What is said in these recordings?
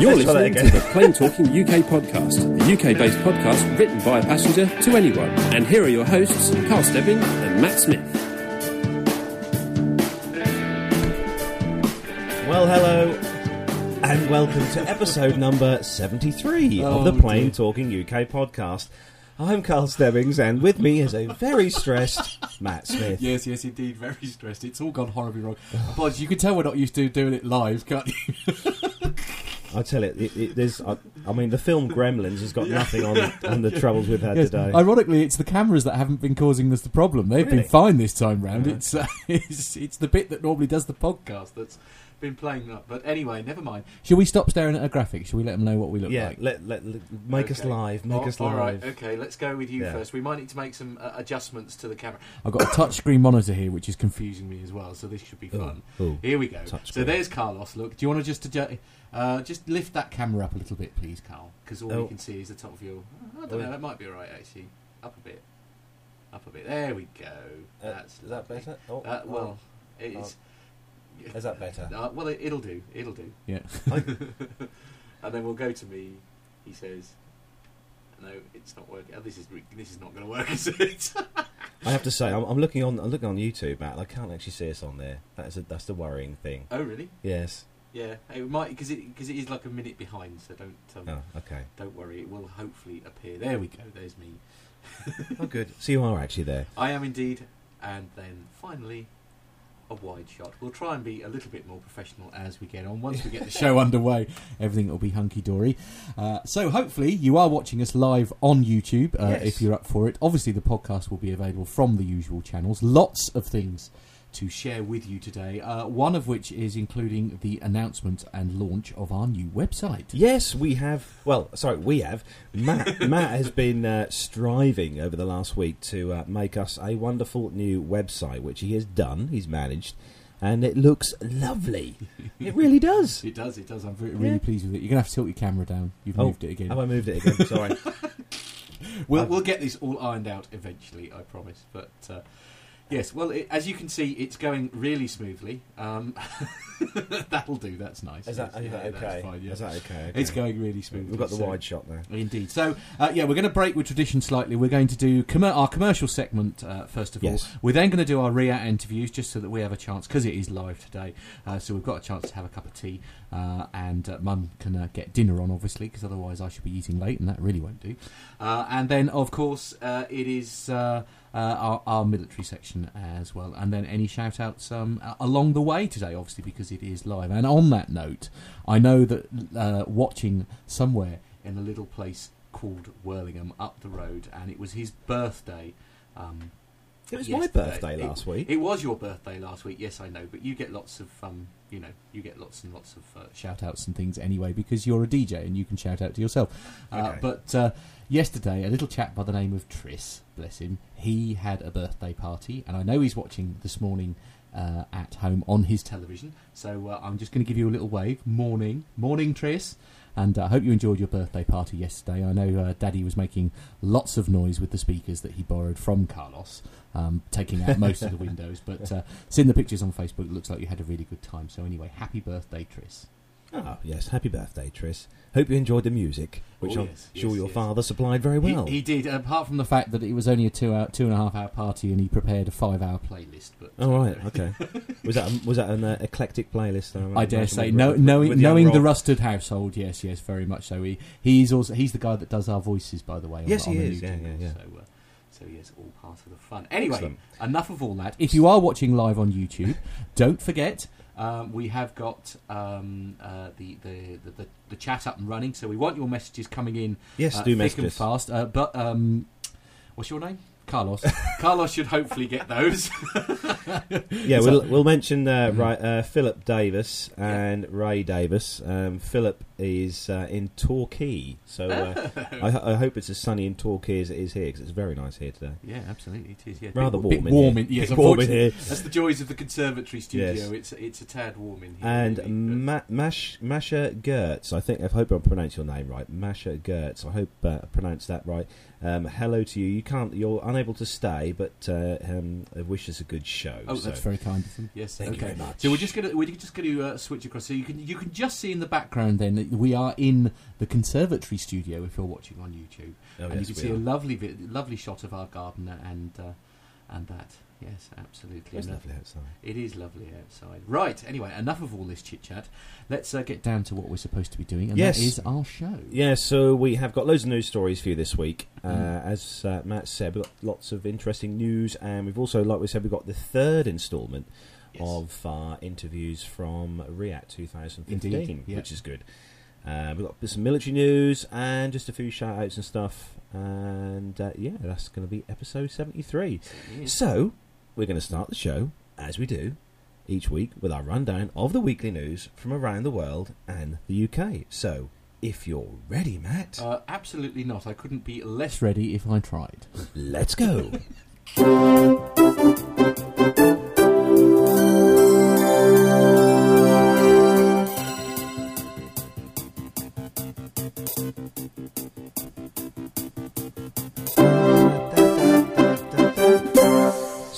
You're Let's listening to the Plain Talking UK podcast, the UK based podcast written by a passenger to anyone. And here are your hosts, Carl Stebbing and Matt Smith. Well, hello, and welcome to episode number 73 of Oh, the Plain dear. Talking UK podcast. I'm Carl Stebbings, and with me is a very stressed Matt Smith. Yes, yes, indeed. Very stressed. It's all gone horribly wrong. Apologies. You can tell we're not used to doing it live, can't you? I tell it, it, it there's, I, I mean, the film Gremlins has got nothing on, on the troubles we've had Yes. today. Ironically, it's the cameras that haven't been causing us the problem. They've Really? been fine this time round. It's, uh, it's it's the bit that normally does the podcast that's been playing up. But anyway, never mind. Shall we stop staring at a graphic? Shall we let them know what we look yeah, like? let, let, let- make us live, make Oh, us live. right, okay, let's go with you Yeah. first. We might need to make some uh, adjustments to the camera. I've got a touchscreen monitor here, which is confusing me as well, so this should be fun. Ooh. Here we go. So there's Carlos. Look, do you want to just adjust, uh, just lift that camera up a little bit, please, Carl? Because all Oh. you can see is the top of your. I don't Oh. know. That might be all right actually. Up a bit. Up a bit. There we go. Uh, That's is that better? Oh, Uh, well, it's. Is that better? Uh, well, it, it'll do. It'll do. Yeah. and then we'll go to me. He says, "No, it's not working. Oh, this is this is not going to work, is it?" I have to say, I'm, I'm looking on, I'm looking on YouTube, Matt. I can't actually see us on there. That's a, that's the worrying thing. oh, really? Yes. Yeah. It might because it because it is like a minute behind. So don't um, Oh, okay. don't worry. It will hopefully appear. There we go. There's me. Oh, good. So you are actually there. I am indeed. And then finally, a wide shot. We'll try and be a little bit more professional as we get on. Once we get the show underway, everything will be hunky dory. Uh, so hopefully, you are watching us live on YouTube uh, Yes. if you're up for it. Obviously, the podcast will be available from the usual channels. Lots of things to share with you today. Uh, one of which is including the announcement and launch of our new website. Yes, we have. Well, sorry, we have. Matt, Matt has been uh, striving over the last week to uh, make us a wonderful new website, which he has done. He's managed, and it looks lovely. It really does. It does, it does. I'm very, really Yeah. pleased with it. You're going to have to tilt your camera down. You've Oh, moved it again. Have I moved it again? Sorry. We'll, we'll get this all ironed out eventually, I promise. But uh, yes, well, it, as you can see, it's going really smoothly. Um, that'll do. That's nice. Is that, Yes, is that yeah, that's okay? fine, yeah. Is that okay? okay. It's going really smoothly. We've got the so- wide shot there. Indeed. So, uh, yeah, we're going to break with tradition slightly. We're going to do com- our commercial segment uh, first of Yes. all. We're then going to do our RIAT interviews just so that we have a chance, because it is live today. Uh, so we've got a chance to have a cup of tea, uh, and uh, Mum can uh, get dinner on, obviously, because otherwise I should be eating late, and that really won't do. Uh, and then, of course, uh, it is. Uh, our, our military section as well, and then any shout outs um, along the way today, obviously, because it is live. And on that note, I know that uh, watching somewhere in a little place called Worlingham up the road, and it was his birthday. Um, It was my yesterday. birthday It- last week. It was your birthday last week, yes, I know, but you get lots of, um, you know, you get lots and lots of uh, shout outs and things anyway because you're a DJ and you can shout out to yourself. Uh, Okay. But uh, yesterday, a little chap by the name of Tris, bless him, he had a birthday party, and I know he's watching this morning. Uh, at home on his television, so uh, I'm just going to give you a little wave. Morning, morning, Tris, and uh, I hope you enjoyed your birthday party yesterday. I know uh, Daddy was making lots of noise with the speakers that he borrowed from Carlos, um, taking out most of the windows. But uh, seeing the pictures on Facebook, it looks like you had a really good time. So anyway, happy birthday, Tris. Oh, yes. Happy birthday, Tris. Hope you enjoyed the music, which Oh, I'm yes, sure yes, your yes. father supplied very well. He, he did, apart from the fact that it was only a two hour, two and a half hour party, and he prepared a five hour playlist. But Oh right, okay. was that was that an uh, eclectic playlist? I, I dare say, no, knowing with knowing the Rusted household, yes, yes, very much so. He he's also he's the guy that does our voices, by the way. On, Yes, on he the is, yeah, yeah, yeah. So, uh, so yes, all part of the fun. Anyway, Excellent. enough of all that. If you are watching live on YouTube, don't forget um, we have got um, uh, the, the, the, the chat up and running. So we want your messages coming in Yes, uh, do thick message and fast. Uh, but um, what's your name? Carlos. Carlos should hopefully get those. Yeah, we'll we'll mention uh, Mhm. right, uh, Philip Davis and Ray Davis. Um, Philip is uh, in Torquay, so uh, I, I hope it's as sunny in Torquay as it is here because it's very nice here today. yeah, absolutely, it is. Yeah, Rather bit, warm bit in warm here. in, yes, Bit warm in unfortunately. here. That's the joys of the conservatory studio. Yes. It's it's a tad warm in here. And really, Ma- Mash, Masha Gertz, I think I hope I pronounced your name right. Masha Gertz, I hope uh, I pronounced that right. Um, hello to you. You can't. You're unable to stay, but uh, um, they wish us a good show. Oh, so- that's very kind of them. Yes, Thank you okay. very much. So we're just gonna we're just going to uh, switch across. So you can you can just see in the background then that we are in the conservatory studio if you're watching on YouTube, Oh, and yes, you can we see a lovely vi- lovely shot of our garden and uh, and that. Yes, absolutely. It's uh, lovely outside. It is lovely outside. Right. Anyway, enough of all this chit chat. Let's uh, get down to what we're supposed to be doing, and Yes. that is our show. Yeah, so we have got loads of news stories for you this week. Uh, Mm. as uh, Matt said, we've got lots of interesting news, and we've also, like we said, we've got the third instalment Yes. of our interviews from RIAT 2015, Indeed, yeah. which is good. Uh, we've got some military news and just a few shout outs and stuff. And uh, yeah, that's going to be episode 73. So, we're going to start the show, as we do, each week with our rundown of the weekly news from around the world and the UK. So, if you're ready, Matt, Uh, absolutely not. I couldn't be less ready if I tried. let's go.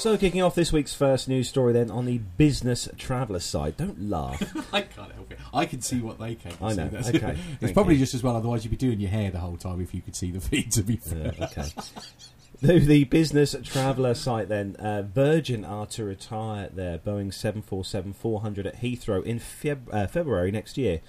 So, kicking off this week's first news story, then on the business traveller side. Don't laugh. I can't help it. I can see what they can't I know. That's- Okay. it's probably you. just as well. Otherwise, you'd be doing your hair the whole time if you could see the feed. To be fair. Yeah, okay. the, the business traveller site then. Uh, Virgin are to retire their Boeing 747-400 at Heathrow in Feb- uh, February next year.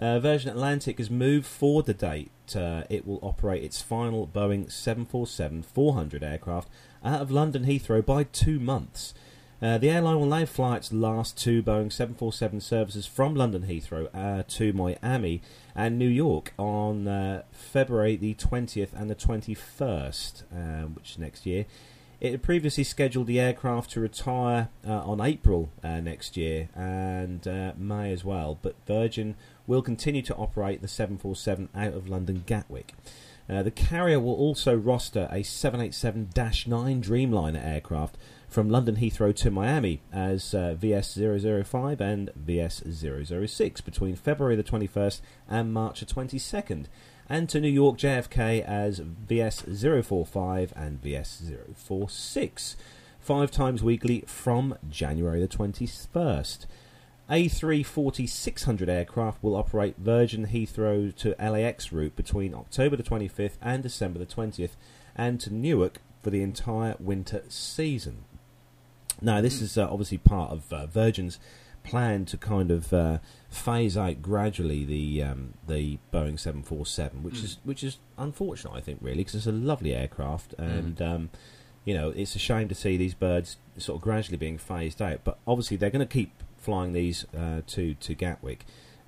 Uh, Virgin Atlantic has moved forward the date. Uh, it will operate its final Boeing 747-400 aircraft out of London Heathrow by two months. Uh, the airline will now fly its last two Boeing 747 services from London Heathrow uh, to Miami and New York on uh, February the 20th and the 21st, um, which is next year. It had previously scheduled the aircraft to retire uh, on April uh, next year and uh, May as well, but Virgin will continue to operate the 747 out of London Gatwick. Uh, the carrier will also roster a 787 9 Dreamliner aircraft from London Heathrow to Miami as uh, VS005 and VS006 between February the 21st and March the 22nd, and to New York JFK as VS045 and VS046, five times weekly from January the 21st. A340 600 aircraft will operate Virgin Heathrow to LAX route between October the 25th and December the 20th, and to Newark for the entire winter season. Now, this is uh, obviously part of uh, Virgin's plan to kind of uh, phase out gradually the um, the Boeing 747, which Mm. is which is unfortunate, I think, really, because it's a lovely aircraft, and um, you know it's a shame to see these birds sort of gradually being phased out. But obviously, they're going to keep flying these uh, to to Gatwick.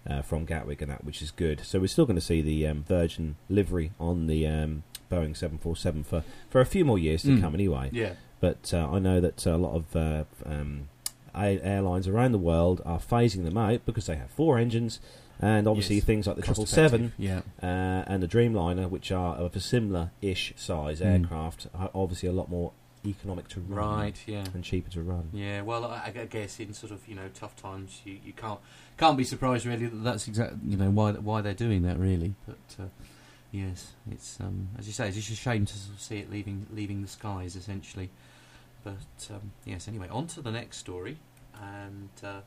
Uh, from Gatwick and that, which is good. So we're still going to see the um, Virgin livery on the um, Boeing 747 for, for a few more years to Mm. come, anyway. Yeah. But uh, I know that a lot of uh, um, airlines around the world are phasing them out because they have four engines, and obviously Yes. things like the triple seven Yeah. uh, and the Dreamliner, which are of a similar-ish size Mm. aircraft, are obviously a lot more economic to run Right. Yeah. and cheaper to run. Yeah, well, I, I guess in sort of you know tough times, you, you can't can't be surprised really that that's exactly you know why why they're doing that really. But uh, yes, it's um, as you say, it's just a shame to sort of see it leaving leaving the skies essentially. But um, yes, anyway, on to the next story, and uh,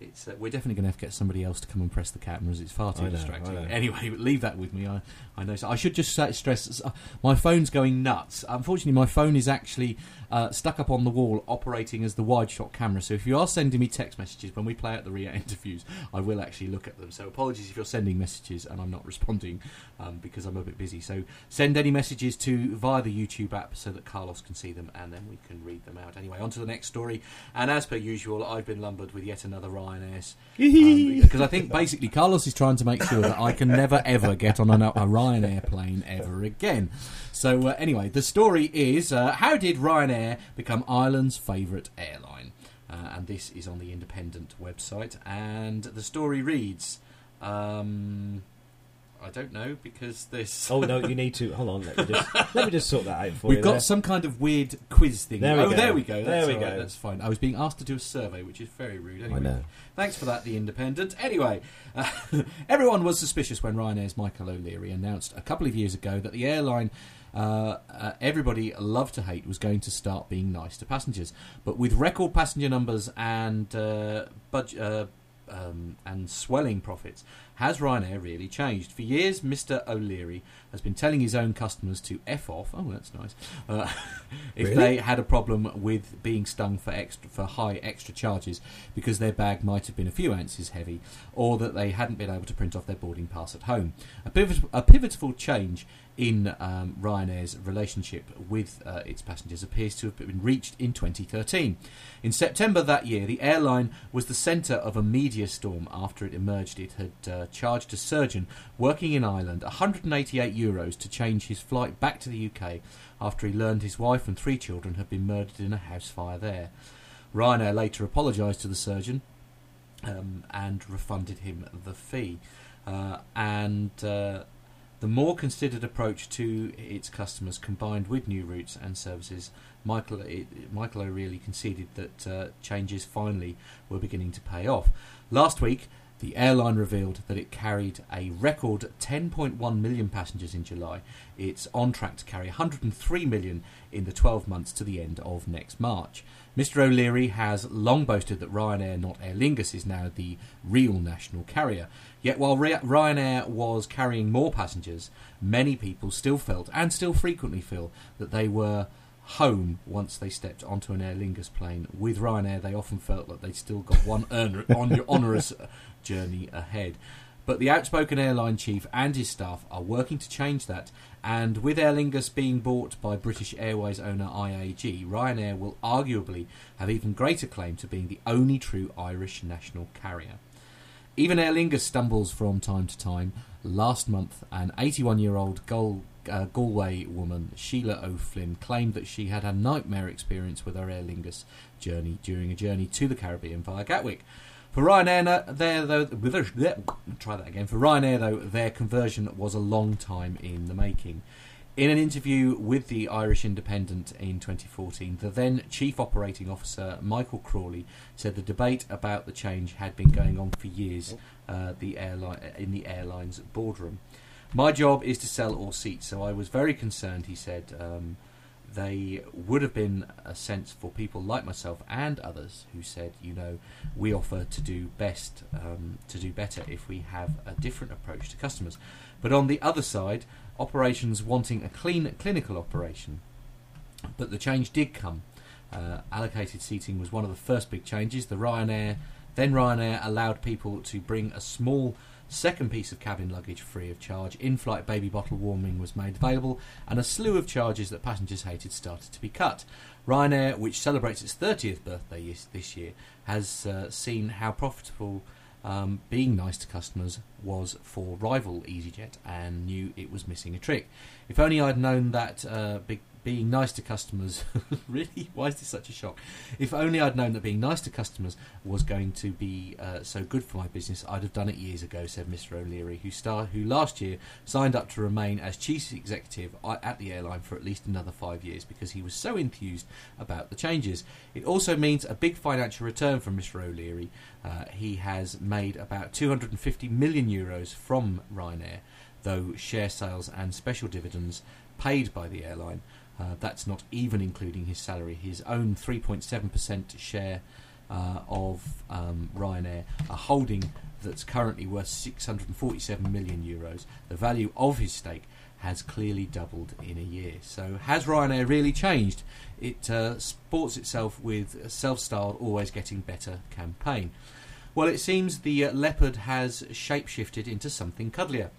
it's uh, we're definitely going to have to get somebody else to come and press the cameras. It's far too know, distracting. Anyway, leave that with me. I I know. So I should just stress uh, my phone's going nuts. Unfortunately, my phone is actually uh, stuck up on the wall, operating as the wide shot camera. So if you are sending me text messages when we play out the RIAT interviews, I will actually look at them. So apologies if you're sending messages and I'm not responding um, because I'm a bit busy. So send any messages to via the YouTube app so that Carlos can see them and then we can read them out. Anyway, on to the next story. And as per usual, I've been lumbered with yet another Ryanair. Because I think basically Carlos is trying to make sure that I can never ever get on a, a Ryanair plane ever again. So uh, anyway, the story is uh, how did Ryanair become Ireland's favourite airline? Uh, and this is on the Independent website. And the story reads. Um, I don't know because this. Oh no, you need to hold on. Let me just let me just sort that out for you. We've got there. some kind of weird quiz thing. There we oh, go. there we go. There That's we all right, go. That's fine. I was being asked to do a survey, which is very rude. Anyway, I know. Thanks for that, The Independent. Anyway, uh, everyone was suspicious when Ryanair's Michael O'Leary announced a couple of years ago that the airline uh, uh, everybody loved to hate was going to start being nice to passengers. But with record passenger numbers and uh, budget. Um, and swelling profits, has Ryanair really changed? For years, Mr. O'Leary has been telling his own customers to F off. Oh, that's nice. Uh, if Really? they had a problem with being stung for extra for high extra charges because their bag might have been a few ounces heavy, or that they hadn't been able to print off their boarding pass at home. A, pivot, a pivotal change in um, Ryanair's relationship with uh, its passengers appears to have been reached in 2013. In September that year, the airline was the centre of a media storm after it emerged it had uh, charged a surgeon working in Ireland 188 euros to change his flight back to the UK after he learned his wife and three children had been murdered in a house fire there. Ryanair later apologised to the surgeon um, and refunded him the fee. Uh, and uh, the more considered approach to its customers, combined with new routes and services, Michael it, Michael O'Reilly conceded that uh, changes finally were beginning to pay off. Last week, the airline revealed that it carried a record 10.1 million passengers in July. It's on track to carry 103 million in the 12 months to the end of next March. Mr. O'Leary has long boasted that Ryanair, not Aer Lingus, is now the real national carrier. Yet while Ryanair was carrying more passengers, many people still felt, and still frequently feel, that they were home once they stepped onto an Aer Lingus plane. With Ryanair, they often felt that they'd still got one earner- on onerous uh, journey ahead. But the outspoken airline chief and his staff are working to change that, and with Aer Lingus being bought by British Airways owner IAG, Ryanair will arguably have even greater claim to being the only true Irish national carrier. Even Aer Lingus stumbles from time to time. Last month, an 81 year old Gal- uh, Galway woman, Sheila O'Flynn, claimed that she had a nightmare experience with her Aer Lingus journey during a journey to the Caribbean via Gatwick. For Ryanair, there though, try that again. For Ryanair, though, their conversion was a long time in the making. In an interview with the Irish Independent in 2014, the then Chief Operating Officer Michael Cawley said the debate about the change had been going on for years uh, the airline, in the airline's boardroom. My job is to sell all seats, so I was very concerned, he said. Um, they would have been a sense for people like myself and others who said, you know, we offer to do best, um, to do better if we have a different approach to customers. But on the other side, operations wanting a clean clinical operation. But the change did come. Uh, allocated seating was one of the first big changes. The Ryanair, then Ryanair allowed people to bring a small second piece of cabin luggage free of charge. In-flight baby bottle warming was made available, and a slew of charges that passengers hated started to be cut. Ryanair, which celebrates its 30th birthday this year, has uh, seen how profitable um, being nice to customers was for rival EasyJet and knew it was missing a trick. If only I'd known that uh, big, being nice to customers. really? Why is this such a shock? If only I'd known that being nice to customers was going to be uh, so good for my business, I'd have done it years ago, said Mr. O'Leary, who, star- who last year signed up to remain as chief executive at the airline for at least another five years because he was so enthused about the changes. It also means a big financial return for Mr. O'Leary. Uh, he has made about 250 million euros from Ryanair, though share sales and special dividends paid by the airline. Uh, that's not even including his salary. His own 3.7% share uh, of um, Ryanair, a holding that's currently worth 647 million euros. The value of his stake has clearly doubled in a year. So, has Ryanair really changed? It uh, sports itself with a self-styled, always getting better campaign. Well, it seems the uh, leopard has shapeshifted into something cuddlier.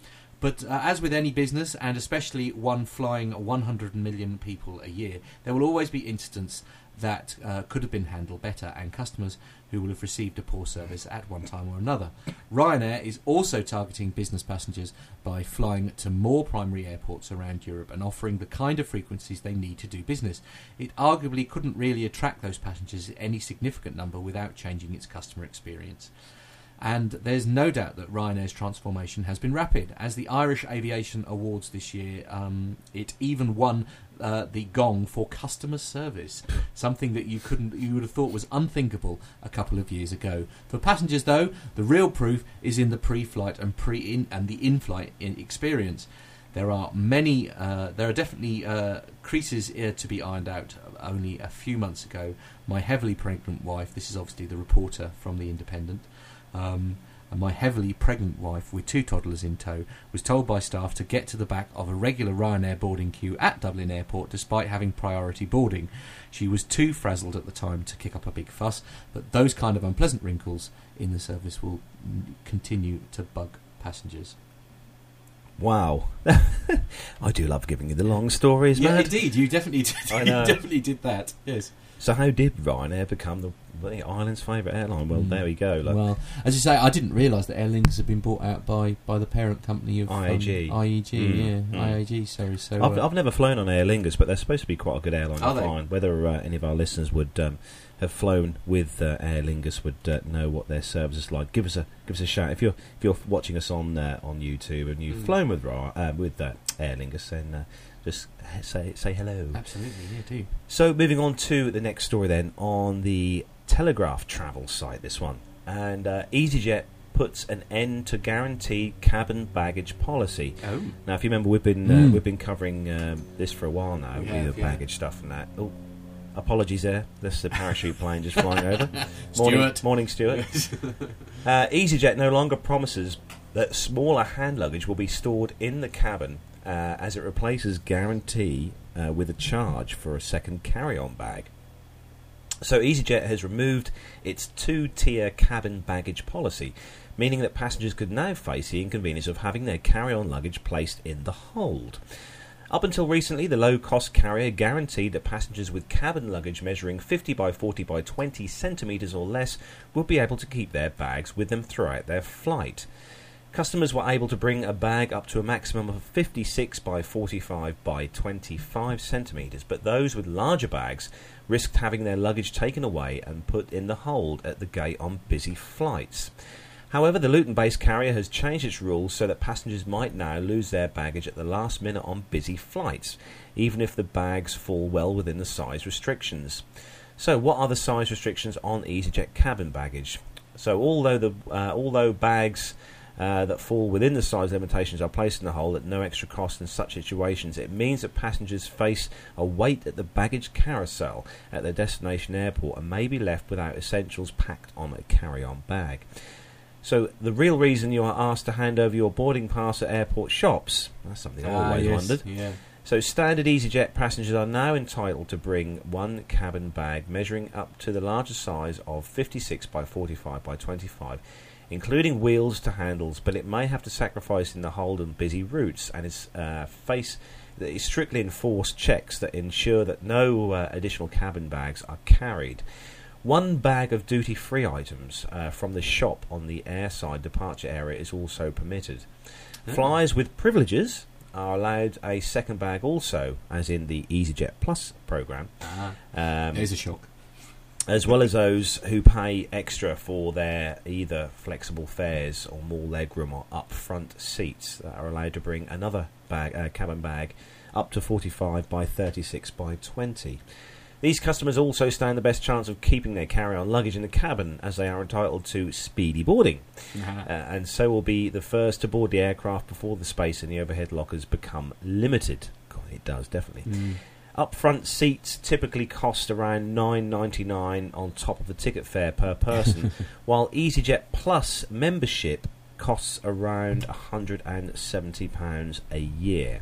But uh, as with any business, and especially one flying 100 million people a year, there will always be incidents that uh, could have been handled better, and customers who will have received a poor service at one time or another. Ryanair is also targeting business passengers by flying to more primary airports around Europe and offering the kind of frequencies they need to do business. It arguably couldn't really attract those passengers in any significant number without changing its customer experience. And there's no doubt that Ryanair's transformation has been rapid. As the Irish Aviation Awards this year, um, it even won uh, the gong for customer service, something that you couldn't, you would have thought was unthinkable a couple of years ago. For passengers, though, the real proof is in the pre-flight and pre-in and the in-flight in experience. There are many, uh, there are definitely uh, creases here to be ironed out. Only a few months ago, my heavily pregnant wife, this is obviously the reporter from The Independent, um, and my heavily pregnant wife with two toddlers in tow was told by staff to get to the back of a regular Ryanair boarding queue at Dublin Airport despite having priority boarding. She was too frazzled at the time to kick up a big fuss, but those kind of unpleasant wrinkles in the service will continue to bug passengers. Wow. I do love giving you the long stories, yeah, man. indeed, you definitely did. I you definitely did that. Yes. So, how did Ryanair become the, the Ireland's favourite airline? Well, Mm. there we go. Like, well, as you say, I didn't realise that Aer Lingus had been bought out by, by the parent company of um, IAG. IAG, Mm, yeah, mm. IAG. Sorry, so I've, uh, I've never flown on Aer Lingus, but they're supposed to be quite a good airline Are to they? fly. Whether uh, any of our listeners would um, have flown with uh, Aer Lingus would uh, know what their service is like. Give us a give us a shout if you're if you're watching us on uh, on YouTube and you've Mm. flown with Ra- uh, with uh, Aer Lingus, then uh, just say say hello. absolutely, yeah, do. So moving on to the next story then on the Telegraph travel site. This one and uh, EasyJet puts an end to guaranteed cabin baggage policy. Oh, Now, if you remember, we've been uh, Mm. we've been covering um, this for a while now, We with have, the yeah. baggage stuff and that. Oh, apologies there. That's the parachute plane just flying over. Morning, Stuart. morning, Stuart. uh, EasyJet no longer promises that smaller hand luggage will be stored in the cabin uh, as it replaces guarantee uh, with a charge for a second carry-on bag. So EasyJet has removed its two-tier cabin baggage policy, meaning that passengers could now face the inconvenience of having their carry-on luggage placed in the hold. Up until recently, the low-cost carrier guaranteed that passengers with cabin luggage measuring 50 by 40 by 20 centimeters or less would be able to keep their bags with them throughout their flight. Customers were able to bring a bag up to a maximum of 56 by 45 by 25 centimeters, but those with larger bags risked having their luggage taken away and put in the hold at the gate on busy flights. However, the Luton based carrier has changed its rules so that passengers might now lose their baggage at the last minute on busy flights, even if the bags fall well within the size restrictions. So, what are the size restrictions on EasyJet cabin baggage? So, although the uh, although bags uh, that fall within the size limitations are placed in the hold at no extra cost in such situations, it means that passengers face a wait at the baggage carousel at their destination airport and may be left without essentials packed on a carry-on bag. So, the real reason you are asked to hand over your boarding pass at airport shops, that's something I Ah, always yes, wondered. Yeah. So, standard EasyJet passengers are now entitled to bring one cabin bag measuring up to the larger size of 56 by 45 by 25, including wheels to handles, but it may have to sacrifice in the hold on busy routes and is uh, face that is strictly enforced checks that ensure that no uh, additional cabin bags are carried. One bag of duty free items uh, from the shop on the airside departure area is also permitted. Flyers with privileges are allowed a second bag also, as in the EasyJet Plus program, Ah, um, there's a shock. As well as those who pay extra for their either flexible fares or more legroom or upfront seats that are allowed to bring another bag, uh, cabin bag up to 45 by 36 by 20. These customers also stand the best chance of keeping their carry-on luggage in the cabin as they are entitled to speedy boarding uh, and so will be the first to board the aircraft before the space in the overhead lockers become limited. God, it does definitely. Mm. Upfront seats typically cost around nine ninety nine on top of the ticket fare per person, while EasyJet Plus membership costs around hundred and seventy pounds a year.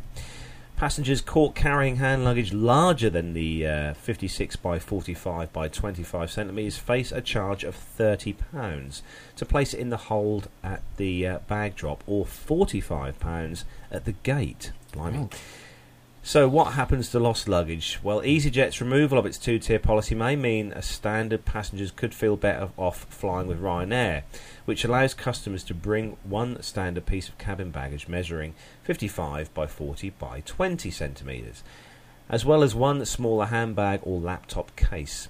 Passengers caught carrying hand luggage larger than the uh, 56 by 45 by 25 centimetres face a charge of £30 to place it in the hold at the uh, bag drop or £45 at the gate. Blimey. Oh. So, what happens to lost luggage? Well, EasyJet's removal of its two tier policy may mean a standard passengers could feel better off flying with Ryanair, which allows customers to bring one standard piece of cabin baggage measuring 55 by 40 by 20 centimetres, as well as one smaller handbag or laptop case.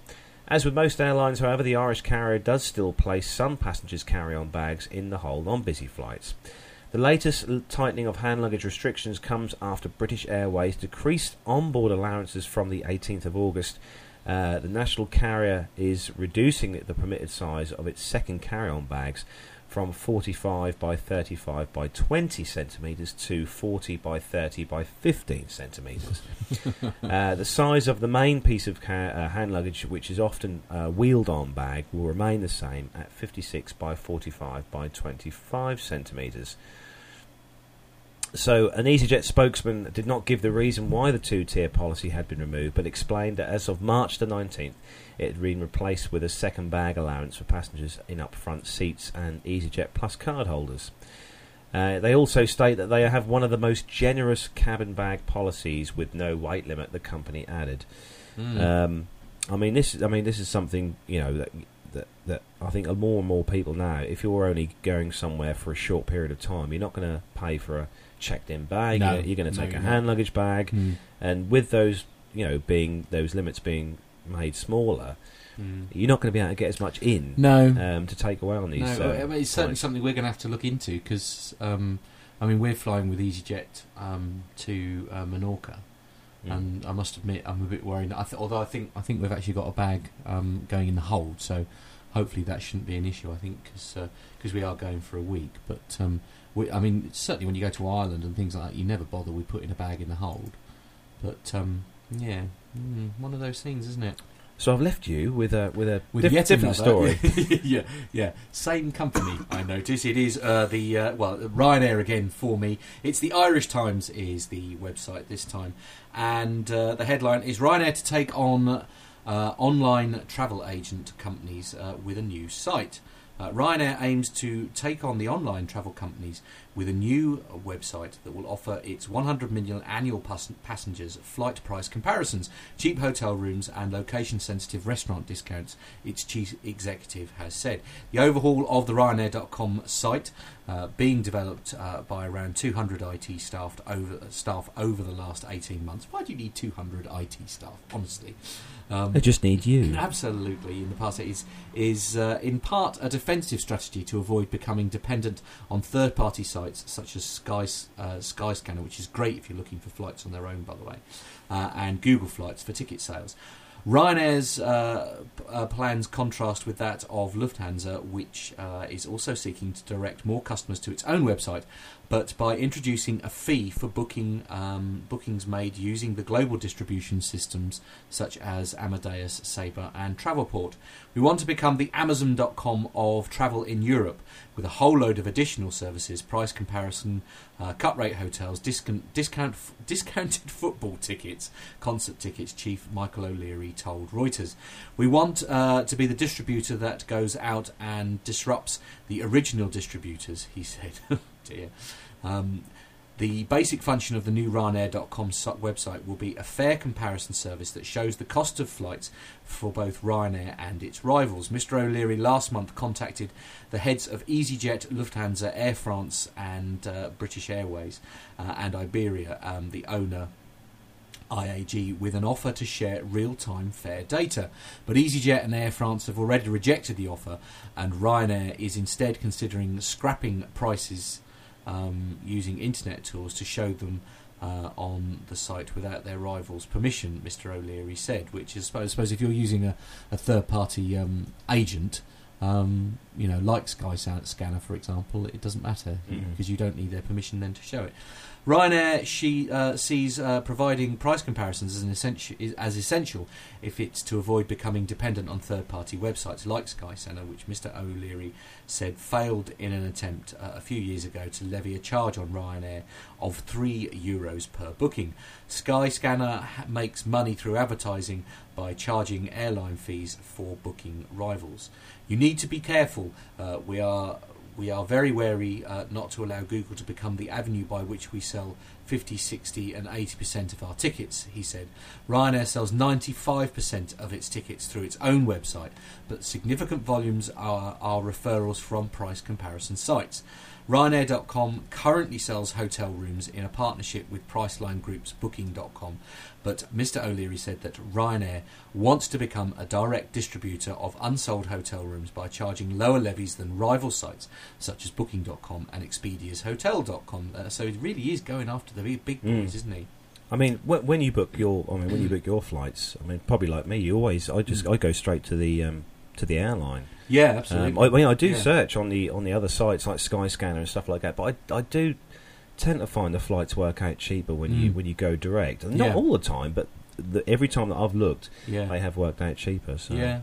As with most airlines, however, the Irish carrier does still place some passengers' carry on bags in the hold on busy flights. The latest tightening of hand luggage restrictions comes after British Airways decreased onboard allowances from the 18th of August. Uh, the national carrier is reducing the permitted size of its second carry on bags from 45 by 35 by 20 centimetres to 40 by 30 by 15 centimetres. uh, the size of the main piece of ca- uh, hand luggage, which is often a wheeled on bag, will remain the same at 56 by 45 by 25 centimetres. So, an EasyJet spokesman did not give the reason why the two tier policy had been removed, but explained that as of March the 19th, it had been replaced with a second bag allowance for passengers in upfront seats and EasyJet Plus card holders. Uh, they also state that they have one of the most generous cabin bag policies with no weight limit. The company added. Mm. Um, I mean, this. I mean, this is something you know that that that I think more and more people now. If you're only going somewhere for a short period of time, you're not going to pay for a checked-in bag. No. you're, you're going to No, take a you're hand luggage bag, Mm. and with those, you know, being those limits being made smaller, Mm. you're not going to be able to get as much in No, um, to take away on these. no, uh, I mean, it's certainly flights. something we're going to have to look into because, um, I mean, we're flying with EasyJet um, to uh, Menorca, Mm. and I must admit I'm a bit worried. I th- although I think I think we've actually got a bag um, going in the hold, so hopefully that shouldn't be an issue. I think because we are going for a week, but um, we, I mean certainly when you go to Ireland and things like that, you never bother with putting a bag in the hold. But um, yeah, mm, one of those things, isn't it? So I've left you with a with a With diff- yet different another- story. yeah, yeah. Same company, I notice. It is uh, the uh, well Ryanair again for me. It's the Irish Times is the website this time, and uh, the headline is Ryanair to take on uh, online travel agent companies uh, with a new site. Uh, Ryanair aims to take on the online travel companies with a new website that will offer its 100 million annual pas- passengers flight price comparisons, cheap hotel rooms, and location sensitive restaurant discounts, its chief executive has said. The overhaul of the Ryanair.com site, uh, being developed uh, by around 200 IT over, staff over the last 18 months. Why do you need 200 IT staff, honestly? Um, I just need you. Absolutely, in the past it is is uh, in part a defensive strategy to avoid becoming dependent on third-party sites such as Sky uh, Skyscanner, which is great if you're looking for flights on their own, by the way, uh, and Google Flights for ticket sales. Ryanair's uh, uh, plans contrast with that of Lufthansa, which uh, is also seeking to direct more customers to its own website, but by introducing a fee for booking um, bookings made using the global distribution systems such as Amadeus, Sabre, and Travelport. We want to become the Amazon.com of travel in Europe with a whole load of additional services, price comparison, uh, cut rate hotels, discount, discount, discounted football tickets, concert tickets, Chief Michael O'Leary told Reuters. We want uh, to be the distributor that goes out and disrupts the original distributors, he said. Dear. Um, the basic function of the new Ryanair.com website will be a fair comparison service that shows the cost of flights for both Ryanair and its rivals. Mr. O'Leary last month contacted the heads of EasyJet, Lufthansa, Air France, and uh, British Airways uh, and Iberia, um, the owner. IAG with an offer to share real time fare data. But EasyJet and Air France have already rejected the offer, and Ryanair is instead considering scrapping prices um, using internet tools to show them uh, on the site without their rivals' permission, Mr. O'Leary said. Which is, I suppose, if you're using a, a third party um, agent, um, you know, like Skyscanner, for example, it doesn't matter Mhm. because you don't need their permission then to show it. Ryanair she uh, sees uh, providing price comparisons as essential as essential if it's to avoid becoming dependent on third-party websites like Skyscanner, which Mr. O'Leary said failed in an attempt uh, a few years ago to levy a charge on Ryanair of three euros per booking. Skyscanner ha- makes money through advertising by charging airline fees for booking rivals. You need to be careful. Uh, we are we are very wary uh, not to allow Google to become the avenue by which we sell 50, 60, and 80% of our tickets, he said. Ryanair sells 95% of its tickets through its own website, but significant volumes are, are referrals from price comparison sites. Ryanair.com currently sells hotel rooms in a partnership with Priceline Group's Booking.com, but Mr. O'Leary said that Ryanair wants to become a direct distributor of unsold hotel rooms by charging lower levies than rival sites such as Booking.com and Expedia's Hotel.com. Uh, so it really is going after the big, big boys, Mm. isn't he? I mean, when you book your, I mean, when you book your flights, I mean, probably like me, you always, I just, Mm. I go straight to the, um, to the airline. Yeah, Um, absolutely. I, I mean, I do Yeah. search on the on the other sites like Skyscanner and stuff like that, but I, I do tend to find the flights work out cheaper when you Mm. when you go direct. And Not Yeah. all the time, but the, every time that I've looked, yeah. they have worked out cheaper. So. Yeah.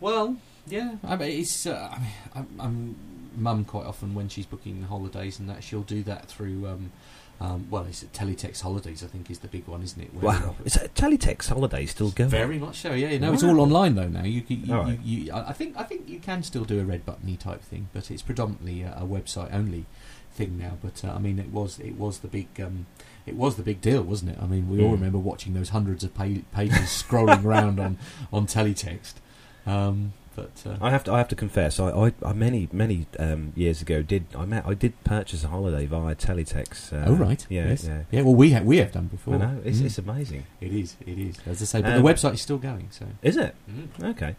Well, yeah. I mean, it's. Uh, I mean, I'm, I'm mum quite often when she's booking holidays and that she'll do that through. Um, um, well, it's Teletext Holidays. I think is the big one, isn't it? Where Wow, is that Teletext Holidays still going? Very much so. Yeah. No, it's Wow. all online though now. You, you, All you, right. you, I I think I think you can still do a red buttony type thing, but it's predominantly a, a website only thing now. But uh, I mean, it was it was the big. Um, it was the big deal, wasn't it? I mean, we all Mm. remember watching those hundreds of pa- pages scrolling around on on teletext. Um, but uh, I have to. I have to confess. I, I, I many many um, years ago did. I met. I did purchase a holiday via Teletext. Uh, oh right, Yeah. yes. Yeah. yeah. Well, we have we have done before. I know. It's, Mm. it's amazing. it is, it is. As I say, but Um, the website is still going. So Is it? mm. Okay.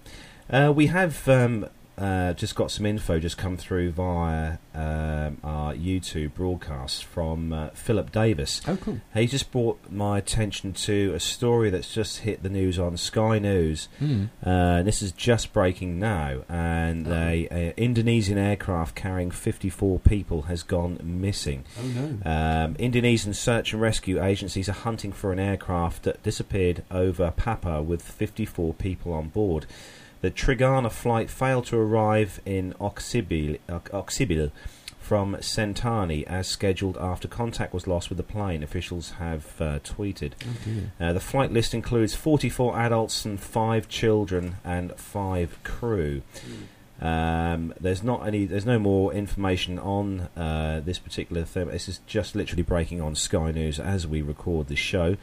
Uh, we have um, uh, just got some info just come through via um, our YouTube broadcast from uh, Philip Davis. oh cool. He just brought my attention to a story that's just hit the news on Sky News. Mm. Uh, this is just breaking now, and Oh. a, a Indonesian aircraft carrying 54 people has gone missing. Oh no. Um, Indonesian search and rescue agencies are hunting for an aircraft that disappeared over Papua with 54 people on board. The Trigana flight failed to arrive in Oksibil, Ok- from Sentani as scheduled after contact was lost with the plane, officials have uh, tweeted. oh. Uh, the flight list includes 44 adults and 5 children and 5 crew. Um, there's not any. There's no more information on uh, this particular thing. This is just literally breaking on Sky News as we record the show.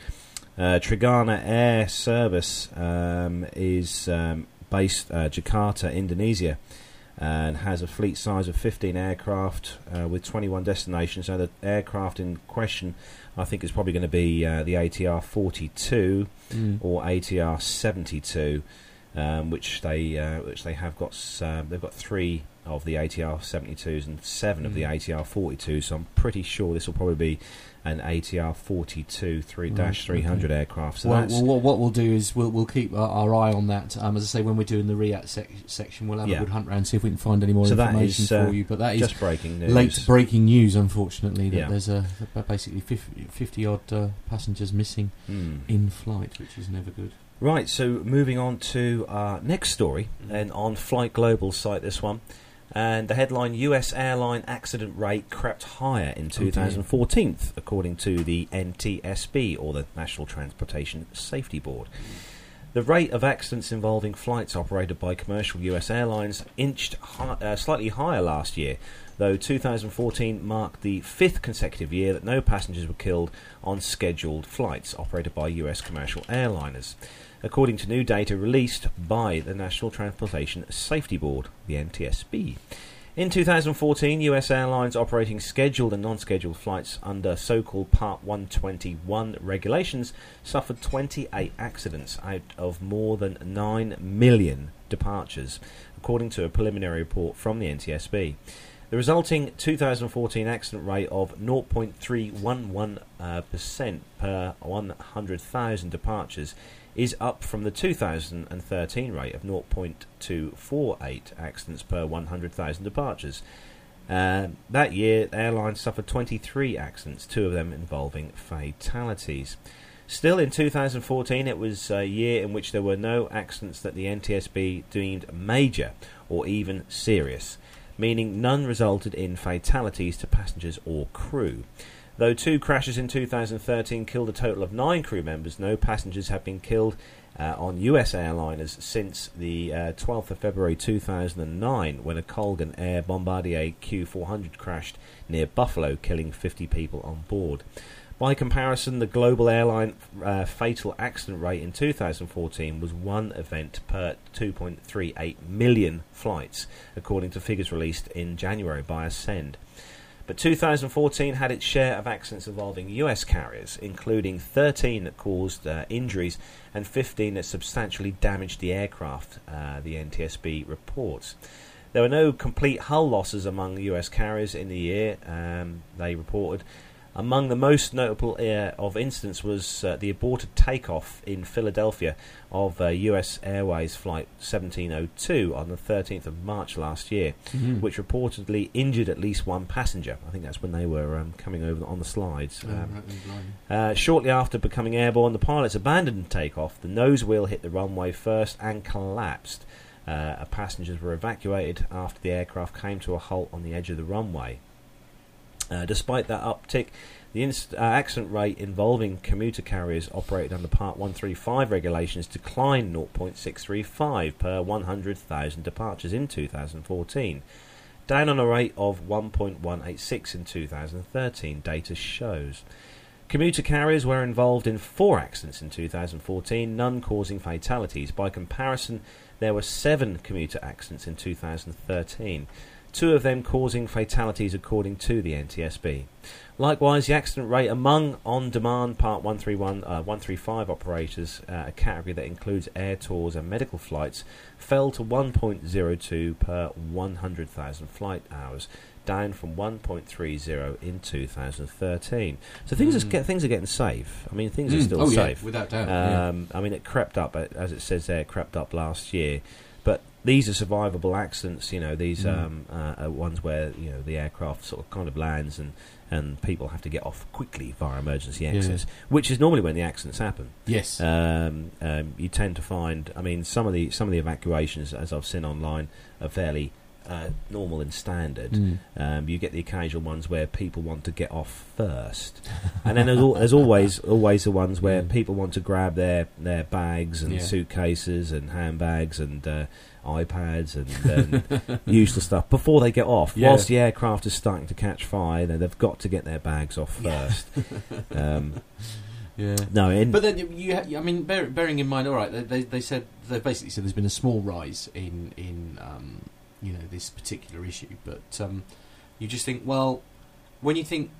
Uh, Trigana Air Service um, is um, based uh, Jakarta, Indonesia, and has a fleet size of 15 aircraft uh, with 21 destinations. So the aircraft in question, I think, is probably going to be uh, the ATR 42 Mm. or ATR 72, um, which they uh, which they have got. Uh, they've got three of the ATR 72s and seven of the Mm. ATR 42s. So I'm pretty sure this will probably be an ATR 42 3 Right, 300 okay. aircraft. So well, that's well, what, what we'll do is we'll, we'll keep our, our eye on that. Um, as I say, when we're doing the RIAT sec- section, we'll have Yeah. a good hunt round, see if we can find any more So information is, uh, for you. But that is just breaking news. late breaking news, unfortunately, that Yeah. there's a, basically 50, 50 odd uh, passengers missing Hmm. in flight, which is never good. Right, so moving on to our next story, Mhm. and on Flight Global site this one. And the headline US airline accident rate crept higher in dear. 2014, according to the NTSB, or the National Transportation Safety Board. The rate of accidents involving flights operated by commercial US airlines inched hi- uh, slightly higher last year, though 2014 marked the fifth consecutive year that no passengers were killed on scheduled flights operated by US commercial airliners according to new data released by the National Transportation Safety Board, the NTSB. In 2014, US airlines operating scheduled and non scheduled flights under so called Part 121 regulations suffered 28 accidents out of more than 9 million departures, according to a preliminary report from the NTSB. The resulting 2014 accident rate of 0.311% uh, per 100,000 departures is up from the 2013 rate of 0.248 accidents per 100,000 departures. Uh, that year, the airlines suffered 23 accidents, two of them involving fatalities. Still, in 2014, it was a year in which there were no accidents that the NTSB deemed major or even serious, meaning none resulted in fatalities to passengers or crew. Though two crashes in 2013 killed a total of nine crew members, no passengers have been killed uh, on US airliners since the uh, 12th of February 2009 when a Colgan Air Bombardier Q400 crashed near Buffalo, killing 50 people on board. By comparison, the global airline uh, fatal accident rate in 2014 was one event per 2.38 million flights, according to figures released in January by Ascend. But 2014 had its share of accidents involving US carriers, including 13 that caused uh, injuries and 15 that substantially damaged the aircraft, uh, the NTSB reports. There were no complete hull losses among US carriers in the year, um, they reported. Among the most notable uh, of incidents was uh, the aborted takeoff in Philadelphia of uh, US Airways Flight 1702 on the 13th of March last year, Mhm. which reportedly injured at least one passenger. I think that's when they were um, coming over on the slides. Oh, Um, right, uh, shortly after becoming airborne, the pilots abandoned takeoff. The nose wheel hit the runway first and collapsed. Uh, passengers were evacuated after the aircraft came to a halt on the edge of the runway. Uh, despite that uptick, the uh, accident rate involving commuter carriers operated under Part 135 regulations declined 0.635 per 100,000 departures in 2014, down on a rate of 1.186 in 2013, data shows. Commuter carriers were involved in four accidents in 2014, none causing fatalities. By comparison, there were seven commuter accidents in 2013, two of them causing fatalities according to the NTSB. Likewise, the accident rate among on-demand Part 131, uh, 135 operators, uh, a category that includes air tours and medical flights, fell to 1.02 per 100,000 flight hours, down from 1.30 in 2013. So things are Mm. get, things are getting safe. I mean, things are Mm, still oh, yeah, safe. without doubt. yeah. Um, I mean, it crept up, uh, as it says there, crept up last year. These are survivable accidents. You know, these Mm. um, uh, are ones where you know the aircraft sort of kind of lands and and people have to get off quickly via emergency Yeah. exits, which is normally when the accidents happen. Yes. Um, um, you tend to find, I mean, some of the some of the evacuations, as I've seen online, are fairly uh, normal and standard. Mm. Um, you get the occasional ones where people want to get off first, and then there's, al- there's always always the ones where Mm. people want to grab their, their bags and Yeah. suitcases and handbags and uh, iPads and, and useless stuff before they get off. Yeah. Whilst the aircraft is starting to catch fire, they- they've got to get their bags off first. um, Yeah. no, in, But then you, you, I mean, bear, bearing in mind, all right, they, they, they said they basically said there's been a small rise in in um, you know this particular issue, but um, you just think, well, when you think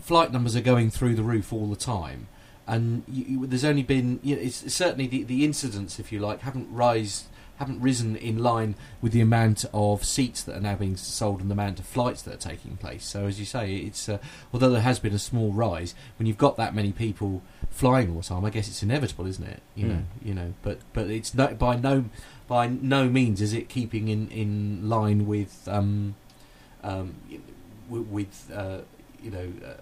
flight numbers are going through the roof all the time, and you, you, there's only been, you know, it's certainly the the incidents, if you like, haven't rise haven't risen in line with the amount of seats that are now being sold and the amount of flights that are taking place. So as you say, it's uh, although there has been a small rise, when you've got that many people flying all the time, I guess it's inevitable, isn't it? You Hmm. know, you know, but but it's no, by no by no means is it keeping in in line with um um with uh, you know uh,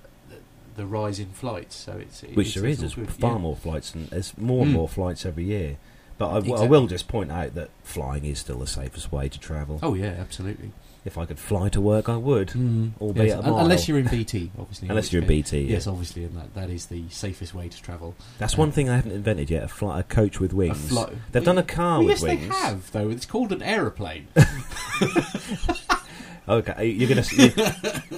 the, rise in flights. So it's which it's, there it's is, there's far yeah. more flights and there's more and Mm. more flights every year. But I, w- I Exactly. will just point out that flying is still the safest way to travel. Oh yeah, absolutely. If I could fly to work, I would. Mm. Albeit Yes, unless you're in BT, obviously. Unless you're in BT. yeah. Yes, obviously, and that that is the safest way to travel. That's Uh, one thing I haven't invented yet: a, fly, a coach with wings. They've done a car Well, with yes, wings. they have though. It's called an aeroplane. Okay, you're gonna you,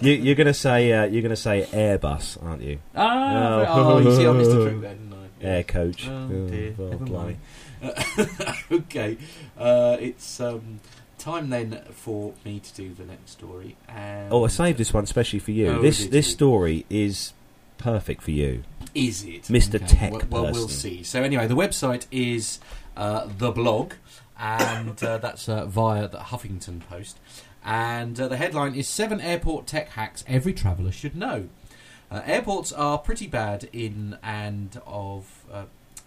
you, you're gonna say uh, you're gonna say Airbus, aren't you? ah, Oh. oh, you see, I missed the trick there, didn't I? Air coach. Oh, Oh, dear, well, mind. okay, uh, it's um, time then for me to do the next story. And Oh, I saved this one especially for you. Oh, this this you? story is perfect for you. Is it Mr. Okay, Tech Well, well, we'll see. So anyway, the website is uh, the blog, and uh, that's uh, via the Huffington Post. And uh, the headline is Seven Airport Tech Hacks Every Traveller Should Know. Uh, airports are pretty bad in and of.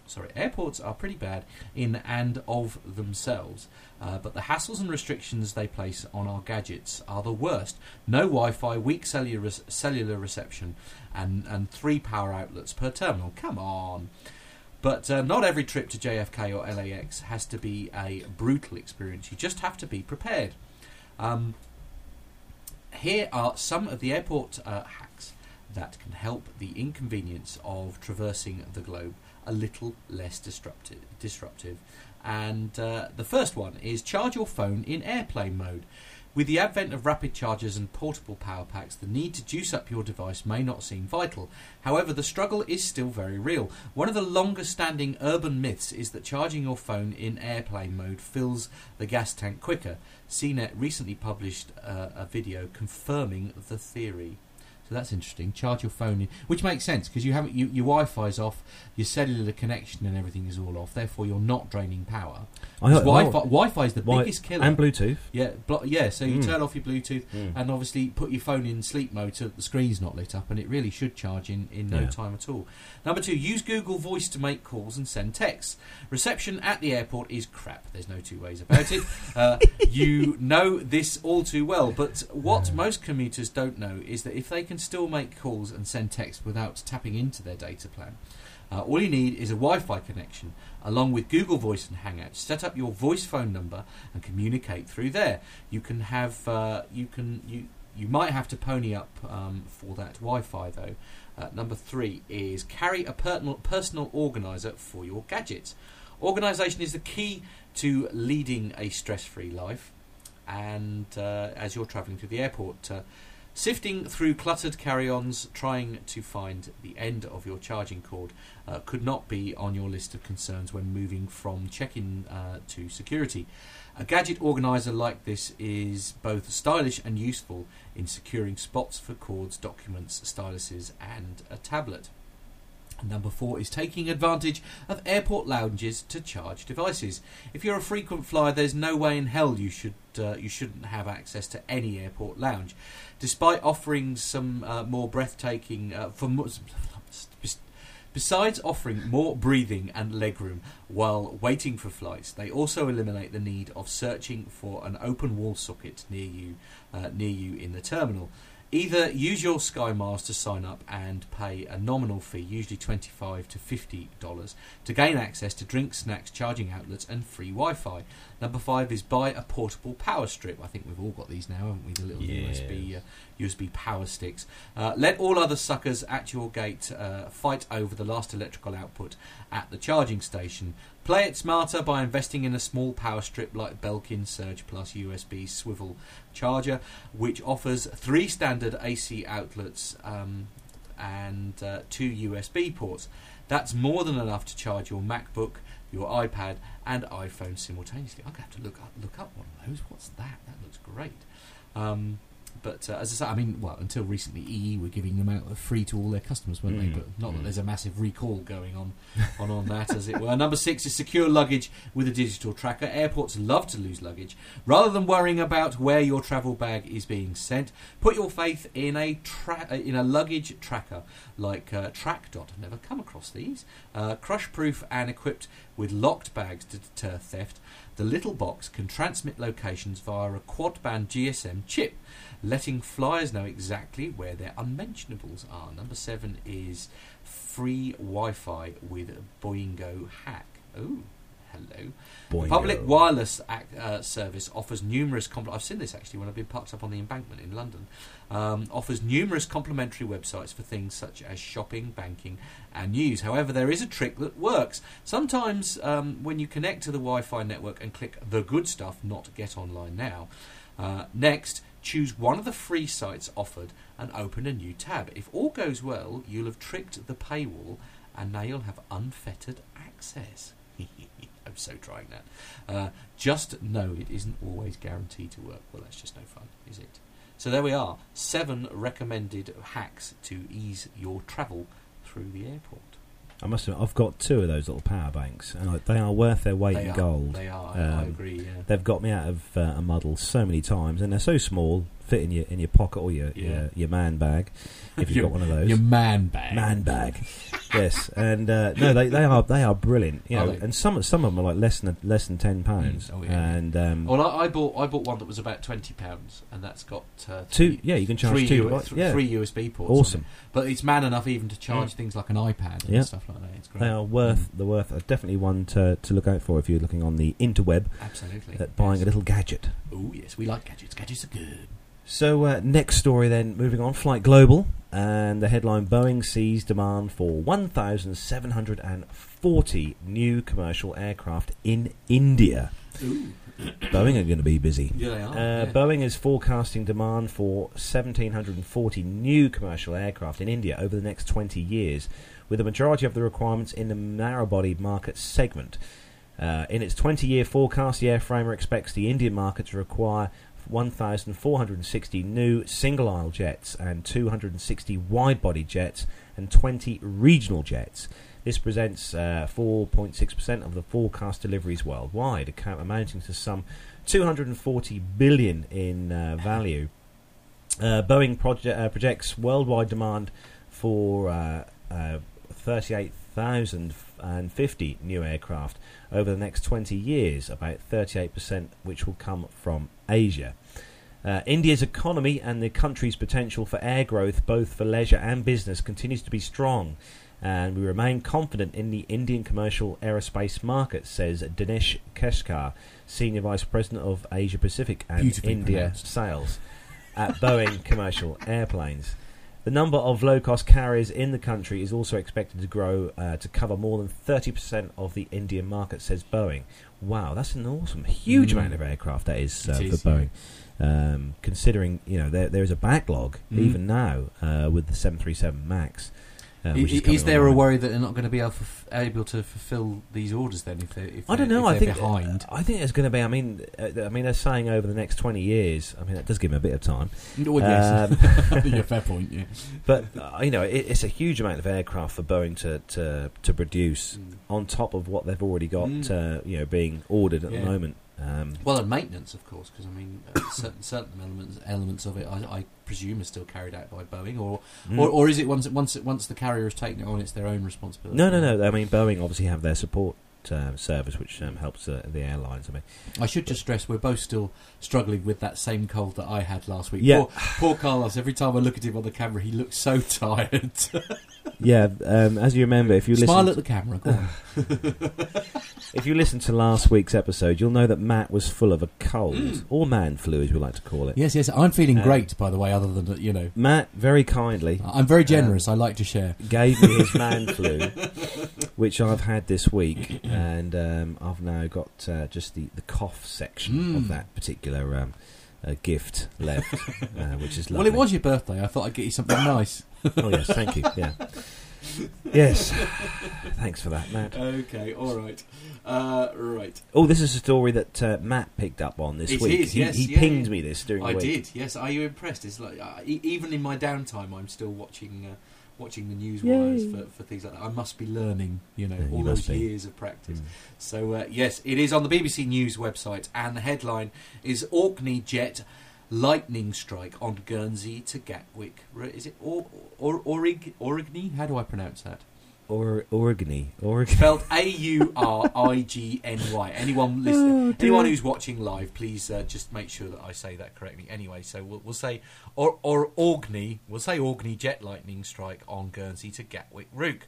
Sorry, airports are pretty bad in and of themselves, uh, but the hassles and restrictions they place on our gadgets are the worst. No Wi Fi, weak cellular, cellular reception, and, and three power outlets per terminal. Come on. But uh, not every trip to JFK or LAX has to be a brutal experience. You just have to be prepared. Um, here are some of the airport uh, hacks that can help the inconvenience of traversing the globe a little less disruptive. disruptive. And uh, the first one is charge your phone in airplane mode. With the advent of rapid chargers and portable power packs, the need to juice up your device may not seem vital. However, the struggle is still very real. One of the longest standing urban myths is that charging your phone in airplane mode fills the gas tank quicker. CNET recently published uh, a video confirming the theory. So that's interesting. Charge your phone, in, which makes sense because you have you, your Wi-Fi's off, your cellular connection and everything is all off. Therefore, you're not draining power. I heard- Wi-Fi, oh, Wi-Fi is the Wi- biggest killer. and Bluetooth. yeah, blo- yeah. So you Mm. turn off your Bluetooth Mm. and obviously put your phone in sleep mode so that the screen's not lit up, and it really should charge in, in no Yeah. time at all. Number two, use Google Voice to make calls and send texts. Reception at the airport is crap. There's no two ways about it. Uh, you know this all too well, but what most commuters don't know is that if they can still make calls and send texts without tapping into their data plan, uh, all you need is a Wi-Fi connection, along with Google Voice and Hangouts. Set up your voice phone number and communicate through there. You can have uh, you can you you might have to pony up um, for that Wi-Fi though. Uh, number three is carry a personal organizer for your gadgets. Organisation is the key to leading a stress-free life, and uh, as you're travelling through the airport. Uh, Sifting through cluttered carry ons, trying to find the end of your charging cord, uh, could not be on your list of concerns when moving from check in uh, to security. A gadget organizer like this is both stylish and useful in securing spots for cords, documents, styluses, and a tablet. Number four is taking advantage of airport lounges to charge devices. If you're a frequent flyer, there's no way in hell you should uh, you shouldn't have access to any airport lounge, despite offering some uh, more breathtaking uh, for Besides offering more breathing and legroom while waiting for flights, they also eliminate the need of searching for an open wall socket near you, uh, near you in the terminal. Either use your SkyMiles to sign up and pay a nominal fee, usually 25 to fifty dollars, to gain access to drinks, snacks, charging outlets, and free Wi-Fi. Number five is buy a portable power strip. I think we've all got these now, haven't we? The little. USB uh, USB power sticks. Uh, let all other suckers at your gate uh, fight over the last electrical output at the charging station. Play it smarter by investing in a small power strip like Belkin Surge Plus USB swivel charger, which offers three standard AC outlets um, and uh, two USB ports. That's more than enough to charge your MacBook, your iPad, and iPhone simultaneously. I'm to have to look up, look up one of those. What's that? That looks great. Um, but uh, as I say, I mean, well, until recently, EE were giving them out free to all their customers, weren't Mm. they? But not that Mm. there's a massive recall going on on on that, as it were. Number six is secure luggage with a digital tracker. Airports love to lose luggage. Rather than worrying about where your travel bag is being sent, put your faith in a tra- uh, in a luggage tracker like uh, Trakdot. I've never come across these. Uh, crush-proof and equipped with locked bags to deter theft. The little box can transmit locations via a quad-band GSM chip, letting flyers know exactly where their unmentionables are. Number seven is free Wi-Fi with Boingo Hack. Oh, hello. Boingo. Public wireless ac- uh, service offers numerous. Compl- I've seen this actually when I've been parked up on the embankment in London. Um, offers numerous complementary websites for things such as shopping, banking, and news. However, there is a trick that works. Sometimes, um, when you connect to the Wi-Fi network and click the good stuff, not get online now. Uh, next, choose one of the free sites offered and open a new tab. If all goes well, you'll have tricked the paywall, and now you'll have unfettered access. I'm so trying that. Uh, just know it isn't always guaranteed to work. Well, that's just no fun, is it? So there we are. Seven recommended hacks to ease your travel through the airport. I must admit, I've got two of those little power banks, and like, they are worth their weight they in are. gold. They are. I, I Um, agree. Yeah. They've got me out of uh, a muddle so many times, and they're so small, fit in your in your pocket or your Yeah. your, your man bag, if you've Your- got one of those. Your man bag. man bag, yes, and uh, no, they, they are they are brilliant. You know, and some some of them are like less than less than ten pounds, Mm, oh, yeah. and um, Well, I, I bought I bought one that was about twenty pounds, and that's got uh, two. Yeah, you can charge three, two. U- devices, th- yeah, three USB ports. awesome. it. But it's man enough even to charge Mm. things like an iPad and Yeah. stuff like that. It's great. They are worth the worth. Uh, definitely one to to look out for if you're looking on the interweb Absolutely. at buying a little gadget. Oh yes, we like gadgets. Gadgets are good. So uh, next story then, moving on, Flight Global, and the headline: Boeing sees demand for 1,740 new commercial aircraft in India. Boeing are going to be busy. Yeah, they are. Uh, yeah. Boeing is forecasting demand for 1,740 new commercial aircraft in India over the next 20 years, with the majority of the requirements in the narrow-body market segment. Uh, in its 20-year forecast, the airframer expects the Indian market to require 1,460 new single-aisle jets and 260 wide-body jets and 20 regional jets. This presents uh, 4.6% of the forecast deliveries worldwide, amounting to some 240 billion in uh, value. Uh, Boeing proje- uh, projects worldwide demand for uh, uh, 38,050 new aircraft over the next 20 years, about 38%, which will come from Asia. Uh, India's economy and the country's potential for air growth, both for leisure and business, continues to be strong. And we remain confident in the Indian commercial aerospace market, says Dinesh Keskar, Senior Vice President of Asia Pacific and India pronounced. Sales at Boeing Commercial Airplanes. The number of low cost carriers in the country is also expected to grow uh, to cover more than 30% of the Indian market, says Boeing. Wow, that's an awesome, huge Mm. amount of aircraft that is, uh, is, for Boeing. Um, considering you know there there is a backlog Mm. even now uh, with the 737 Max. Uh, I- which is, there a worry that they're not going to be able, able to fulfil these orders then if if I don't know. I think behind? I think it's going to be. I mean, uh, I mean, they're saying over the next twenty years. I mean, that does give them a bit of time. Well, yes. Um, yeah, fair point. Yeah. But uh, you know, it, it's a huge amount of aircraft for Boeing to to, to produce on top of what they've already got. Mm. Uh, you know, being ordered at Yeah. the moment. Um, Well, and maintenance, of course, because I mean, uh, certain certain elements elements of it, I, I presume, are still carried out by Boeing, or mm. or, or is it once once it, once the carrier has taken it on, it's their own responsibility? no, no, no. I mean, Boeing obviously have their support um, service, which um, helps uh, the airlines. I mean, I should just stress we're both still struggling with that same cold that I had last week. Yeah. Poor, poor Carlos. Every time I look at him on the camera, he looks so tired. Yeah. Um, as you remember, if you Smile listen, at the camera. Go on. if you listen to last week's episode, you'll know that Matt was full of a cold Mm. or man flu, as we like to call it. yes, yes. I'm feeling Uh, great, by the way. Other than that, you know, Matt very kindly I'm very generous. I like to share. gave me his man flu, which I've had this week, and um, I've now got uh, just the, the cough section of Mm. that particular um, uh, gift left, uh, which is Well, it was your birthday. I thought I'd get you something nice. Oh yes, thank you. Yeah. Yes. Thanks for that, Matt. Okay, all right, uh, right. Oh, this is a story that uh, Matt picked up on this It week. is, he yes, he yeah, pinged yeah. me this during I the week. did. Yes, are you impressed? It's like uh, even in my downtime, I'm still watching uh, watching the news Yay. wires for, for things like that. I must be learning, you know, Yeah, all must those years of practice. Mm. So uh, yes, it is on the BBC News website, and the headline is Orkney jet lightning strike on Guernsey to Gatwick. Re- Is it or or Orig Origny? How do I pronounce that? Or. Origny. Spelled A U R I G N Y. Anyone Oh, listening, dear. anyone who's watching live, please uh, just make sure that I say that correctly. Anyway, so we'll, we'll say or or Orkney. We'll say Orkney jet lightning strike on Guernsey to Gatwick route.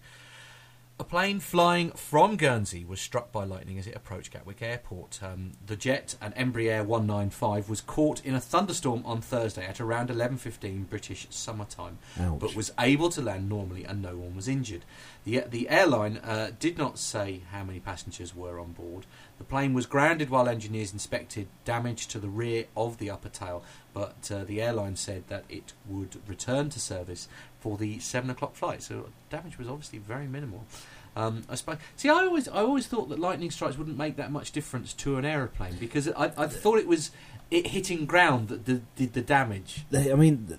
A plane flying from Guernsey was struck by lightning as it approached Gatwick Airport. Um, the jet, an Embraer 195, was caught in a thunderstorm on Thursday at around 11:15 British summertime Ouch. but was able to land normally and no one was injured. The, the airline uh, did not say how many passengers were on board. The plane was grounded while engineers inspected damage to the rear of the upper tail, but uh, the airline said that it would return to service for the seven o'clock flight. So damage was obviously very minimal. Um, I suppose. See, I always, I always thought that lightning strikes wouldn't make that much difference to an aeroplane because I, I thought it was it hitting ground that did, did the damage. They, I mean,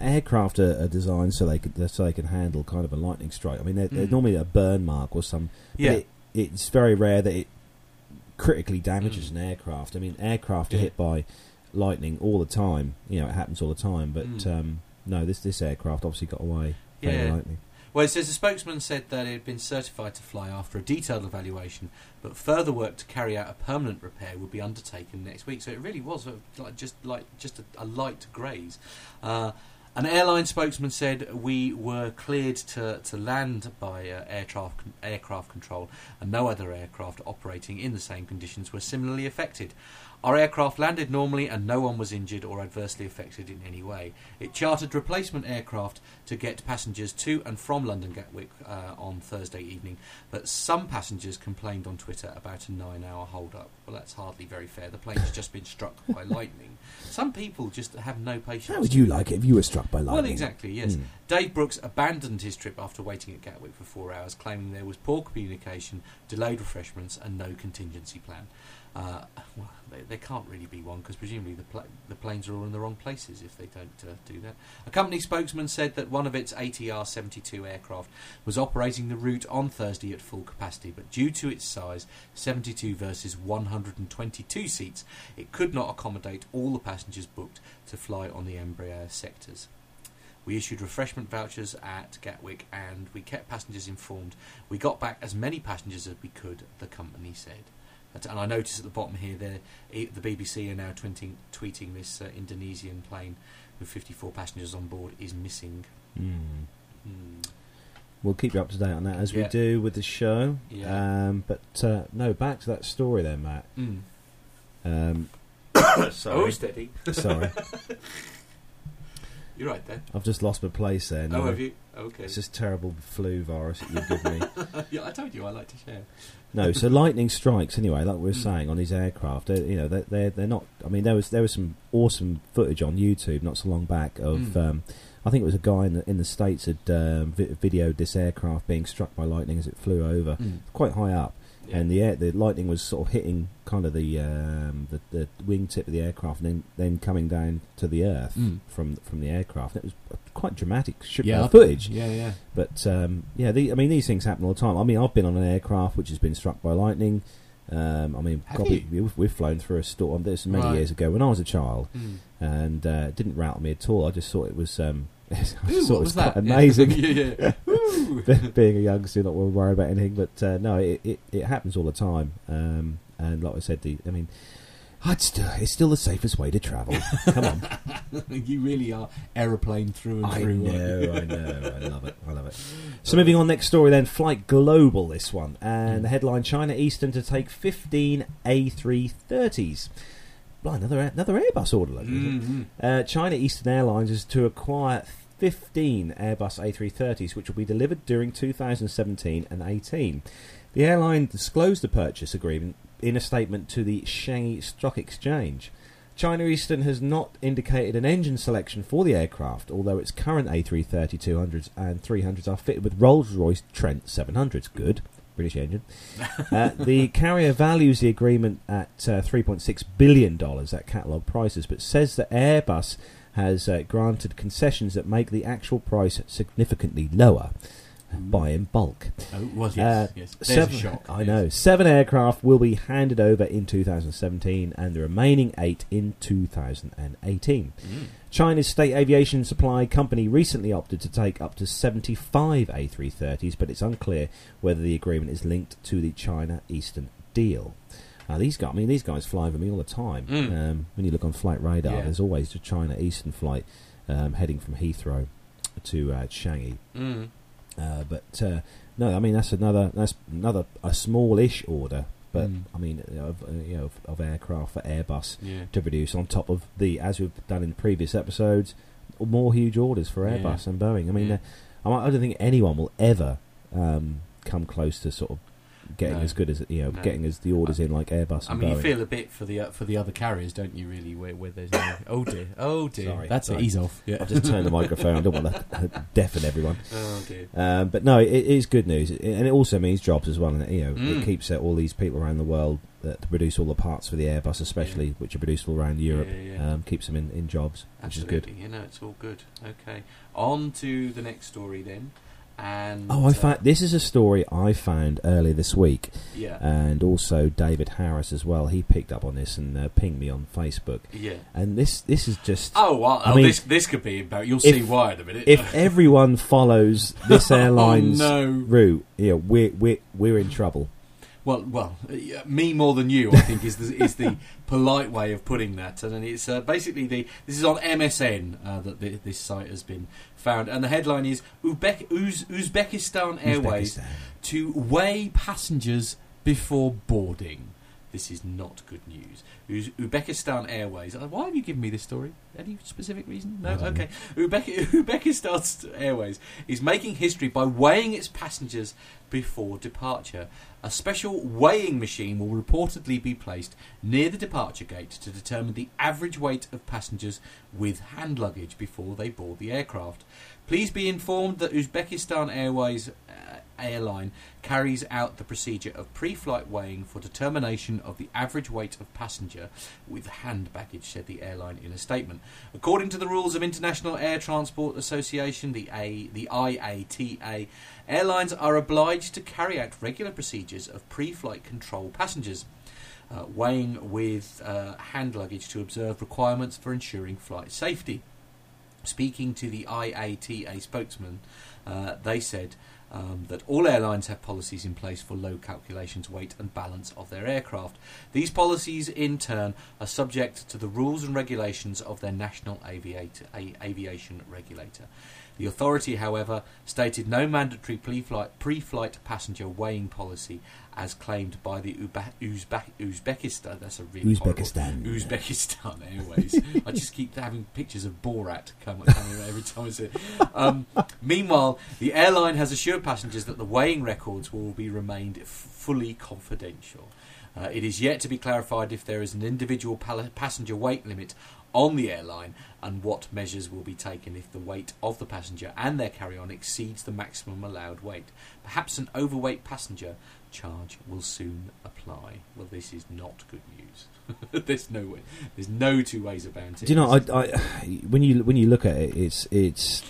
aircraft are, are designed so they could so they can handle kind of a lightning strike. I mean, they're, they're Mm. normally a burn mark or some. Yeah. it, it's very rare that it critically damages Mm. an aircraft. I mean, aircraft are hit by lightning all the time. You know, it happens all the time. But Mm. um, no, this this aircraft obviously got away. very Yeah. lightning. Well, it says the spokesman said that it had been certified to fly after a detailed evaluation, but further work to carry out a permanent repair would be undertaken next week. So it really was a, like just like just a, a light graze. Uh, an airline spokesman said we were cleared to, to land by uh, aircraft aircraft control, and no other aircraft operating in the same conditions were similarly affected. Our aircraft landed normally and no one was injured or adversely affected in any way. It chartered replacement aircraft to get passengers to and from London Gatwick uh, on Thursday evening, but some passengers complained on Twitter about a nine hour hold up. Well, that's hardly very fair. The plane's just been struck by lightning. Some people just have no patience. How would you like it if you were struck by lightning? Well, exactly, yes. Hmm. Dave Brooks abandoned his trip after waiting at Gatwick for four hours, claiming there was poor communication, delayed refreshments, and no contingency plan. Uh, well, there, there can't really be one because presumably the, pla- the planes are all in the wrong places if they don't uh, do that. A company spokesman said that one of its ATR 72 aircraft was operating the route on Thursday at full capacity, but due to its size, 72 versus 122 seats, it could not accommodate all the passengers booked to fly on the Embraer sectors. We issued refreshment vouchers at Gatwick and we kept passengers informed. We got back as many passengers as we could, the company said. And I notice at the bottom here, the BBC are now tweeting, tweeting this uh, Indonesian plane with 54 passengers on board is missing. Hmm. Hmm. We'll keep you up to date on that as we do with the show. Yeah. Um, but uh, no, back to that story there, Matt. Hmm. Um, Oh, sorry, steady. sorry, You're right there. I've just lost my place there. Oh, have you? Okay. It's this terrible flu virus that you've given me. yeah, I told you I like to share. No, so lightning strikes anyway, like we were Mm. saying on these aircraft. They're, you know, they're, they're they're not. I mean, there was there was some awesome footage on YouTube not so long back of. Mm. Um, I think it was a guy in the in the states had um, vi- videoed this aircraft being struck by lightning as it flew over Mm. quite high up, Yeah. and the air, the lightning was sort of hitting kind of the um, the, the wingtip of the aircraft, and then then coming down to the earth Mm. from from the aircraft. It was quite dramatic sh- yeah, footage. Yeah, yeah. But um, yeah, the, I mean, these things happen all the time. I mean, I've been on an aircraft which has been struck by lightning. Um, I mean, Have God, we, we've, we've flown through a storm. This many Right. years ago when I was a child, Mm. And uh, it didn't rattle me at all. I just thought it was. Um, I Ooh, thought it was quite amazing. yeah, yeah. Being a youngster, not worried about anything. But uh, no, it, it, it happens all the time. Um, and like I said, the I mean, it's still, it's still the safest way to travel. Come on. you really are aeroplane through and I through. aren't know, I know, I love it, I love it. So moving on, next story then, Flight Global, this one, and the headline: China Eastern to take 15 A330s. Blimey, another another Airbus order. it? Mhm. Uh, China Eastern Airlines is to acquire 15 Airbus A330s, which will be delivered during 2017 and 18. The airline disclosed the purchase agreement in a statement to the Shanghai Stock Exchange. China Eastern has not indicated an engine selection for the aircraft, although its current A330 200s and 300s are fitted with Rolls-Royce Trent 700s. Good. British engine. uh, the carrier values the agreement at uh, $3.6 billion at catalogue prices, but says that Airbus has uh, granted concessions that make the actual price significantly lower. Buy in bulk. Oh, it was yes, Uh, yes. There's seven, a shock. I yes. know. Seven aircraft will be handed over in 2017 and the remaining eight in 2018. Mm. China's state aviation supply company recently opted to take up to 75 A330s, but it's unclear whether the agreement is linked to the China Eastern deal. Now, these guys, I mean, these guys fly with me all the time. Mm. Um, when you look on flight radar, Yeah. there's always a China Eastern flight um, heading from Heathrow to uh, Changi. Mm. Uh, but uh, no, I mean that's another that's another a smallish order, but Mm. I mean of uh, you know of, of aircraft for Airbus Yeah. to produce on top of the as we've done in previous episodes, more huge orders for Yeah. Airbus and Boeing. I mean, Yeah. uh, I, I don't think anyone will ever um, come close to sort of getting No. as good as you know No. getting as the orders in like Airbus I mean, you feel a bit for the uh, for the other carriers, don't you? Really, where, where there's no. Oh dear, oh dear. Sorry, That's sorry. it. He's off. Yeah. I've just turned the microphone. I don't want to deafen everyone. oh dear. Um, but no, it, it is good news, It- and it also means jobs as well. And you know, Mm. it keeps uh, all these people around the world to produce all the parts for the Airbus, especially Yeah. which are produced all around Europe. Yeah, yeah. Um, keeps them in, in jobs, which is good. You know, it's all good. Okay. On to the next story then. And Oh, I found this is a story I found earlier this week, Yeah. and also David Harris as well. He picked up on this and uh, pinged me on Facebook. yeah. And this this is just Oh well, I oh, mean, this this could be about. You'll if- see why in a minute. if everyone follows this airline's oh, no. route, yeah, we're we're we're in trouble. Well, well, me more than you, I think, is the, is the polite way of putting that. And it's uh, basically the this is on MSN uh, that the, this site has been found, and the headline is Uzbek, Uz, Uzbekistan Airways Uzbekistan. to weigh passengers before boarding. This is not good news. Uz- Uzbekistan Airways. uh, Why have you given me this story? Any specific reason? No. Okay. Uzbek- Uzbekistan Airways is making history by weighing its passengers before departure. A special weighing machine will reportedly be placed near the departure gate to determine the average weight of passengers with hand luggage before they board the aircraft. Please be informed that Uzbekistan Airways uh, airline carries out the procedure of pre-flight weighing for determination of the average weight of passenger with hand baggage, said the airline in a statement. According to the rules of International Air Transport Association, the A, the IATA, airlines are obliged to carry out regular procedures of pre-flight control passengers. Uh, weighing with uh, hand luggage to observe requirements for ensuring flight safety. Speaking to the IATA spokesman, uh, they said um, that all airlines have policies in place for load calculations, weight, and balance of their aircraft. These policies, in turn, are subject to the rules and regulations of their national aviator, a- aviation regulator. The authority, however, stated no mandatory pre-flight, pre-flight passenger weighing policy as claimed by the Uba- Uzbek, Uzbekistan. That's a really horrible- Uzbekistan. Uzbekistan Airways. I just keep having pictures of Borat come coming every time I see it. Um, meanwhile, the airline has assured passengers that the weighing records will be remained f- fully confidential. Uh, it is yet to be clarified if there is an individual pal- passenger weight limit on the airline and what measures will be taken if the weight of the passenger and their carry-on exceeds the maximum allowed weight. Perhaps an overweight passenger charge will soon apply. Well, this is not good news. there's no way. There's no two ways about it. Do you know? I, I, when you when you look at it, it's it's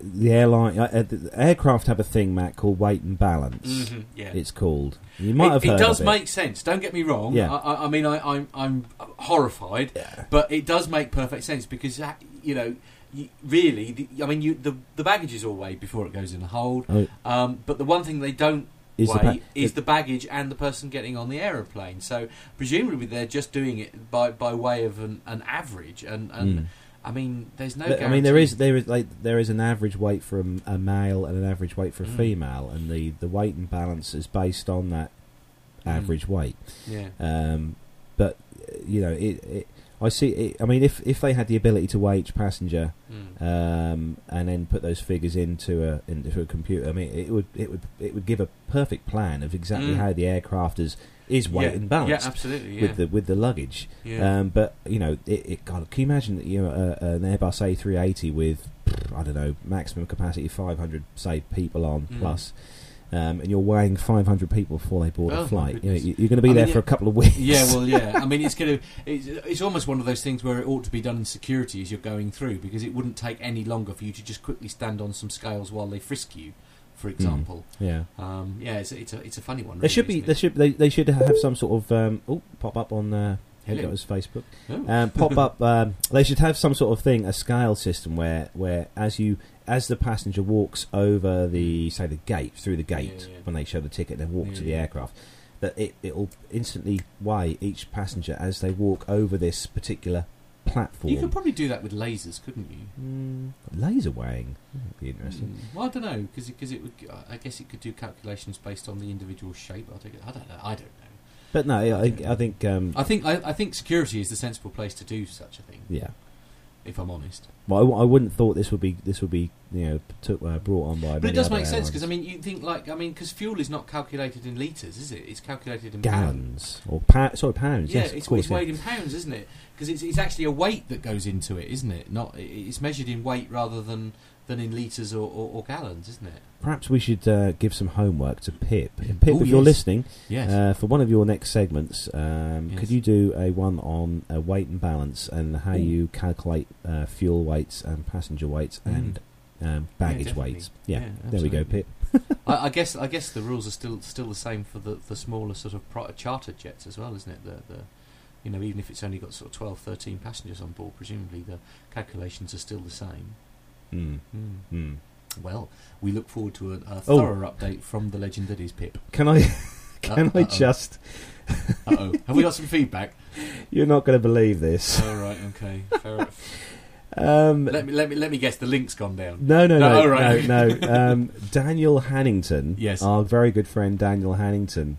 the airline. Uh, uh, the aircraft have a thing, Matt, called weight and balance. Mhm, yeah. It's called. You might it, have it does it. make sense. Don't get me wrong. Yeah. I, I, mean, I, I'm I'm horrified, Yeah. but it does make perfect sense because uh, you know, you, really, the, I mean, you the the baggage is all weighed before it goes in the hold. Oh, Um, but the one thing they don't is the pa- is the baggage and the person getting on the aeroplane. So presumably they're just doing it by, by way of an, an average. And, and Mm. I mean, there's no. I mean, there is there is like there is an average weight for a male and an average weight for a Mm. female, and the, the weight and balance is based on that Mm. average weight. Yeah. Um, but you know, it, it I see. It, I mean, if if they had the ability to weigh each passenger Mm. um, and then put those figures into a into a computer, I mean, it would it would it would give a perfect plan of exactly Mm. how the aircraft is is weight yeah. and balance. Yeah, absolutely. Yeah. with the with the luggage. yeah. Um, but you know, it, it God, can you imagine that you know uh, an Airbus A380 with I don't know maximum capacity 500 say people on Mm. plus, um, and you're weighing 500 people before they board Oh, a flight. You know, you're going to be I there mean, for yeah. a couple of weeks. Yeah, well, yeah. I mean, it's going to. It's, it's almost one of those things where it ought to be done in security as you're going through, because it wouldn't take any longer for you to just quickly stand on some scales while they frisk you, for example. yeah. Um, yeah, it's, it's a it's a funny one. There really, should be there should they, they should have some sort of um, oh pop up on uh, Hello. Facebook. Oh. Um, pop up. Um, they should have some sort of thing, a scale system where where as you as the passenger walks over the say the gate through the gate Yeah, yeah. when they show the ticket, then walk Yeah, to the aircraft. That it it will instantly weigh each passenger as they walk over this particular platform. You could probably do that with lasers, couldn't you? Mm, laser weighing. That'd be interesting. Mm. Well, I don't know because because it would. I guess it could do calculations based on the individual shape. I, think, I don't know. I don't know. But no, I, I think um, I think I, I think security is the sensible place to do such a thing. yeah. If I'm honest, Well, I, w- I wouldn't thought this would be this would be you know took, uh, brought on by. but it does make sense because I mean you think like I mean because fuel is not calculated in liters, is it? It's calculated in pounds. gallons or pa- sorry pounds. Yeah, yes, it's, course. it's yeah. weighed in pounds, isn't it? Because it's, it's actually a weight that goes into it, isn't it? Not it's measured in weight rather than, than in liters or, or, or gallons, isn't it? Perhaps we should uh, give some homework to Pip. Pip, Oh, if you're listening, Yes. uh, for one of your next segments, um, Yes. could you do a one on uh, weight and balance and how Ooh. you calculate uh, fuel weights and passenger weights Mm. and um, baggage definitely. weights? Yeah, Yeah, there we go. Pip. I, I guess I guess the rules are still still the same for the, the smaller sort of chartered jets as well, isn't it? The, the you know even if it's only got sort of 12, 13 passengers on board, presumably the calculations are still the same. Mm. Mm. Mm. Well, we look forward to a, a Oh. thorough update from the legend that is Pip. Can I? Can I Uh-oh. just? Uh oh, have we got some feedback? You're not going to believe this. All right, okay. Fair enough. Um, let me let me let me guess. The link's gone down. No, no, No, no, oh, right. no, no. Um, Daniel Hannington, Yes. our very good friend Daniel Hannington,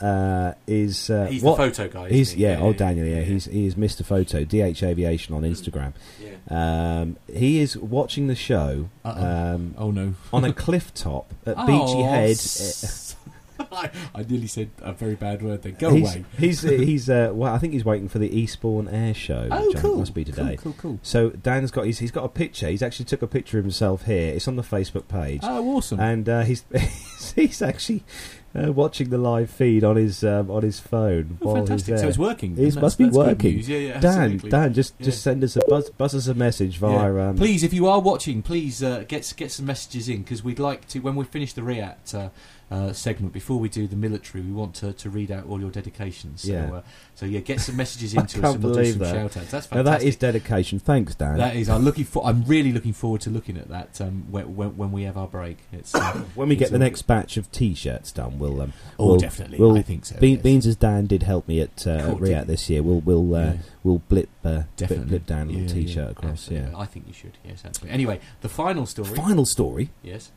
uh, is uh, He's what the photo guy. he's he? yeah, old Daniel. Yeah, he's he is Mr. Photo DH Aviation on Instagram. Yeah. Um, he is watching the show um, Oh no. on a cliff top at Beachy Oh, Head. s- I, I nearly said a very bad word then. Go he's away. he's uh, he's uh, well, I think he's waiting for the Eastbourne Air Show, Oh, cool. must be today. Cool, cool, cool. So Dan's got he's, he's got a picture. He's actually took a picture of himself here. It's on the Facebook page, Oh, awesome. and uh, he's he's actually uh, watching the live feed on his um, on his phone Oh, while he's fantastic. there. So it's working. It must be working. Yeah, yeah, Dan. Dan, just Yeah. just send us a buzz, buzz us a message via. Yeah. Um, please, if you are watching, please uh, get get some messages in because we'd like to. When we finish the RIAT uh, uh, segment, before we do the military, we want to, to read out all your dedications. So, Yeah. Uh, so yeah, get some messages into us and we'll do some that. shout outs. That's now fantastic. that is dedication. Thanks, Dan. That is. I'm looking for. I'm really looking forward to looking at that um, when, when, when we have our break. It's. Uh, when we get the next batch of T-shirts done, we'll um, oh, we'll, definitely. we'll I think so. Be- yes. Beans as Dan did help me at, uh, Cool, this year. We'll we'll uh, Yeah. we'll blip uh, blip, Definitely. blip Dan a little Yeah, T-shirt across. absolutely. Yeah. I think you should. Yes, absolutely. Anyway, the final story. Final story. yes.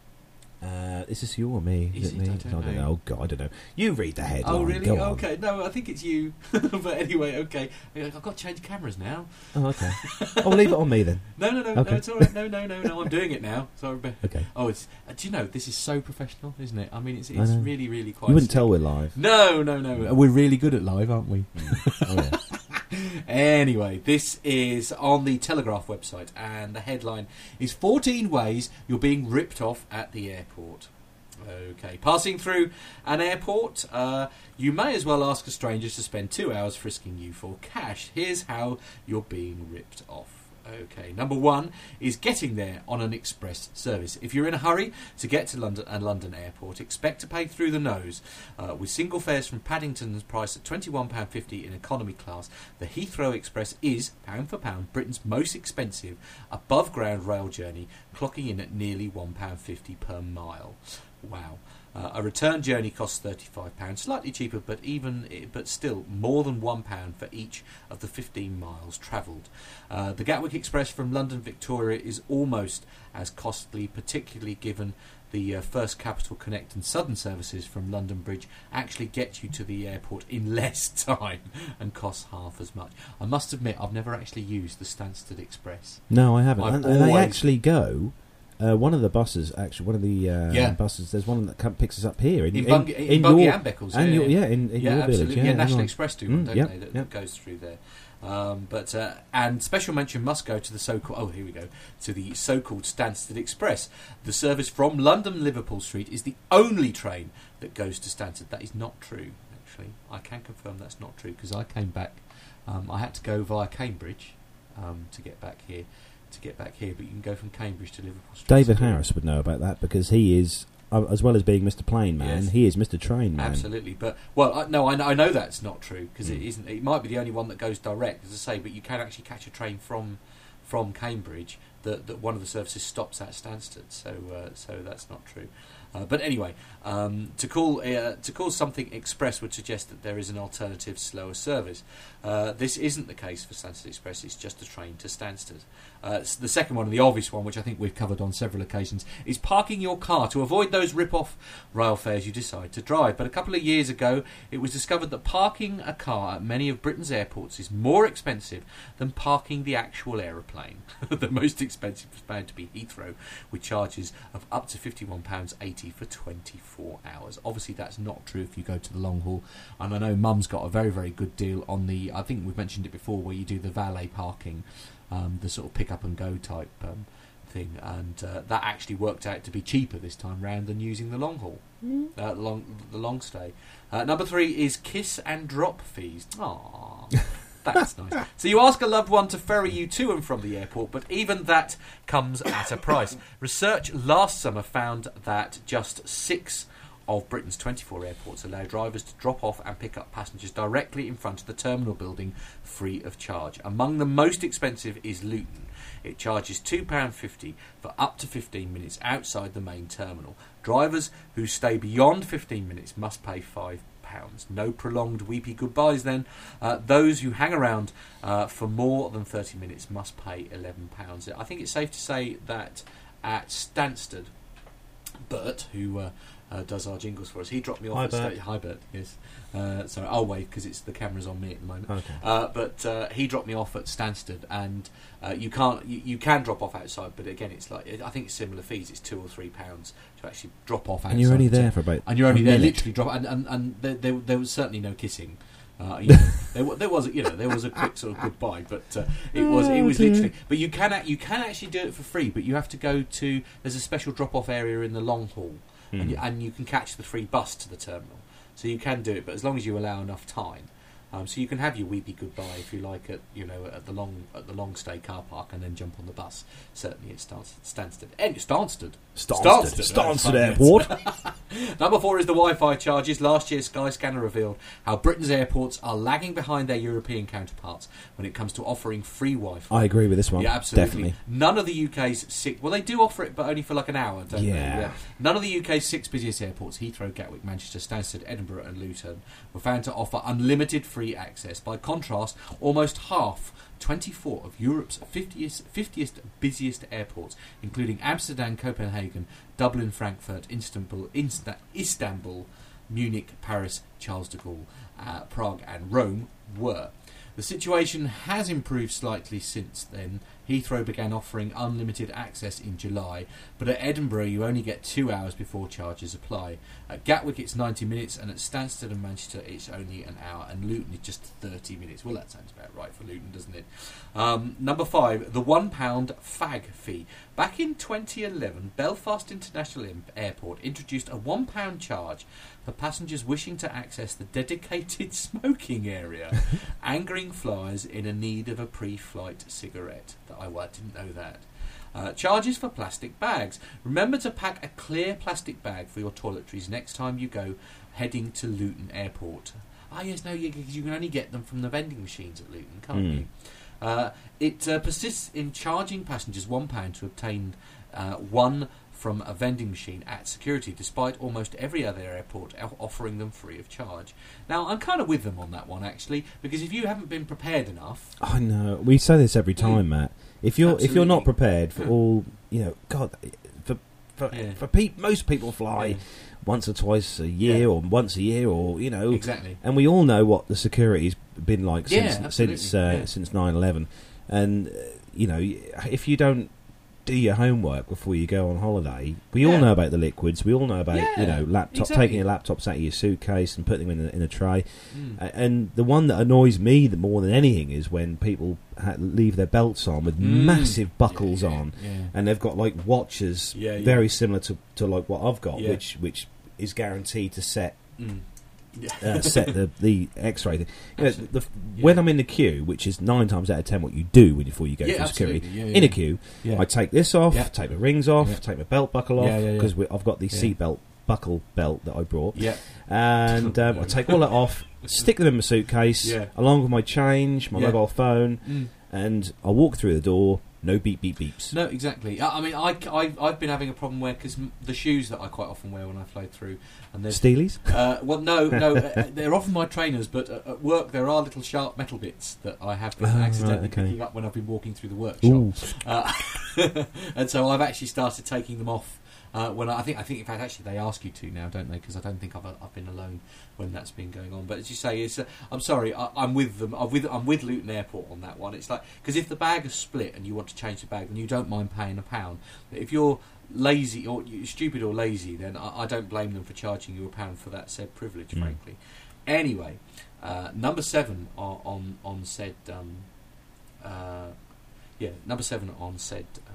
Uh, is this you or me? Is it me? I don't know. Oh God, I don't know. You read the headline. Oh, really? Go on. Okay. No, I think it's you. but anyway, okay. I've got to change cameras now. Oh, okay. oh, leave it on me then. No, no, no, Okay. no. It's all right. No, no, no, no. I'm doing it now. Sorry. Be- Okay. Oh, it's. Uh, do you know this is so professional, isn't it? I mean, it's it's really, really quite. You wouldn't slick. tell we're live. No, no, no. We're really good at live, aren't we? oh, yeah. Anyway, this is on the Telegraph website, and the headline is 14 Ways You're Being Ripped Off at the Airport. Okay, passing through an airport, uh, you may as well ask a stranger to spend two hours frisking you for cash. Here's how you're being ripped off. Okay, number one is getting there on an express service. If you're in a hurry to get to London and London Airport, expect to pay through the nose. Uh, with single fares from Paddington's price at £21.50 in economy class, the Heathrow Express is, pound for pound, Britain's most expensive above ground rail journey, clocking in at nearly £1.50 per mile. Wow. Uh, a return journey costs £35, slightly cheaper, but even but still more than £1 for each of the 15 miles travelled. Uh, the Gatwick Express from London Victoria is almost as costly, particularly given the uh, First Capital Connect and Southern services from London Bridge actually get you to the airport in less time and cost half as much. I must admit, I've never actually used the Stansted Express. No, I haven't. I've And, and they actually go. Uh, one of the buses, actually, one of the uh, Yeah. buses. There's one that come, picks us up here in In, in, Bung- in, Bungay your and Beccles, and yeah, your, yeah. in, in yeah, your absolutely. village. Yeah, Yeah, National. Express do one, Mm, don't yep, they? That, yep. goes through there. Um, but uh, and special mention must go to the so-called. Oh, here we go to the so-called Stansted Express. The service from London Liverpool Street is the only train that goes to Stansted. That is not true. Actually, I can confirm that's not true because I came back. Um, I had to go via Cambridge um, to get back here. To get back here, but you can go from Cambridge to Liverpool Street. David. Harris would know about that because he is, uh, as well as being Mr. Plane Man, Yes. he is Mr. Train Man. Absolutely, but well, I, no, I know, I know that's not true because it Mm. isn't. It might be the only one that goes direct, as I say, but you can actually catch a train from from Cambridge that, that one of the services stops at Stansted. So uh, so that's not true. Uh, but anyway, um, to call uh, to call something express would suggest that there is an alternative, slower service. Uh, this isn't the case for Stansted Express. It's just a train to Stansted. Uh, the second one, and the obvious one, which I think we've covered on several occasions, is parking your car to avoid those rip-off rail fares you decide to drive. But a couple of years ago, it was discovered that parking a car at many of Britain's airports is more expensive than parking the actual aeroplane. the most expensive was found to be Heathrow, with charges of up to £51.80 for 24 hours. Obviously, that's not true if you go to the long haul. And I know Mum's got a very, very good deal on the, I think we've mentioned it before, where you do the valet parking, um, the sort of pick up and go type um, thing. And uh, that actually worked out to be cheaper this time round than using the long haul, uh, long, the long stay. Uh, number three is kiss and drop fees. Aww. That's nice. So you ask a loved one to ferry you to and from the airport, but even that comes at a price. Research last summer found that just six of Britain's 24 airports allow drivers to drop off and pick up passengers directly in front of the terminal building free of charge. Among the most expensive is Luton. It charges £2.50 for up to 15 minutes outside the main terminal. Drivers who stay beyond 15 minutes must pay £5. No prolonged weepy goodbyes then. Uh, those who hang around uh, for more than 30 minutes must pay £11. I think it's safe to say that at Stansted, Bert, who uh, uh, does our jingles for us. He dropped me off Hi, at Bert. Sta- Hi, Bert. Yes. Uh, sorry, I'll wait because it's the camera's on me at the moment. Okay. Uh, but uh, he dropped me off at Stansted, and uh, you can't you, you can drop off outside, but again, it's like I think it's similar fees. It's two or three pounds to actually drop off outside. And you're only the there for about and you're only there minute. literally drop, and and, and there, there, there was certainly no kissing. Uh, you know, there, there was you know there was a quick sort of goodbye, but uh, it was it Oh, was literally. But you can you can actually do it for free, but you have to go to there's a special drop off area in the long haul, and, Mm. you, and you can catch the free bus to the terminal. So you can do it, but as long as you allow enough time. Um, so you can have your weepy goodbye if you like at you know at the long at the long stay car park and then jump on the bus. Certainly at Stans- Stansted. And Stansted. Stansted, Stansted. Airport. Number four is the Wi-Fi charges. Last year, Skyscanner revealed how Britain's airports are lagging behind their European counterparts when it comes to offering free Wi-Fi. I agree with this one. Yeah, absolutely. Definitely. None of the UK's six. Well, they do offer it, but only for like an hour, don't Yeah. they? None of the UK's six busiest airports, Heathrow, Gatwick, Manchester, Stansted, Edinburgh, and Luton, were found to offer unlimited free access. By contrast, almost half. 24 of Europe's 50th, 50th busiest airports, including Amsterdam, Copenhagen, Dublin, Frankfurt, Istanbul, Istanbul Munich, Paris, Charles de Gaulle, uh, Prague, and Rome, were. The situation has improved slightly since then. Heathrow began offering unlimited access in July, but at Edinburgh you only get two hours before charges apply. At Gatwick it's 90 minutes, and at Stansted and Manchester it's only an hour, and Luton is just 30 minutes. Well, that sounds about right for Luton, doesn't it? Um, number five, the £1 fag fee. Back in 2011, Belfast International Airport introduced a £1 charge for passengers wishing to access the dedicated smoking area, angering flyers in a need of a pre-flight cigarette. That I, well, I didn't know that. Uh, charges for plastic bags. Remember to pack a clear plastic bag for your toiletries next time you go heading to Luton Airport. Ah, yes, no, you, you can only get them from the vending machines at Luton, can't Hmm. you? Uh, it uh, persists in charging passengers £1 to obtain uh, one from a vending machine at security, despite almost every other airport offering them free of charge. Now, I'm kind of with them on that one, actually, because if you haven't been prepared enough, I know. We say this every time, Matt. If you're if you're not. Prepared for all, you know, God, for for, Yeah. for pe- most people fly Yeah. once or twice a year Yeah. or once a year or you know, exactly. and we all know what the security's been like since since uh, since nine eleven, and uh, you know, if you don't do your homework before you go on holiday, we all know about the liquids. We all know about Yeah, you know laptop exactly. taking your laptops out of your suitcase and putting them in a, in a tray. Mm. And the one that annoys me the more than anything is when people ha- leave their belts on with Mm. massive buckles Yeah, on, Yeah. and they've got like watches Yeah, yeah. very similar to, to like what I've got, Yeah. which which is guaranteed to set Mm. Yeah. uh, set the the X-ray. Thing. You know, the, Yeah. When I'm in the queue, which is nine times out of ten what you do when before you go Yeah, through security. Yeah, in a queue. I take this off, take my rings off, take my belt buckle off because I've got the Yeah. seat belt buckle belt that I brought yeah. and um, I take all that off, stick them in my suitcase, along with my change, my mobile phone, Mm. and I walk through the door. No beep beep beeps. No, exactly. I, I mean, I, I, I've been having a problem where because the shoes that I quite often wear when I fly through, and there's Steelies. Uh, well, no, no, uh, they're often my trainers, but uh, at work there are little sharp metal bits that I have been Oh, right, accidentally okay. picking up when I've been walking through the workshop, uh, and so I've actually started taking them off. Uh, when I, think, I think in fact, actually, they ask you to now, don't they? Because I don't think I've, I've been alone when that's been going on. But as you say, it's, uh, I'm sorry, I, I'm with them. I'm with, I'm with Luton Airport on that one. It's like because if the bag is split and you want to change the bag, then you don't mind paying a pound. But if you're lazy or you stupid or lazy, then I, I don't blame them for charging you a pound for that said privilege, Mm. frankly. Anyway, uh, number seven on on, on said um, uh, yeah number seven on said uh,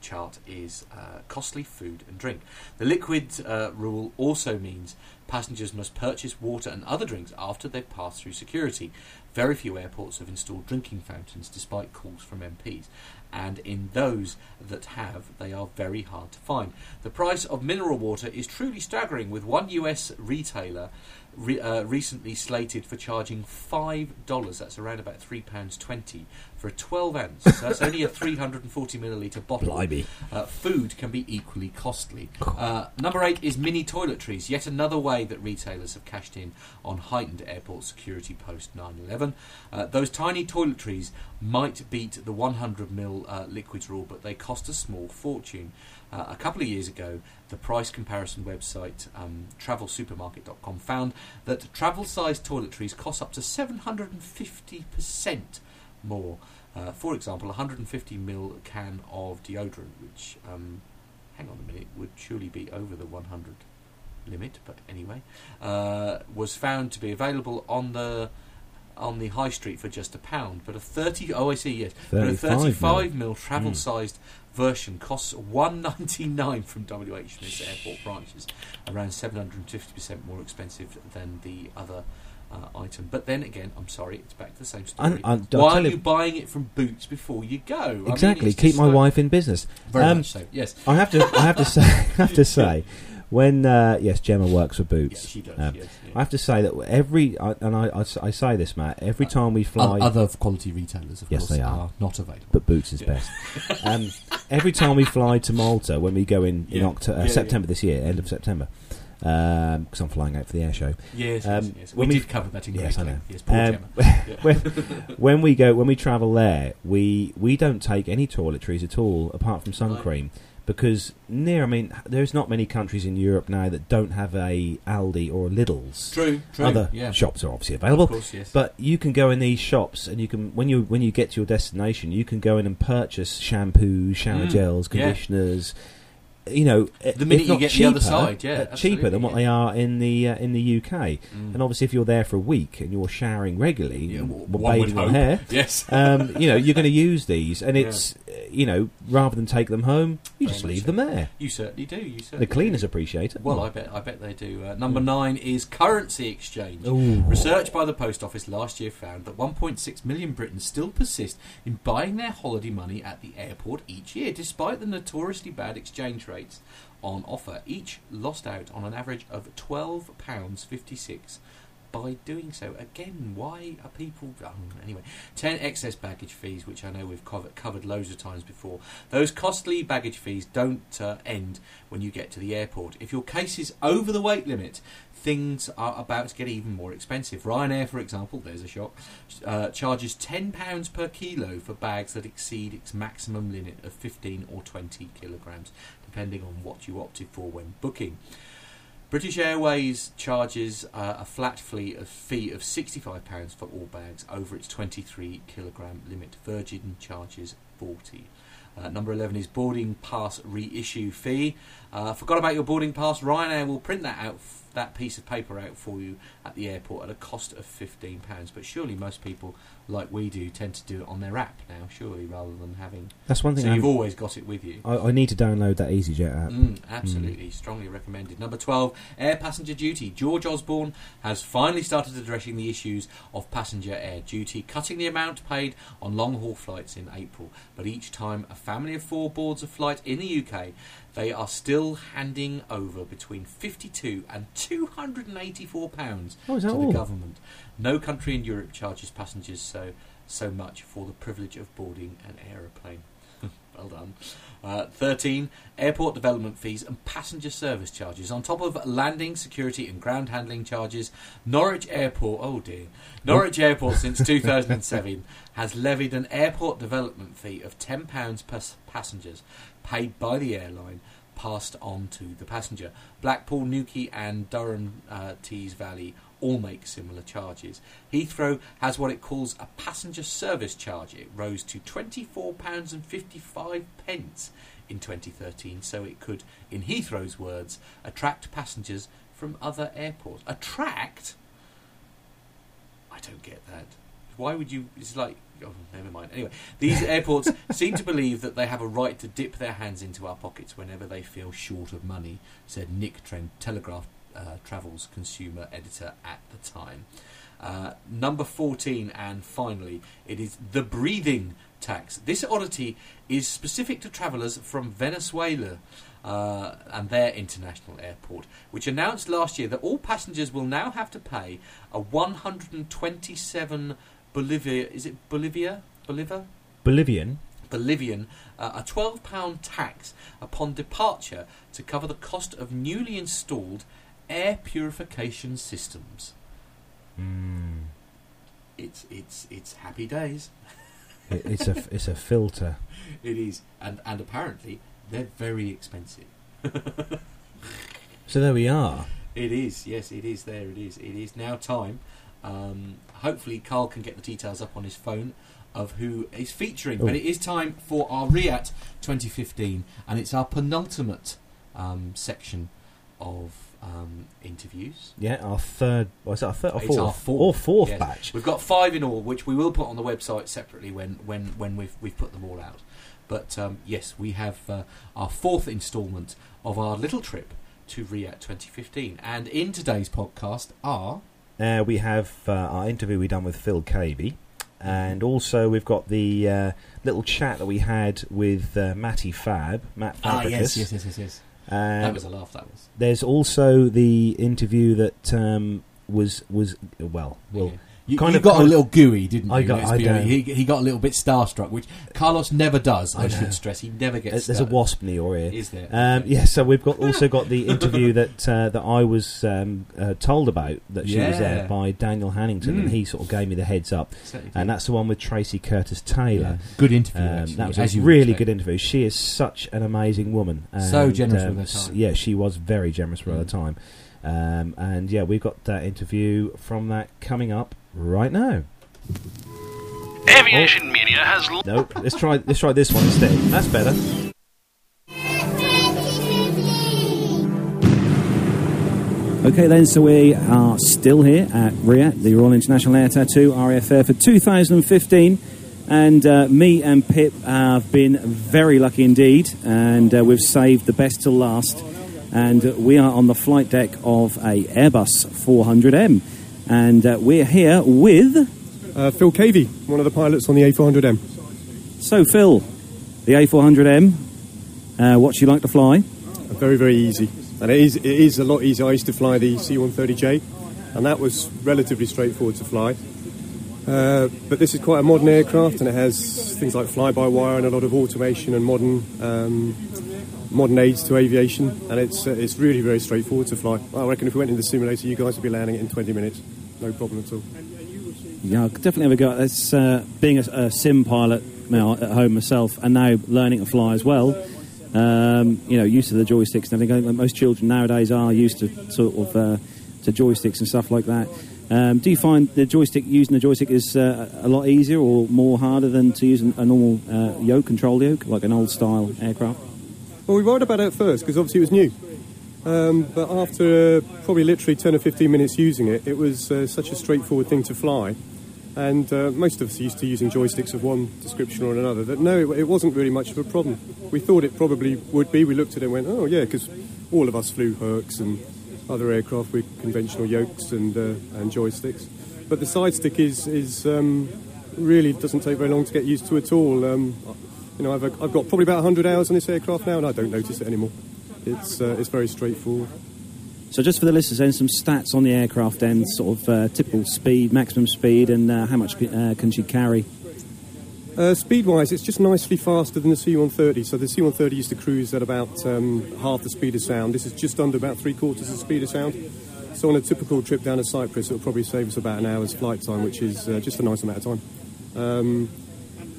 chart is uh, costly food and drink. The liquid uh, rule also means passengers must purchase water and other drinks after they've passed through security. Very few airports have installed drinking fountains despite calls from MPs, and in those that have, they are very hard to find. The price of mineral water is truly staggering, with one US retailer re- uh, recently slated for charging $5, that's around about £3.20, for a 12 ounce. So that's only a 340 millilitre bottle. blimey. Uh, food can be equally costly. Uh, number eight is mini toiletries, yet another way that retailers have cashed in on heightened airport security post 9 11. Uh, those tiny toiletries might beat the 100 ml uh, liquids rule, but they cost a small fortune. Uh, a couple of years ago, the price comparison website um, travelsupermarket.com found that travel-sized toiletries cost up to 750% more. Uh, for example, a 150 ml can of deodorant, which, um, hang on a minute, would surely be over the 100 limit, but anyway, uh, was found to be available on the on the high street for just a pound. But a 30 oh I see yes, but a 35 35 mil. mil travel sized version costs 199 from WH Smith's airport branches, around 750 percent more expensive than the other. Uh, item, but then again, I'm sorry, it's back to the same story. And I'll Why are you- buying it from Boots before you go? I mean, Exactly. Keep my like- wife in business. Very Um, much so. Yes, I have to. I have to say. I have to say, when uh, yes, Gemma works for yes, Boots. she does. Um, yes, yeah. I have to say that every I, and I, I, I say this, Matt. Every Uh, time we fly, Other quality retailers, of Yes, course, they are. not available. but Boots is Yeah. best. Um, every time we fly to Malta, when we go in in Yeah. Octo- uh, Yeah, yeah. September this year, end of September, because I'm flying out for the air show. Yes, Um, yes, yes. We we- did cover that in Yes, I know. Yes, Um, Gemma. When, when we go when we travel there, we we don't take any toiletries at all apart from sun Right. cream because near I mean there's not many countries in Europe now that don't have a Aldi or a Lidl's. True, true. Other yeah. shops are obviously available, Of course, yes. but you can go in these shops and you can when you when you get to your destination, you can go in and purchase shampoo, shower Mm, gels, yeah. You know, The minute you get the other cheaper, side, yeah, uh, cheaper than what yeah. they are in the uh, in the UK. Mm. And obviously, if you're there for a week and you're showering regularly, Yeah, and w- w- one would bathing your hair, yes. um, you know, you're going to use these, and it's uh, you know, rather than take them home, you Very just leave so. them there. You certainly do. You certainly The cleaners do. appreciate it. Well, I bet. I bet they do. Uh, number nine is currency exchange. Ooh. Research by the Post Office last year found that 1.6 million Britons still persist in buying their holiday money at the airport each year, despite the notoriously bad exchange rates on offer. Each lost out on an average of £12.56 by doing so. Again, why are people. Oh, anyway, 10 excess baggage fees, which I know we've covered, covered loads of times before. Those costly baggage fees don't uh, end when you get to the airport. If your case is over the weight limit, things are about to get even more expensive. Ryanair, for example, there's a shock, uh, charges £10 per kilo for bags that exceed its maximum limit of 15 or 20 kilograms, depending on what you opted for when booking. British Airways charges uh, a flat fee of, fee of £65 for all bags over its 23 kilogram limit. Virgin charges 40 uh, number 11 is boarding pass reissue fee. Uh, forgot about your boarding pass? Ryanair will print that out, that piece of paper out for you at the airport at a cost of £15. But surely most people, like we do, tend to do it on their app now, surely, rather than having. That's one thing. So I'm- you've always got it with you. I, I need to download that EasyJet app. Mm, absolutely, strongly recommended. Number 12, air passenger duty. George Osborne has finally started addressing the issues of passenger air duty, cutting the amount paid on long haul flights in April. But each time a family of four boards a flight in the UK, they are still handing over between 52 and 284 pounds Oh, to that the all? government. No country in Europe charges passengers so so much for the privilege of boarding an aeroplane. well done. Uh, 13. Airport development fees and passenger service charges. On top of landing, security, and ground handling charges, Norwich Airport, oh dear, Norwich Airport since 2007 has levied an airport development fee of £10 per passengers paid by the airline passed on to the passenger. Blackpool, Newquay, and Durham uh, Tees Valley all make similar charges. Heathrow has what it calls a passenger service charge. It rose to £24.55 pence in 2013, so it could, in Heathrow's words, attract passengers from other airports. Attract? I don't get that. Why would you? It's like. Oh, never mind. Anyway, these airports seem to believe that they have a right to dip their hands into our pockets whenever they feel short of money, said Nick Trend, Telegraph uh, Travels consumer editor at the time. Uh, number 14, and finally, it is the breathing tax. This oddity is specific to travellers from Venezuela uh, and their international airport, which announced last year that all passengers will now have to pay a 127 Bolivia. Is it Bolivia? Bolivia? Bolivian. Bolivian, uh, a £12 tax upon departure to cover the cost of newly installed air purification systems. Mm. It's it's it's happy days. It- it's a it's a filter. It is, and and apparently they're very expensive. So there we are. It is, yes, it is. There, it is. It is now time. Um, hopefully, Carl can get the details up on his phone of who is featuring. Oh. But it is time for our RIAT 2015, and it's our penultimate um, section of um, interviews. Yeah, our third. Was it our third or It's fourth? our fourth, Or fourth yes. batch. We've got five in all, which we will put on the website separately when when when we've we've put them all out. But um, yes, we have uh, our fourth instalment of our little trip to RIAT 2015, and in today's podcast are. Uh, we have uh, our interview we done with Phil Cavey, and also we've got the uh, little chat that we had with uh, Matty Fab, Matt Ah, Fabricus. yes, yes, yes, yes, yes. And that was a laugh. That was. there's also the interview that um, was was well, well. You, kind you of- got kind a little gooey, didn't you? I got- I. He, he got a little bit starstruck, which Carlos never does. I, I should stress. He never gets. there's a wasp near your ear. Is there? Um, yeah, so we've got also got the interview that uh, that I was um, uh, told about that she was there by Daniel Hannington, Mm. and he sort of gave me the heads up, and that's the one with Tracey Curtis Yeah. Taylor. good interview. Um, that was as a really good interview. She is such an amazing woman. So generous um, with her time. Yeah, she was very generous with her Mm. time. Um, and yeah, we've got that interview from that coming up right now. Aviation Media has l- No, let's try let's try this one instead. That's better. Okay, then, so we are still here at RIAT, the Royal International Air Tattoo RAF Fairford 2015. And uh, me and Pip have been very lucky indeed, and uh, we've saved the best till last. And we are on the flight deck of a Airbus 400M. And uh, we're here with. Uh, Phil Cavey, one of the pilots on the A400M. So, Phil, the A400M, uh, what's you like to fly? Very, very easy. And it is, it is a lot easier. I used to fly the C-130J, and that was relatively straightforward to fly. Uh, but this is quite a modern aircraft, and it has things like fly-by-wire and a lot of automation and modern um, modern aids to aviation. And it's uh, it's really very straightforward to fly. I reckon if we went in the simulator, you guys would be landing it in 20 minutes, no problem at all. Yeah, I could definitely have a go. It's uh, being a, a sim pilot now at home myself, and now learning to fly as well. Um, you know, used to the joysticks and everything. Like most children nowadays are used to sort of uh, to joysticks and stuff like that. Um, do you find the joystick using the joystick is uh, a lot easier or more harder than to use a normal uh, yoke, control yoke, like an old style aircraft? Well, we worried about it at first because obviously it was new. Um, but after uh, probably literally 10 or 15 minutes using it, it was uh, such a straightforward thing to fly. And uh, most of us are used to using joysticks of one description or another. That no, it, it wasn't really much of a problem. We thought it probably would be. We looked at it and went, oh yeah, because all of us flew Hercs and other aircraft with conventional yokes and uh, and joysticks. But the side stick is is um, really doesn't take very long to get used to at all. Um, you know, I've, I've got probably about 100 hours on this aircraft now, and I don't notice it anymore. It's uh, it's very straightforward. So, just for the listeners, then some stats on the aircraft, then sort of uh, typical speed, maximum speed, and uh, how much uh, can she carry? Uh, speed-wise, it's just nicely faster than the C-130. So the C-130 used to cruise at about um, half the speed of sound. This is just under about three quarters of the speed of sound. So on a typical trip down to Cyprus, it'll probably save us about an hour's flight time, which is uh, just a nice amount of time. Um,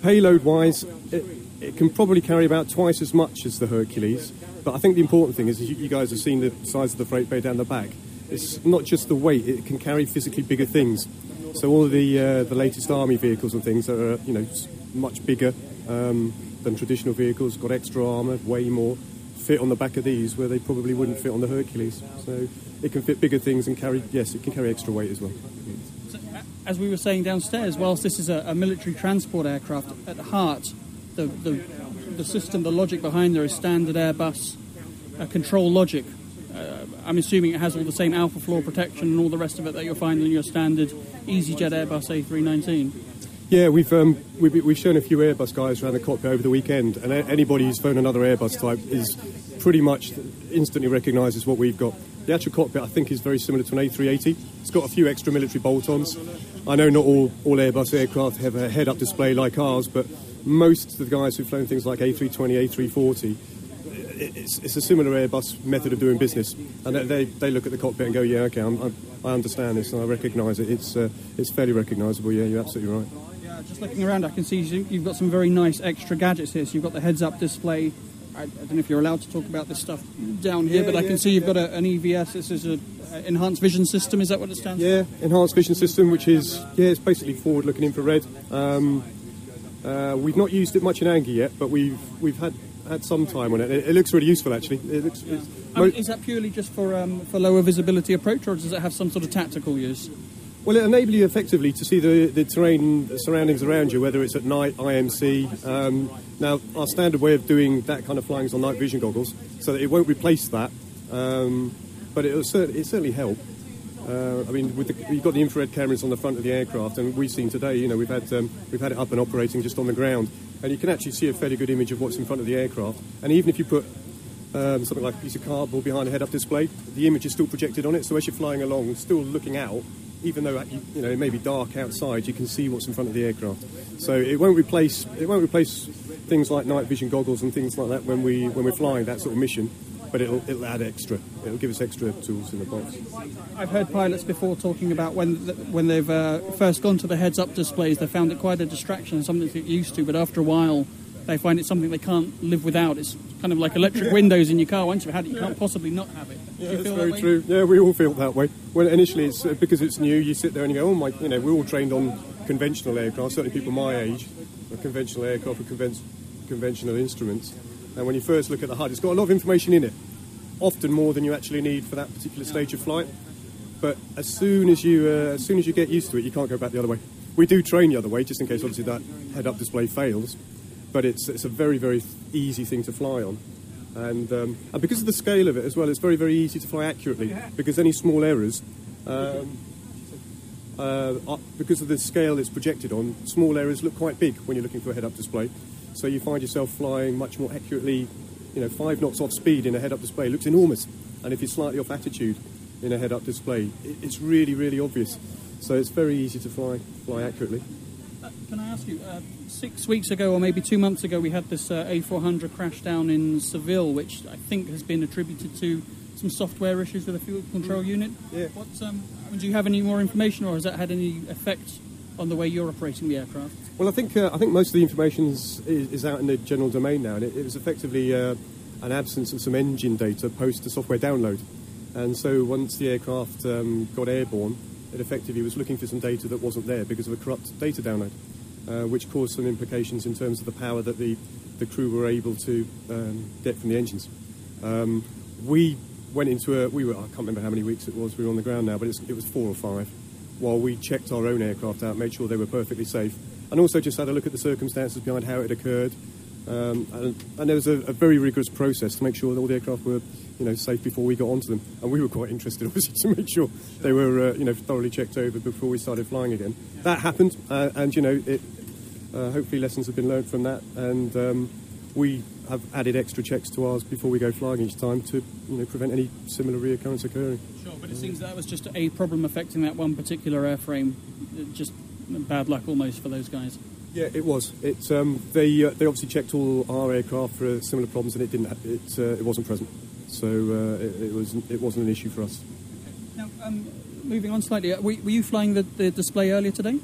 payload-wise, it, it can probably carry about twice as much as the Hercules. But I think the important thing is, you, you guys have seen the size of the freight bay down the back. It's not just the weight; it can carry physically bigger things. So all of the uh, the latest army vehicles and things that are you know much bigger um, than traditional vehicles, got extra armour, way more, fit on the back of these where they probably wouldn't fit on the Hercules. So it can fit bigger things and carry yes, it can carry extra weight as well. As we were saying downstairs, whilst this is a, a military transport aircraft, at heart, the, the, the system, the logic behind there is standard Airbus uh, control logic. Uh, I'm assuming it has all the same alpha floor protection and all the rest of it that you'll find in your standard EasyJet Airbus A319. Yeah, we've, um, we've we've shown a few Airbus guys around the cockpit over the weekend, and anybody who's flown another Airbus type is pretty much instantly recognises what we've got. The actual cockpit, I think, is very similar to an A380. It's got a few extra military bolt-ons. I know not all, all Airbus aircraft have a head-up display like ours, but most of the guys who've flown things like A320, A340, it's, it's a similar Airbus method of doing business, and they, they, look at the cockpit and go, "Yeah, okay, I'm, I'm, I understand this and I recognise it. It's uh, it's fairly recognisable. Yeah, you're absolutely right." Uh, just looking around, I can see you've got some very nice extra gadgets here. So you've got the heads-up display. I, I don't know if you're allowed to talk about this stuff down here, Yeah, but I yeah, can see you've yeah. got a, an EVS. This is a, a enhanced vision system. Is that what it stands for? Yeah, enhanced vision system, which is yeah, it's basically forward-looking infrared. Um, uh, we've not used it much in anger yet, but we've we've had had some time on it. It, it looks really useful, actually. It looks. It's, for? I mean, is that purely just for um, for lower visibility approach, or does it have some sort of tactical use? Well, it enables you effectively to see the, the terrain, the surroundings around you, whether it's at night, IMC. Um, now, our standard way of doing that kind of flying is on night vision goggles, so it won't replace that, um, but it'll it certainly help. Uh, I mean, with the, you've got the infrared cameras on the front of the aircraft, and we've seen today. You know, we've had um, we've had it up and operating just on the ground, and you can actually see a fairly good image of what's in front of the aircraft. And even if you put um, something like a piece of cardboard behind a head-up display, the image is still projected on it. So as you're flying along, still looking out, even though you know it may be dark outside, you can see what's in front of the aircraft. So it won't replace it won't replace things like night vision goggles and things like that when we when we're flying that sort of mission. But it'll, it'll add extra. It'll give us extra tools in the box. I've heard pilots before talking about when when they've uh, first gone to the heads-up displays, they found it quite a distraction something to get used to. But after a while, they find it something they can't live without. It's kind of like electric windows in your car. Once you've had it, you can't possibly not have it. Do you Yeah, that's that very way? true. Yeah, we all feel that way. Well, initially, it's uh, because it's new. You sit there and you go, "Oh my!" You know, we're all trained on conventional aircraft. Certainly, people my age, conventional aircraft with conven- conventional instruments. And when you first look at the HUD, it's got a lot of information in it, often more than you actually need for that particular stage of flight. But as soon as you uh, as soon as you get used to it, you can't go back the other way. We do train the other way, just in case obviously that head-up display fails. But it's it's a very very easy thing to fly on. And, um, and because of the scale of it as well, it's very, very easy to fly accurately. Because any small errors, um, uh, because of the scale it's projected on, small errors look quite big when you're looking for a head-up display. So you find yourself flying much more accurately. You know, five knots off speed in a head-up display looks enormous, and if you're slightly off attitude in a head-up display, it, it's really, really obvious. So it's very easy to fly fly accurately. Can I ask you, uh, six weeks ago or maybe two months ago, we had this uh, A400 crash down in Seville, which I think has been attributed to some software issues with the fuel control unit. Yeah. What, um, do you have any more information, or has that had any effect on the way you're operating the aircraft? Well, I think uh, I think most of the information is, is out in the general domain now, and it, it was effectively uh, an absence of some engine data post the software download. And so once the aircraft um, got airborne, it effectively was looking for some data that wasn't there because of a corrupt data download, uh, which caused some implications in terms of the power that the, the crew were able to um, get from the engines. Um, we went into a, we were, I can't remember how many weeks it was, we were on the ground now, but it was four or five, while we checked our own aircraft out, made sure they were perfectly safe, and also just had a look at the circumstances behind how it occurred. Um, and, and there was a, a very rigorous process to make sure that all the aircraft were, you know, safe before we got onto them. And we were quite interested, obviously, to make sure they were, uh, you know, thoroughly checked over before we started flying again. That happened, uh, and you know, it, uh, hopefully lessons have been learned from that, and um, we have added extra checks to ours before we go flying each time to, you know, prevent any similar reoccurrence occurring. Sure, but it seems that was just a problem affecting that one particular airframe. Just bad luck almost for those guys. Yeah, it was. It um, they uh, they obviously checked all our aircraft for similar problems, and it didn't. Ha- it uh, it wasn't present, so uh, it, it was it wasn't an issue for us. Now, um, moving on slightly, uh, were, were you flying the, the display earlier today?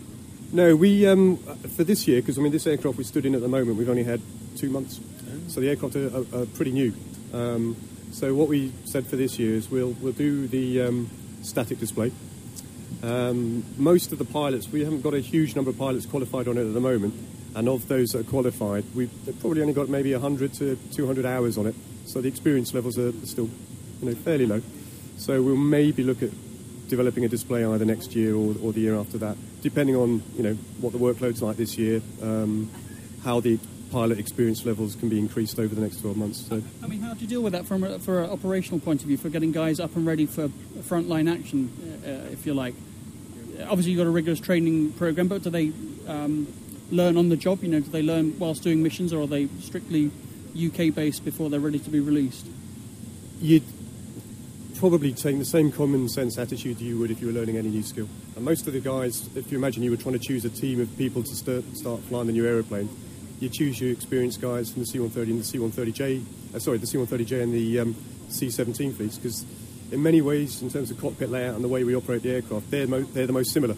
No, we um, for this year because I mean this aircraft we stood in at the moment we've only had two months, so the aircraft are, are, are pretty new. Um, so what we said for this year is we'll we'll do the um, static display. Um, most of the pilots we haven't got a huge number of pilots qualified on it at the moment, and of those that are qualified, we've probably only got maybe 100 to 200 hours on it. So the experience levels are still, you know, fairly low. So we'll maybe look at developing a display either next year or, or the year after that, depending on you know what the workload's like this year, um, how the pilot experience levels can be increased over the next 12 months. So I mean, how do you deal with that from a, for an operational point of view, for getting guys up and ready for frontline action, uh, uh, if you like? Obviously, you've got a rigorous training program, but do they um, learn on the job? You know, do they learn whilst doing missions, or are they strictly UK based before they're ready to be released? you'd probably take the same common sense attitude you would if you were learning any new skill. And most of the guys, if you imagine you were trying to choose a team of people to start, start flying the new aeroplane, you choose your experienced guys from the C-130 and the C-130J, uh, sorry, the C-130J and the um, C-17 fleets, because in many ways, in terms of cockpit layout and the way we operate the aircraft, they're, mo- they're the most similar.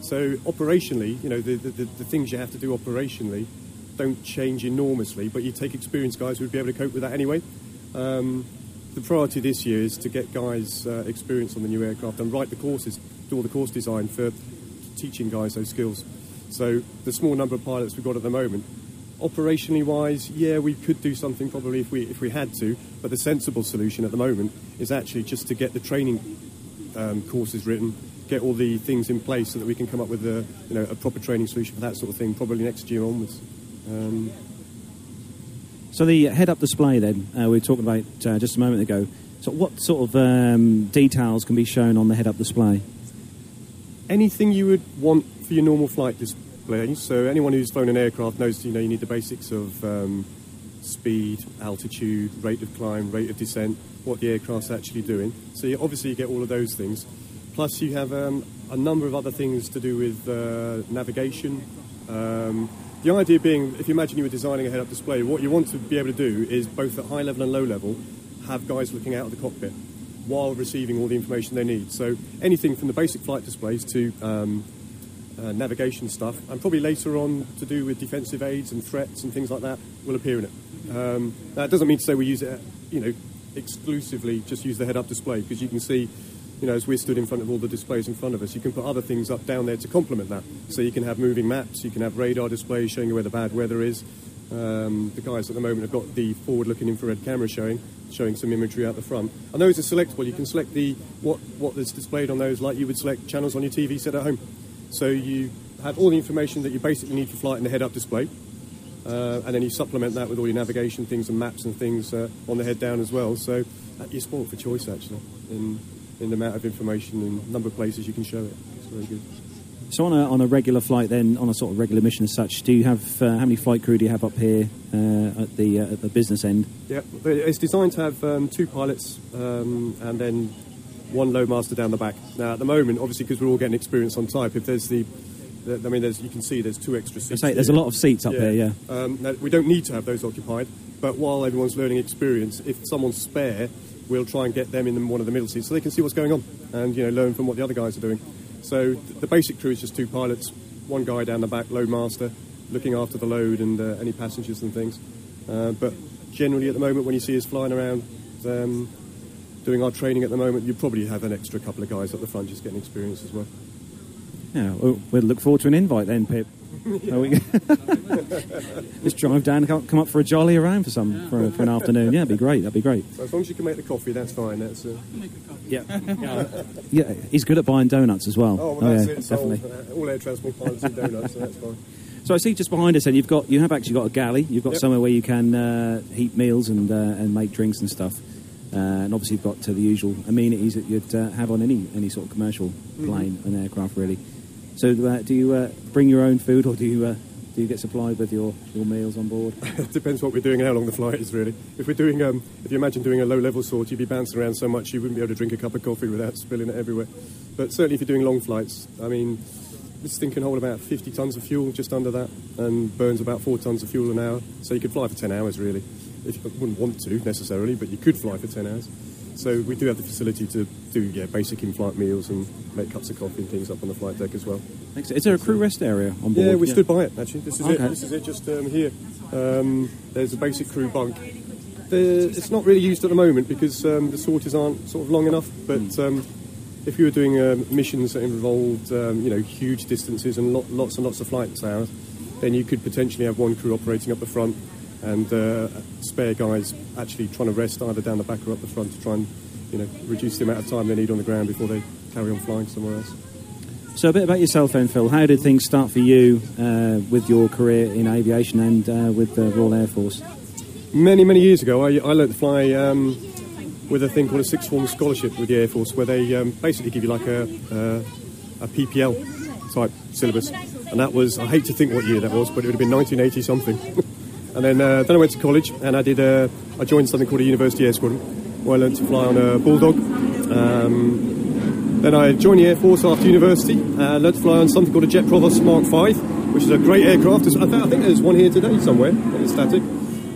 So operationally, you know, the, the, the things you have to do operationally don't change enormously, but you take experienced guys who would be able to cope with that anyway. Um, the priority this year is to get guys uh, experience on the new aircraft and write the courses, do all the course design for teaching guys those skills. So the small number of pilots we've got at the moment, operationally wise, yeah, we could do something probably if we if we had to, but the sensible solution at the moment is actually just to get the training um, courses written, get all the things in place so that we can come up with a you know a proper training solution for that sort of thing, probably next year onwards. Um, So the head-up display, then uh, we were talking about uh, just a moment ago. So what sort of um, details can be shown on the head-up display? anything you would want for your normal flight display. So anyone who's flown an aircraft knows you know you need the basics of um, speed, altitude, rate of climb, rate of descent, what the aircraft's actually doing. So you, obviously you get all of those things. Plus you have um, a number of other things to do with uh, navigation. Um, the idea being, if you imagine you were designing a head-up display, what you want to be able to do is both at high level and low level, have guys looking out of the cockpit while receiving all the information they need. So anything from the basic flight displays to um, uh, navigation stuff, and probably later on to do with defensive aids and threats and things like that, will appear in it. Um, that doesn't mean to say we use it, you know, exclusively just use the head-up display because you can see, you know, as we're stood in front of all the displays in front of us, you can put other things up down there to complement that. So you can have moving maps, you can have radar displays showing you where the bad weather is. Um, the guys at the moment have got the forward-looking infrared camera showing, showing some imagery out the front. And those are selectable. You can select the what what is displayed on those, like you would select channels on your TV set at home. So you have all the information that you basically need for flight in the head-up display, uh, and then you supplement that with all your navigation things and maps and things uh, on the head down as well. So uh, you're spoiled for choice actually in in the amount of information and number of places you can show it. It's very good. So on a, on a regular flight, then on a sort of regular mission as such, do you have uh, how many flight crew do you have up here uh, at the uh, at the business end? Yeah, it's designed to have um, two pilots um, and then one load master down the back. Now, at the moment, obviously, because we're all getting experience on type, if there's the, the I mean, there's, you can see there's two extra I seats. say there's a lot of seats up there. Yeah. Um, now, we don't need to have those occupied, but while everyone's learning experience, if someone's spare, we'll try and get them in one of the middle seats so they can see what's going on and you know learn from what the other guys are doing. So th- the basic crew is just two pilots, one guy down the back, load master, looking after the load and uh, any passengers and things. Uh, but generally, at the moment, when you see us flying around. Um, Doing our training at the moment, you probably have an extra couple of guys at the front just getting experience as well. Yeah, well, we'll look forward to an invite then, Pip. Just drive down and come- come up for a jolly around for some for, for an afternoon. Yeah, that'd be great. That'd be great. So as long as you can make the coffee, that's fine. That's uh, Yeah, yeah. He's good at buying donuts as well. oh, well, that's yeah, it. Definitely. Uh, all air transport pilots and donuts, so that's fine. So I see just behind us, and you've got you have actually got a galley. You've got Yep. somewhere where you can uh, heat meals and uh, and make drinks and stuff. Uh, and obviously you've got the usual amenities that you'd uh, have on any any sort of commercial Mm-hmm. plane and aircraft, really. So uh, do you uh, bring your own food, or do you uh, do you get supplied with your, your meals on board? It depends what we're doing and how long the flight is, really. If we're doing, um, if you imagine doing a low-level sort, you'd be bouncing around so much you wouldn't be able to drink a cup of coffee without spilling it everywhere. But certainly, if you're doing long flights, I mean, this thing can hold about 50 tons of fuel, just under that, and burns about four tons of fuel an hour. So you could fly for 10 hours, really. If you wouldn't want to necessarily, but you could fly for 10 hours. So we do have the facility to do yeah, basic in-flight meals and make cups of coffee and things up on the flight deck as well. Is there a crew rest area on board? Yeah, we stood by it actually. This is Okay. it. This is it. Just um, here. Um, there's a basic crew bunk. The, it's not really used at the moment because um, the sorties aren't sort of long enough. But um, if you were doing um, missions that involved um, you know huge distances and lot, lots and lots of flight hours, then you could potentially have one crew operating up the front and uh, spare guys actually trying to rest either down the back or up the front to try and you know reduce the amount of time they need on the ground before they carry on flying somewhere else. So a bit about yourself then, Phil. How did things start for you uh, with your career in aviation and uh, with the Royal Air Force? Many, many years ago, I, I learned to fly um, with a thing called a sixth form scholarship with the Air Force, where they um, basically give you like a, uh, a PPL type syllabus. And that was, I hate to think what year that was, but it would have been 1980 something. and then, uh, then I went to college and I did, uh, I joined something called a University Air Squadron, where I learned to fly on a Bulldog. Um, then I joined the Air Force after university. Uh, learned to fly on something called a Jet Provost Mark V, which is a great aircraft. I think, there's one here today somewhere that is static.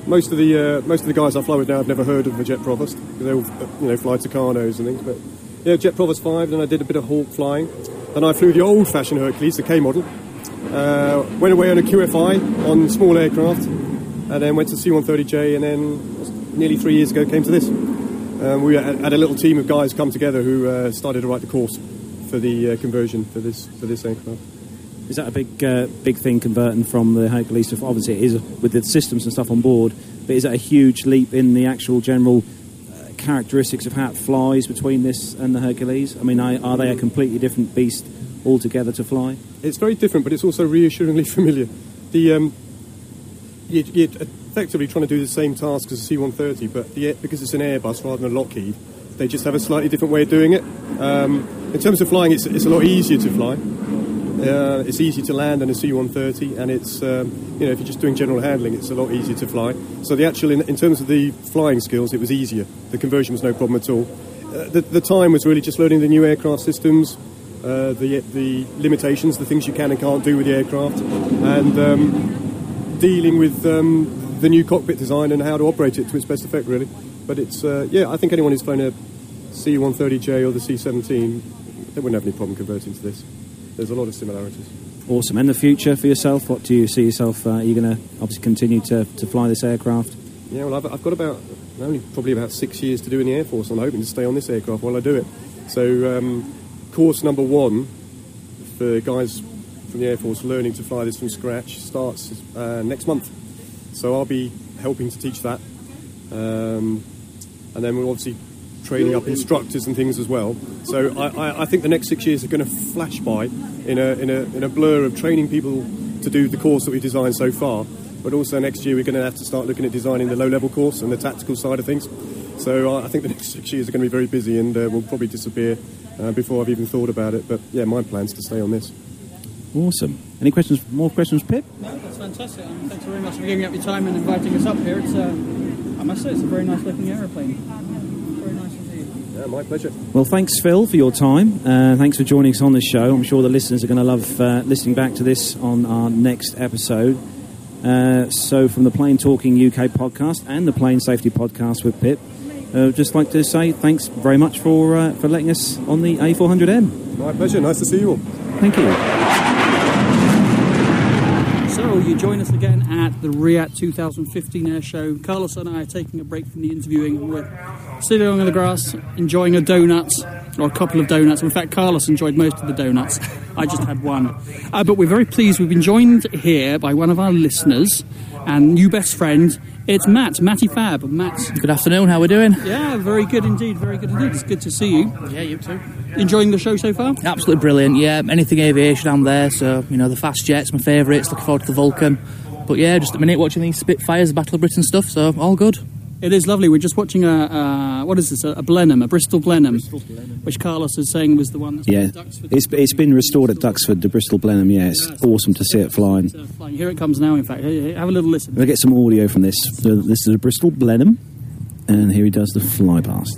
Most of the uh, most of the guys I fly with now have never heard of the Jet Provost because they all uh, you know fly Tucanos and things. But yeah, Jet Provost 5. Then I did a bit of Hawk flying. Then I flew the old-fashioned Hercules, the K model. Uh, went away on a QFI on small aircraft, and then went to C-130J, and then nearly three years ago came to this. Um, we had had a little team of guys come together who uh, started to write the course for the uh, conversion for this for this aircraft. Is that a big uh, big thing converting from the Hercules to obviously it is with the systems and stuff on board, but is that a huge leap in the actual general uh, characteristics of how it flies between this and the Hercules? I mean, are, are they a completely different beast altogether to fly? It's very different, but it's also reassuringly familiar. The um, you're effectively trying to do the same task as a C-130, but the, because it's an Airbus rather than a Lockheed, they just have a slightly different way of doing it. Um, in terms of flying, it's, it's a lot easier to fly. Uh, it's easy to land than a C-130, and it's um, you know if you're just doing general handling, it's a lot easier to fly. So the actual, in, in terms of the flying skills, it was easier. The conversion was no problem at all. Uh, the, the time was really just learning the new aircraft systems, uh, the the limitations, the things you can and can't do with the aircraft, and um, dealing with um, the new cockpit design and how to operate it to its best effect, really. But it's uh, yeah, I think anyone who's flown a C-130J or the C-17, they wouldn't have any problem converting to this. There's a lot of similarities. Awesome. And the future for yourself? What do you see yourself? Uh, are you going to obviously continue to, to fly this aircraft? Yeah, well, I've, I've got about only probably about six years to do in the Air Force. And I'm hoping to stay on this aircraft while I do it. So, um, course number one for guys from the Air Force learning to fly this from scratch starts uh, next month. So I'll be helping to teach that, um, and then we're obviously training up instructors and things as well. So I, I, I think the next six years are going to flash by in a, in, a, in a blur of training people to do the course that we've designed so far. But also next year we're going to have to start looking at designing the low-level course and the tactical side of things. So I think the next six years are going to be very busy and uh, will probably disappear uh, before I've even thought about it. But yeah, my plan's to stay on this. Awesome. Any questions? More questions, Pip? No, that's fantastic. And thanks very much for giving up your time and inviting us up here. It's, uh, I must say, it's a very nice looking aeroplane. Very nice indeed. Yeah, my pleasure. Well, thanks, Phil, for your time. Uh, thanks for joining us on the show. I'm sure the listeners are going to love uh, listening back to this on our next episode. Uh, so, from the Plane Talking UK podcast and the Plane Safety podcast with Pip, uh, just like to say thanks very much for uh, for letting us on the A400M. My pleasure. Nice to see you all. Thank you. You join us again at the RIAT 2015 Air Show. Carlos and I are taking a break from the interviewing. We're sitting on the grass, enjoying a donut or a couple of donuts. In fact, Carlos enjoyed most of the donuts. I just had one. Uh, but we're very pleased. We've been joined here by one of our listeners and new best friend. It's Matt, Matty Fab. Matt, Good afternoon, how are we doing? yeah, very good indeed. Very good indeed. It's good to see you. Yeah, you too. Enjoying the show so far? Absolutely brilliant, yeah. Anything aviation, I'm there. So, you know, the fast jets, my favourites. Looking forward to the Vulcan. But yeah, just a minute watching these Spitfires, Battle of Britain stuff, so all good. It is lovely. We're just watching a, uh, what is this, a, a Blenheim, a Bristol Blenheim, which Carlos is saying was the one that's Yeah, Duxford. it's, it's been restored at Duxford, the Bristol Blenheim. Yeah, it's awesome to see it flying. It's, uh, flying. Here it comes now, in fact. Hey, hey, Have a little listen. We'll get some audio from this. So this is a Bristol Blenheim, and here he does the fly past.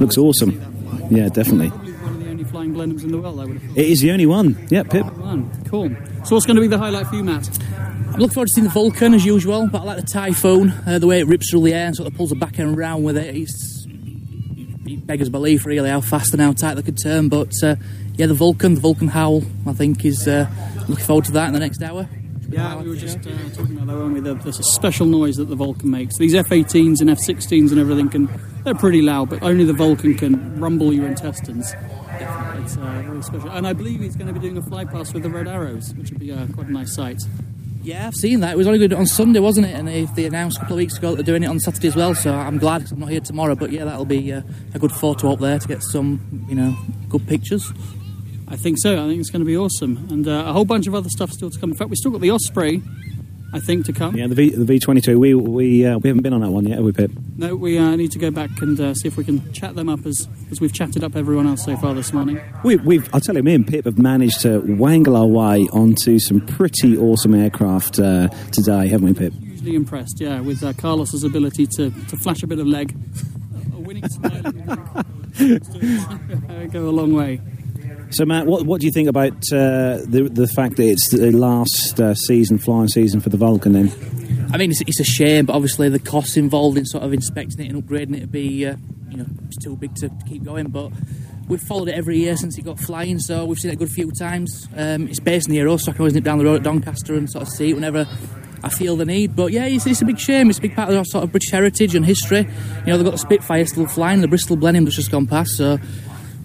Looks awesome. Yeah, definitely. Probably one of the only flying Blenheims in the world, I would have thought. It is the only one. Yeah, Pip. One. Cool. So what's going to be the highlight for you, Matt? I'm looking forward to seeing the Vulcan as usual, but I like the Typhoon, uh, the way it rips through the air and sort of pulls the back end round with it. It's, it beggars belief, really, how fast and how tight they could turn. But uh, yeah, the Vulcan, the Vulcan Howl, I think, is uh, looking forward to that in the next hour. Yeah, we were just uh, talking about that, weren't we? The, there's a special noise that the Vulcan makes. These F-18s and F-16s and everything can, they're pretty loud, but only the Vulcan can rumble your intestines. It's uh, very special. And I believe he's going to be doing a fly past with the Red Arrows, which would be uh, quite a nice sight. Yeah, I've seen that. It was only good on Sunday, wasn't it? And they, they announced a couple of weeks ago that they're doing it on Saturday as well. So I'm glad 'cause I'm not here tomorrow. But yeah, that'll be uh, a good photo up there to get some, you know, good pictures. I think so. I think it's going to be awesome. And uh, a whole bunch of other stuff still to come. In fact, we've still got the Osprey, I think, to come. Yeah, the V the V twenty two. We we uh, we haven't been on that one yet, have we, Pip? No, we uh, need to go back and uh, see if we can chat them up as, as we've chatted up everyone else so far this morning. We, we've, I'll tell you, me and Pip have managed to wangle our way onto some pretty awesome aircraft uh, today, haven't we, Pip? Hugely impressed, yeah, with uh, Carlos's ability to, to flash a bit of leg. A winning smile. go a long way. So, Matt, what, what do you think about uh, the the fact that it's the last uh, season, flying season for the Vulcan? Then, I mean, it's, it's a shame, but obviously the costs involved in sort of inspecting it and upgrading it would be, uh, you know, it's too big to, keep going. But we've followed it every year since it got flying, so we've seen it a good few times. Um, it's based near us, so I can always nip down the road at Doncaster and sort of see it whenever I feel the need. But yeah, it's, it's a big shame. It's a big part of our sort of British heritage and history. You know, they've got the Spitfire still flying, the Bristol Blenheim that's just gone past, so,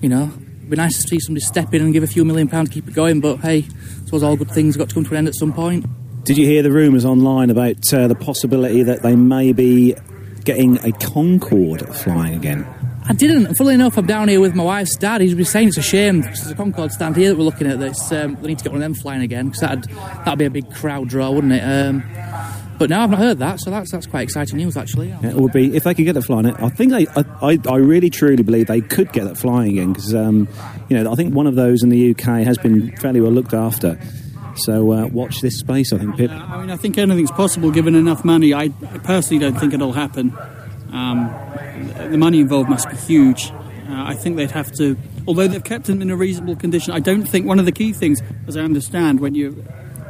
you know, be nice to see somebody step in and give a few million pounds to keep it going. But hey, I suppose all good things got to come to an end at some point. Did you hear the rumours online about uh, the possibility that they may be getting a Concorde flying again? I didn't. And Funnily enough, I'm down here with my wife's dad. He's been saying it's a shame because there's a Concorde stand here that we're looking at. That's um, they need to get one of them flying again because that'd that'd be a big crowd draw, wouldn't it? Um, but no, I've not heard that, so that's that's quite exciting news actually. Yeah, it would be if they could get it flying. I think they, I, I, I really truly believe they could get it flying again because um, you know I think one of those in the UK has been fairly well looked after. So uh, watch this space, I think, Pip. I mean, I think anything's possible given enough money. I, I personally don't think it'll happen. Um, the money involved must be huge. Uh, I think they'd have to, although they've kept them in a reasonable condition. I don't think one of the key things, as I understand, when you're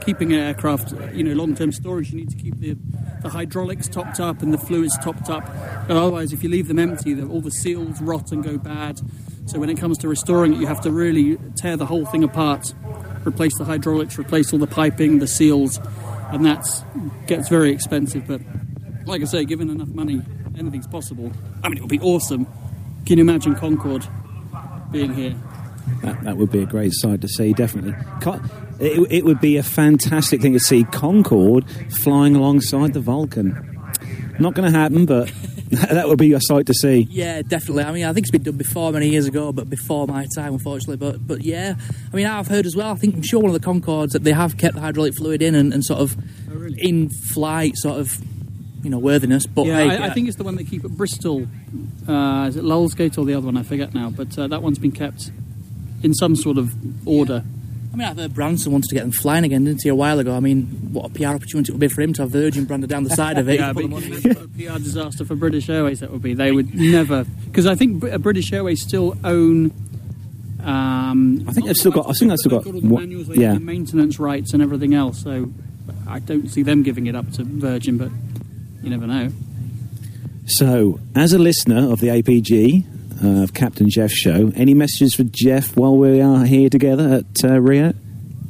keeping an aircraft, you know, long-term storage, you need to keep the, the hydraulics topped up and the fluids topped up. But otherwise, if you leave them empty, all the seals rot and go bad. So when it comes to restoring it, you have to really tear the whole thing apart, replace the hydraulics, replace all the piping, the seals, and that gets very expensive. But like I say, given enough money, anything's possible. I mean, it would be awesome. Can you imagine Concorde being here? That, that would be a great sight to see, definitely. It, it would be a fantastic thing to see Concorde flying alongside the Vulcan. Not going to happen, but that would be a sight to see. Yeah, definitely. I mean, I think it's been done before many years ago, but before my time, unfortunately. But but yeah, I mean, I've heard as well. I think I'm sure one of the Concordes that they have kept the hydraulic fluid in and, and sort of in flight, sort of you know worthiness. But yeah, hey, I, I think it's the one they keep at Bristol. Uh, is it Lulsgate or the other one? I forget now. But uh, that one's been kept in some sort of order. I mean, I've heard Branson wanted to get them flying again, didn't he, a while ago? I mean, what a PR opportunity it would be for him to have Virgin branded down the side of it. yeah, but what a PR disaster for British Airways that would be. They would never, because I think uh, British Airways still own. Um, I think they've still got- I think they've still got- all the what- manuals, yeah. the maintenance rights and everything else. So I don't see them giving it up to Virgin, but you never know. So, as a listener of the APG, uh, of Captain Jeff's show, any messages for Jeff while we are here together at uh, RIAT?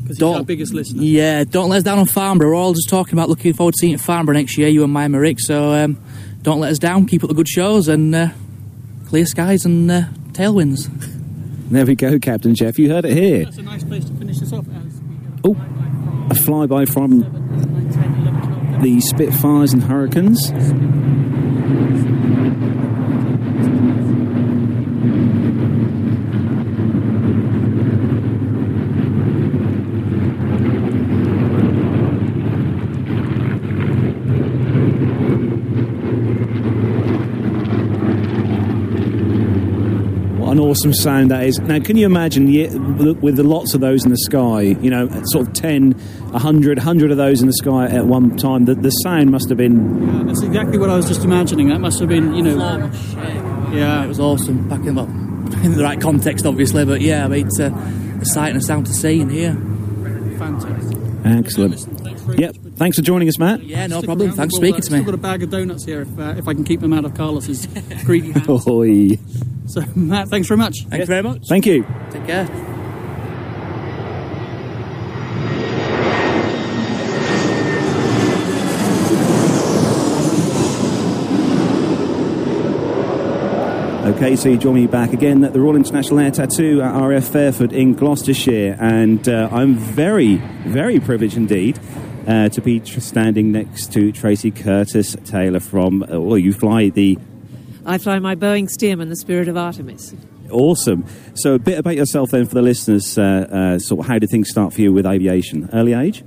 Because he's Don't- our biggest listener. Yeah, don't let us down on Farnborough. We're all just talking about looking forward to seeing you Farnborough next year, you and my Rick. So um, don't let us down. Keep up the good shows and uh, clear skies and uh, tailwinds. There we go, Captain Jeff. You heard it here. That's a nice place to finish this off. Oh, a flyby from the Spitfires and Hurricanes. Awesome sound that is. Now, can you imagine yeah, with the lots of those in the sky, you know, sort of 10, 100, 100 of those in the sky at one time, the, the sound must have been. Yeah, that's exactly what I was just imagining. That must have been, you know, Yeah, it was awesome. Back in well, in the right context, obviously, but yeah, I mean, it's uh, a sight and a sound to see and hear. fantastic. Excellent. Thanks Yep. Thanks for joining us, Matt. Yeah, no Stick problem. around. Thanks for We'll, speaking uh, to me. Still got a bag of donuts here if, uh, if I can keep them out of Carlos's greedy hands. Ahoy. So, Matt, thanks very much. Thanks very much. Thank you. Take care. Okay, so you join me back again at the Royal International Air Tattoo at RAF Fairford in Gloucestershire, and uh, I'm very, very privileged indeed uh, to be tr- standing next to Tracey Curtis Taylor from. Uh, well, you fly the I fly my Boeing Stearman, the Spirit of Artemis. awesome. So, a bit about yourself then for the listeners. Uh, uh, sort of how did things start for you with aviation? Early age?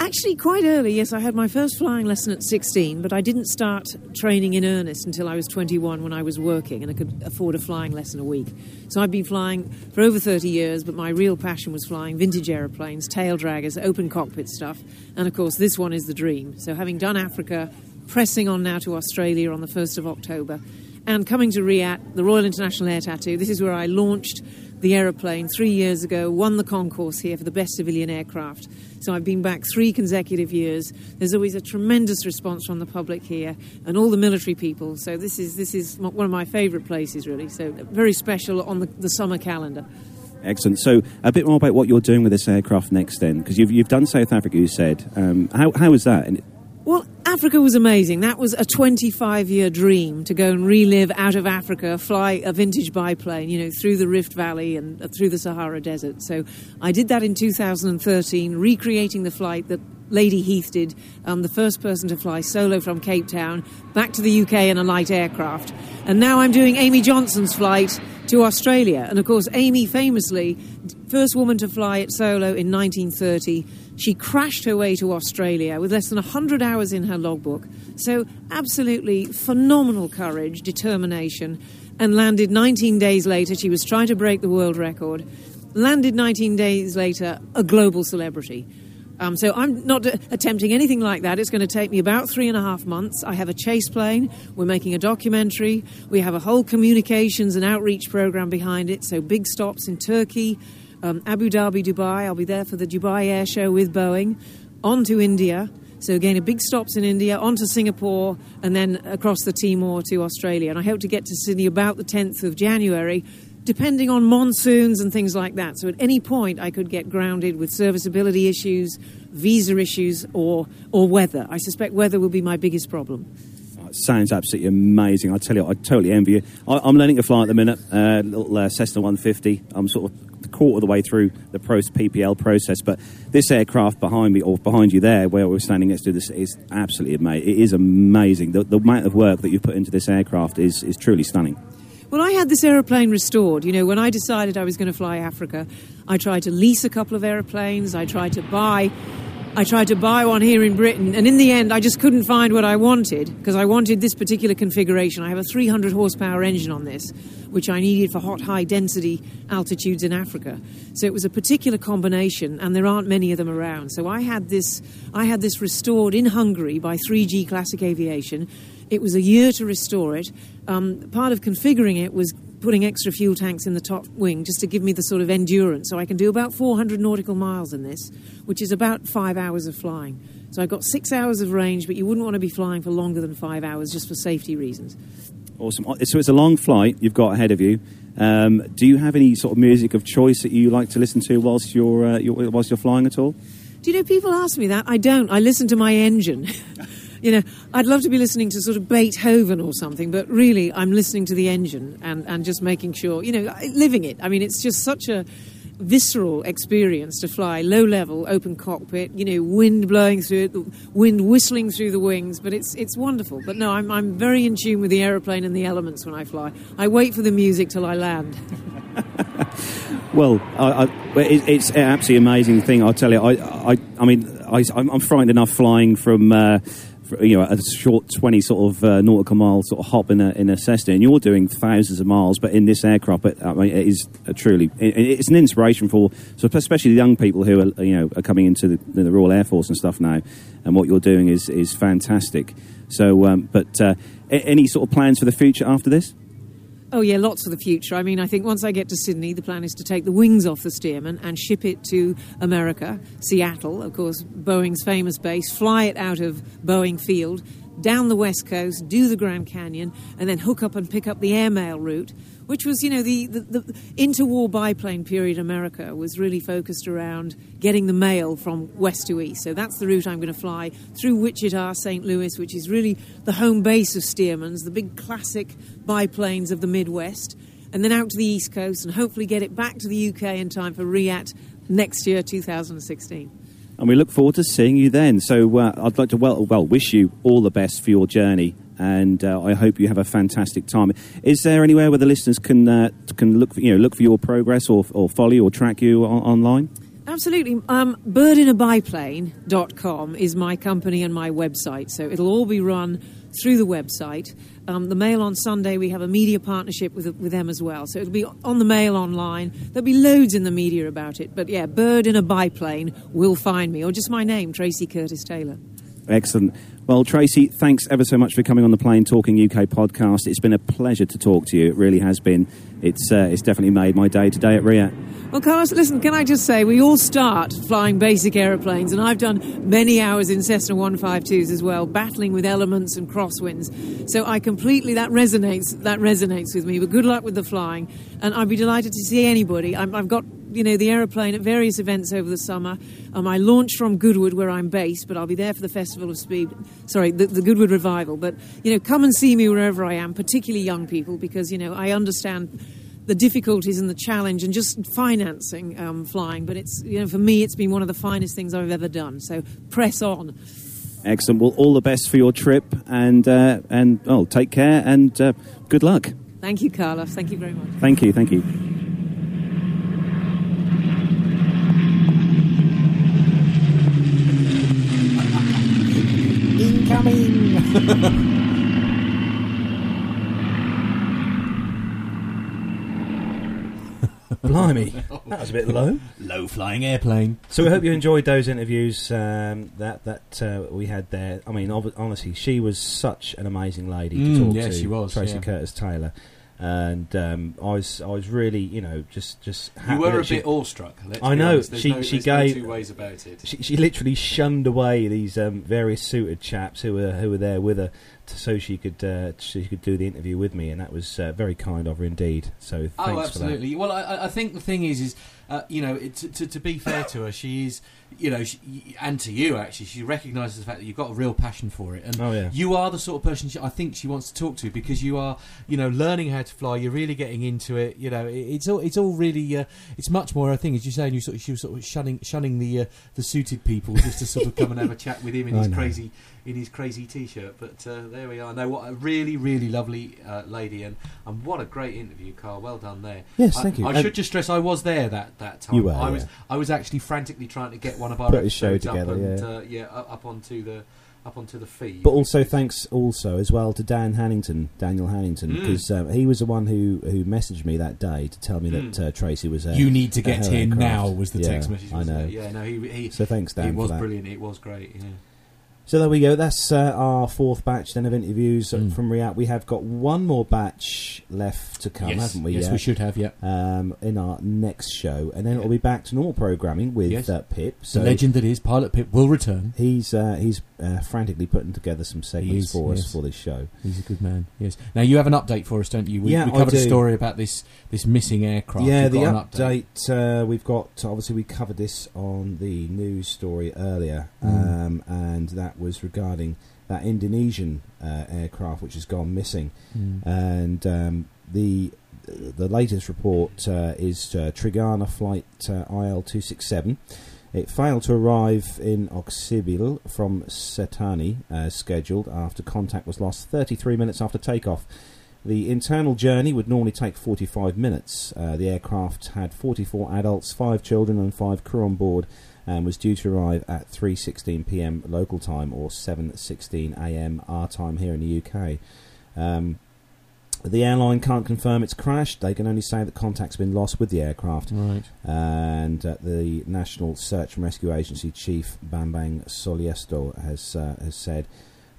Actually, quite early, yes, I had my first flying lesson at 16, but I didn't start training in earnest until I was 21 when I was working and I could afford a flying lesson a week. So I've been flying for over 30 years, but my real passion was flying vintage aeroplanes, tail draggers, open cockpit stuff, and of course, this one is the dream. So, having done Africa, pressing on now to Australia on the 1st of October, and coming to RIAT, the Royal International Air Tattoo, this is where I launched the aeroplane three years ago, won the concourse here for the best civilian aircraft. So I've been back three consecutive years. There's always a tremendous response from the public here and all the military people. So this is this is one of my favourite places, really. So very special on the, the summer calendar. Excellent. So, a bit more about what you're doing with this aircraft next, then, because you've, you've done South Africa, you said. Um, how, how was that? And Well, Africa was amazing. That was a 25 year dream to go and relive out of Africa, fly a vintage biplane, you know, through the Rift Valley and uh, through the Sahara Desert. So I did that in 2013, recreating the flight that Lady Heath did, um, the first person to fly solo from Cape Town back to the UK in a light aircraft. And now I'm doing Amy Johnson's flight to Australia. And of course, Amy famously, first woman to fly it solo in 1930. She crashed her way to Australia with less than 100 hours in her logbook. So, absolutely phenomenal courage, determination, and landed 19 days later. She was trying to break the world record. Landed 19 days later, a global celebrity. Um, so I'm not attempting anything like that. It's going to take me about three and a half months. I have a chase plane. We're making a documentary. We have a whole communications and outreach program behind it. So big stops in Turkey, um, Abu Dhabi, Dubai. I'll be there for the Dubai Air Show with Boeing. On to India. So again, a big stops in India, on to Singapore, and then across the Timor to Australia. And I hope to get to Sydney about the 10th of January depending on monsoons and things like that. So at any point, I could get grounded with serviceability issues, visa issues, or, or weather. I suspect weather will be my biggest problem. sounds absolutely amazing. I tell you, I totally envy you. I, I'm learning to fly at the minute, uh, little uh, Cessna 150. I'm sort of a quarter of the way through the PPL process, but this aircraft behind me, or behind you there, where we're standing next to this, is absolutely amazing. It is amazing. The, the amount of work that you've put into this aircraft is, is truly stunning. Well, I had this aeroplane restored. You know, when I decided I was going to fly Africa, I tried to lease a couple of aeroplanes. I tried to buy, I tried to buy one here in Britain, and in the end, I just couldn't find what I wanted because I wanted this particular configuration. I have a 300 horsepower engine on this, which I needed for hot, high density altitudes in Africa. So it was a particular combination, and there aren't many of them around. So I had this, I had this restored in Hungary by 3G Classic Aviation. It was a year to restore it. Um, part of configuring it was putting extra fuel tanks in the top wing just to give me the sort of endurance. So I can do about 400 nautical miles in this, which is about five hours of flying. So I've got six hours of range, but you wouldn't want to be flying for longer than five hours just for safety reasons. Awesome. So it's a long flight you've got ahead of you. Um, do you have any sort of music of choice that you like to listen to whilst you're, uh, you're whilst you're flying at all? Do you know people ask me that? I don't. I listen to my engine. you know, I'd love to be listening to sort of Beethoven or something, but really I'm listening to the engine and, and just making sure, you know, living it. I mean, it's just such a visceral experience to fly low level, open cockpit, you know, wind blowing through it, wind whistling through the wings, but it's, it's wonderful. But no, I'm, I'm very in tune with the aeroplane and the elements when I fly. I wait for the music till I land. Well, I, I, it, it's an absolutely amazing thing. I'll tell you. I, I, I mean, I, I'm frightened enough flying from. Uh, you know, a short twenty sort of uh, nautical mile sort of hop in a in a Cessna, and you're doing thousands of miles. But in this aircraft, but I mean, it is truly it, it's an inspiration for so especially the young people who are you know are coming into the, the Royal Air Force and stuff now. And what you're doing is is fantastic. So, um, but uh, any sort of plans for the future after this? Oh, yeah, lots for the future. I mean, I think once I get to Sydney, the plan is to take the wings off the Stearman and ship it to America, Seattle, of course, Boeing's famous base, fly it out of Boeing Field, down the west coast, do the Grand Canyon, and then hook up and pick up the airmail route, which was, you know, the, the, the interwar biplane period America was really focused around getting the mail from west to east. So that's the route I'm going to fly through Wichita, St. Louis, which is really the home base of Stearman's, the big classic biplanes of the Midwest, and then out to the east coast and hopefully get it back to the UK in time for RIAT next year, 2016 and we look forward to seeing you then. So uh, I'd like to well, well wish you all the best for your journey, and uh, I hope you have a fantastic time. Is there anywhere where the listeners can uh, can look for, you know look for your progress or, or follow you or track you on- online? Absolutely. Um, birdinabiplane.com is my company and my website, so it'll all be run through the website. Um, the Mail on Sunday, we have a media partnership with, with them as well. So it'll be on the Mail online. There'll be loads in the media about it. But yeah, Bird in a Biplane will find me, or just my name, Tracey Curtis Taylor. Excellent. Well, Tracey, thanks ever so much for coming on the Plane Talking UK podcast. It's been a pleasure to talk to you. It really has been. It's uh, it's definitely made my day today at RIAT. Well, Carlos, listen, can I just say, we all start flying basic aeroplanes, and I've done many hours in Cessna 152s as well, battling with elements and crosswinds. So I completely, that resonates, that resonates with me, but good luck with the flying. And I'd be delighted to see anybody. I'm, I've got, you know, the aeroplane at various events over the summer. Um, I launch from Goodwood, where I'm based, but I'll be there for the Festival of Speed, sorry, the, the Goodwood Revival. But, you know, come and see me wherever I am, particularly young people, because, you know, I understand the difficulties and the challenge and just financing um, flying. But it's you know for me, it's been one of the finest things I've ever done. So press on. Excellent. Well, all the best for your trip, and uh, and oh, take care and uh, good luck. Thank you, Carlos. Thank you very much. Thank you. Thank you. Blimey, that was a bit low. Low flying airplane. So we hope you enjoyed those interviews um, that that uh, we had there. I mean, ob- honestly, she was such an amazing lady to Mm, talk yeah, to. she was, Tracey yeah. Curtis Taylor, and um, I was I was really you know just just happy You were a she- bit awestruck. I know, she- no, she there's no gave- two ways about it. She, she literally shunned away these um, various suited chaps who were who were there with her, to, so she could uh, she could do the interview with me, and that was uh, very kind of her indeed. So thanks Oh, for that. absolutely. Well, I, I think the thing is, is uh, you know, it, to, to, to be fair to her, she is, you know, she, and to you actually, she recognises the fact that you've got a real passion for it, and Oh yeah. you are the sort of person she, I think she wants to talk to because you are, you know, learning how to fly. You're really getting into it. You know, it, it's all it's all really uh, it's much more a thing as you say. And you sort of she was sort of shunning shunning the uh, the suited people just to sort of come and have a chat with him in I his know. crazy in his crazy t-shirt. But uh, there we are. No, what a really really lovely uh, lady, and and what a great interview, Carl. Well done there. Yes, I- thank you. I, should just stress I was there that, that time. You were, I was yeah. I was actually frantically trying to get one of our Put a show together, up and, yeah. uh, yeah, up, up onto the up onto the feed. But also thanks also as well to Dan Hannington, Daniel Hannington, Mm. because um, he was the one who, who messaged me that day to tell me that Mm. uh, Tracey was. Uh, you need to get her here now was the Yeah, text message. I know. It? Yeah, no, he he. So thanks, Dan. it was for that. brilliant. It was great. Yeah. So there we go. That's uh, our fourth batch then of interviews Mm. from RIAT. We have got one more batch left to come, yes, haven't we? yes, yet? we should have. Yeah. Um, in our next show, and then it'll be back to normal programming with Yes. uh, Pip. The legend that is Pilot Pip will return. he's uh, he's uh, frantically putting together some segments is, for us for this show. He's a good man. Yes. Now you have an update for us, don't you? We, Yeah, we covered a story about this this missing aircraft. Yeah, the an update, uh, we've got. Obviously, we covered this on the news story earlier, Mm. um, and that was regarding that Indonesian uh, aircraft which has gone missing. Mm. And um, the the latest report uh, is uh, Trigana flight uh, IL two six seven. It failed to arrive in Oksibil from Sentani as scheduled after contact was lost 33 minutes after takeoff. The internal journey would normally take 45 minutes. Uh, the aircraft had 44 adults, 5 children, and 5 crew on board and was due to arrive at 3:16 p.m. local time or 7:16 a.m. our time here in the UK. Um, the airline can't confirm it's crashed. They can only say that contact's been lost with the aircraft. Right. And uh, the National Search and Rescue Agency chief Bambang Soelistyo has uh, has said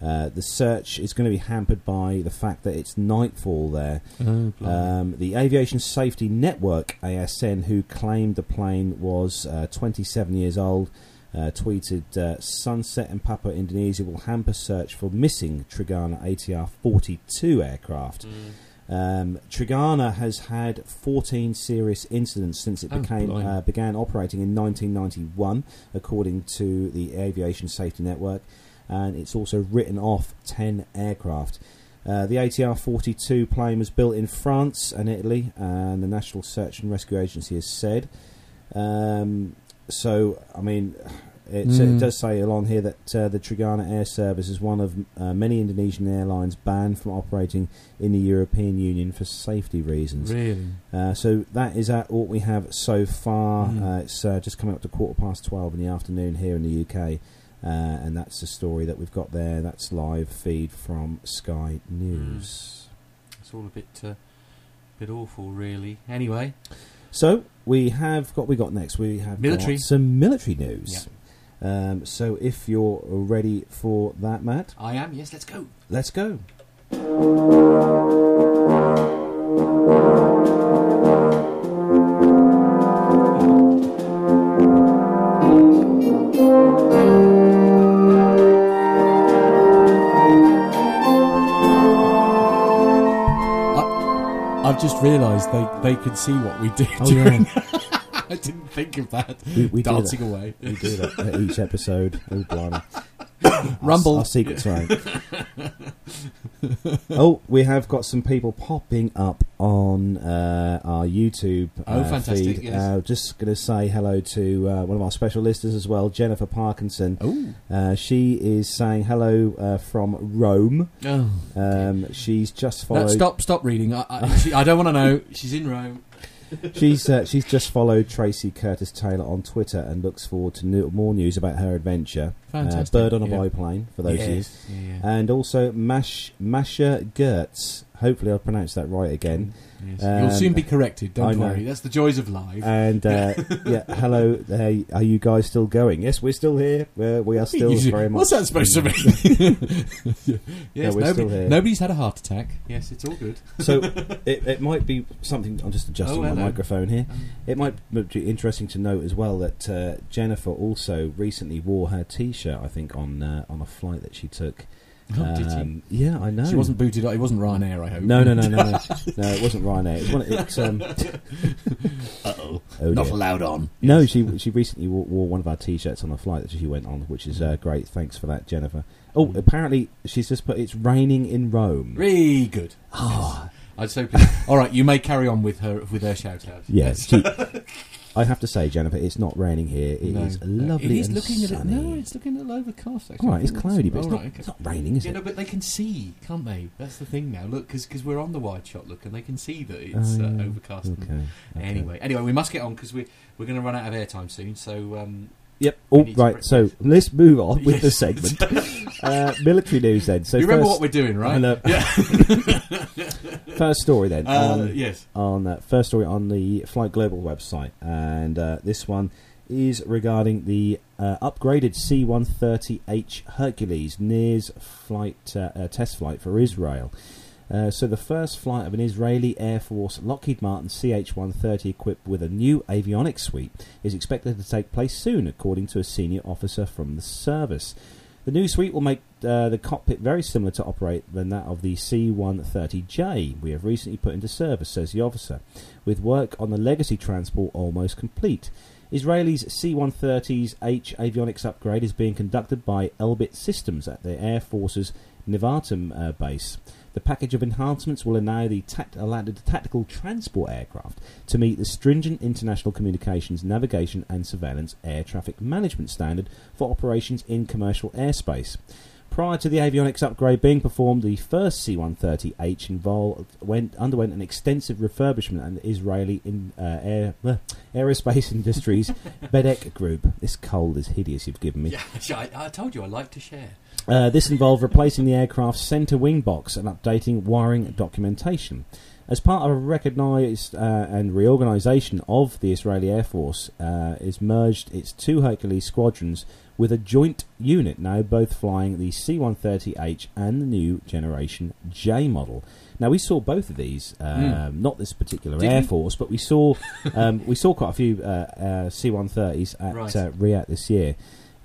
uh, the search is going to be hampered by the fact that it's nightfall there. Oh. Um, the Aviation Safety Network (ASN), who claimed the plane was uh, 27 years old, uh, tweeted, uh, "Sunset in Papua Indonesia will hamper search for missing Trigana ATR 42 aircraft." Um, Trigana has had 14 serious incidents since it Oh, became uh, began operating in 1991, according to the Aviation Safety Network, and it's also written off 10 aircraft. Uh, the ATR 42 plane was built in France and Italy, and the National Search and Rescue Agency has said. Um, so, I mean, it's, Mm. it does say along here that uh, the Trigana Air Service is one of uh, many Indonesian airlines banned from operating in the European Union for safety reasons. Really? Uh, so that is at what we have so far. Mm. Uh, it's uh, just coming up to quarter past 12 in the afternoon here in the UK. Uh, and that's the story that we've got there. That's live feed from Sky News. It's all a bit uh, bit awful, really. Anyway, So we have got we got next. We have Military. some military news. Um, so if you're ready for that, Matt, I am. Yes, let's go. let's go. I've just realised they, they can see what we do. Oh, yeah. I didn't think of that. We, we do Dancing that. away. We do that at each episode. Oh, blimey. Rumble. Our, our secret's right. oh, we have got some people popping up on uh, our YouTube Oh, uh, fantastic, feed. yes. Uh, just going to say hello to uh, one of our special listeners as well, Jennifer Parkinson. Oh. Uh, she is saying hello uh, from Rome. Oh. Um, she's just No, followed. stop, stop reading. I, I, she, I don't want to know. She's in Rome. She's uh, she's just followed Tracey Curtis Taylor on Twitter and looks forward to new, more news about her adventure. Fantastic, Uh, bird on a yeah. biplane for those of you. Yes, yeah, yeah. And also Mash, Masha Gertz. Hopefully, I've pronounced that right again. Yes. Um, You'll soon be corrected. Don't know. worry. That's the joys of live. And uh, yeah, hello. Hey, are you guys still going? Yes, we're still here. We're, we are still You- very much. What's that supposed to mean? Yeah, yes, we're nobody, still here. nobody's had a heart attack. Yes, it's all good. so it, it might be something. I'm just adjusting Oh, my microphone here. Um, It might be interesting to note as well that uh, Jennifer also recently wore her T-shirt. I think on uh, on a flight that she took. Oh, did she? Um, Yeah, I know. She wasn't booted. It wasn't Ryanair. I hope. No, no, no, no, no. no, it wasn't Ryanair. It's one. It's um. Uh-oh. oh Not dear. allowed on. No, she she recently wore, wore one of our T-shirts on a flight that she went on, which is uh, great. Thanks for that, Jennifer. Oh, Mm. apparently she's just put it's raining in Rome. Really good. Ah. I'd so pleased. All right, you may carry on with her with her shout out. Yes, she- I have to say, Jennifer, it's not raining here. It is No, no. lovely It is and looking a sunny. little, no, it's looking a little overcast. Actually. All right, it's cloudy, but it's All not, right, okay. it's not raining, is Yeah, it? no, but they can see, can't they? That's the thing now. Look, because we're on the wide shot look, and they can see that it's Oh, uh, yeah. overcast. and- Okay, okay. Anyway, anyway, we must get on because we we're going to run out of airtime soon. So um, Yep. We Oh, right. So let's move on with the segment. uh, military news then. So you remember first, what we're doing, right? I know. Yeah. first story then. Uh, on, yes. On uh, first story on the Flight Global website, and uh, this one is regarding the uh, upgraded C-130H Hercules nears flight uh, uh, test flight for Israel. Uh, so the first flight of an Israeli Air Force Lockheed Martin CH-130 equipped with a new avionics suite is expected to take place soon, according to a senior officer from the service. The new suite will make uh, the cockpit very similar to operate than that of the C-130J we have recently put into service, says the officer, with work on the legacy transport almost complete. Israel's C-130's H avionics upgrade is being conducted by Elbit Systems at the Air Force's Nevatim uh, base. The package of enhancements will allow the, tact- allow the tactical transport aircraft to meet the stringent international communications, navigation, and surveillance air traffic management standard for operations in commercial airspace. Prior to the avionics upgrade being performed, the first C-130H involved went underwent an extensive refurbishment at the Israeli in, uh, air, uh, aerospace industries Bedek Group. This cold is hideous. You've given me. Yeah, I, I told you I like to share. Uh, this involved replacing the aircraft's centre wing box and updating wiring documentation. As part of a recognised uh, and reorganisation of the Israeli Air Force, uh, is merged its two Hercules squadrons with a joint unit now both flying the C-130H and the new generation J model. Now we saw both of these, um, Mm. not this particular Did Air? Force, but we saw um, we saw quite a few uh, uh, C-130s at Right. uh, RIAT this year.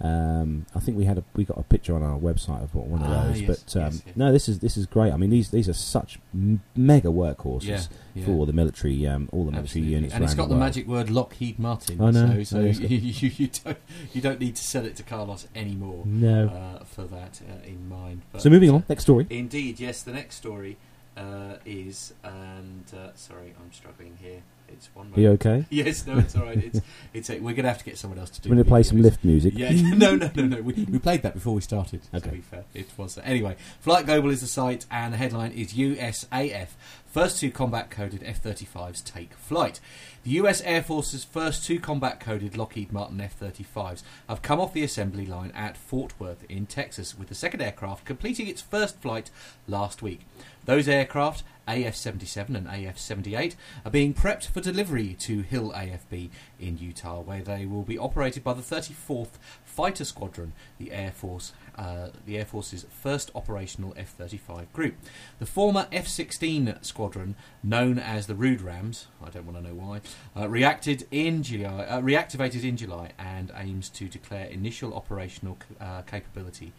Um, I think we had a, we got a picture on our website of one of Ah, those. yes, but um, yes, yes. no, this is this is great. I mean, these these are such m- mega workhorses Yeah, yeah. for the military, um, all the military Absolutely. units. and it's got the world. magic word Lockheed Martin. I know. So, so you, you, don't you don't need to sell it to Carlos anymore. No. uh, for that uh, in mind. But, So moving on, next story. Indeed, yes. The next story uh, is, and uh, sorry, I'm struggling here. It's one. Are you okay? Yes, no, it's all right. It's it's. A, we're going to have to get someone else to do. We're going to play some lift music. Yeah, no, no, no, no. We, we played that before we started. Okay. To be fair, it was anyway. Flight Global is the site, and the headline is USAF first two combat coded F 35s take flight. The US Air Force's first two combat coded Lockheed Martin F 35s have come off the assembly line at Fort Worth in Texas, with the second aircraft completing its first flight last week. Those aircraft, AF 77 and AF 78, are being prepped for delivery to Hill AFB in Utah, where they will be operated by the 34th Fighter Squadron, the Air Force. Uh, the Air Force's first operational F 35 group. The former F 16 squadron, known as the Rude Rams, I don't want to know why, uh, reacted in July, uh, reactivated in July and aims to declare initial operational uh, capability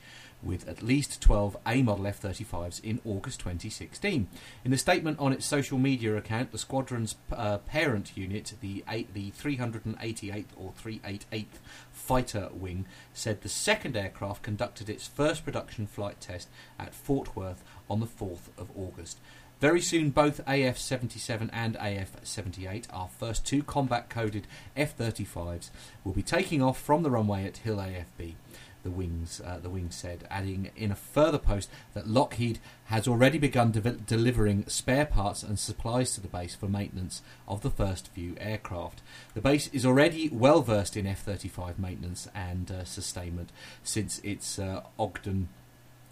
with at least 12 A model F 35s in August 2016. In a statement on its social media account, the squadron's uh, parent unit, the, eight, the 388th or 388th Fighter Wing, said the second aircraft conducted its first production flight test at Fort Worth on the 4th of August. Very soon, both AF 77 and AF 78, our first two combat coded F 35s, will be taking off from the runway at Hill AFB the wings uh, the wings said, adding in a further post that Lockheed has already begun de- delivering spare parts and supplies to the base for maintenance of the first few aircraft. The base is already well versed in F-35 maintenance and uh, sustainment, since its uh, Ogden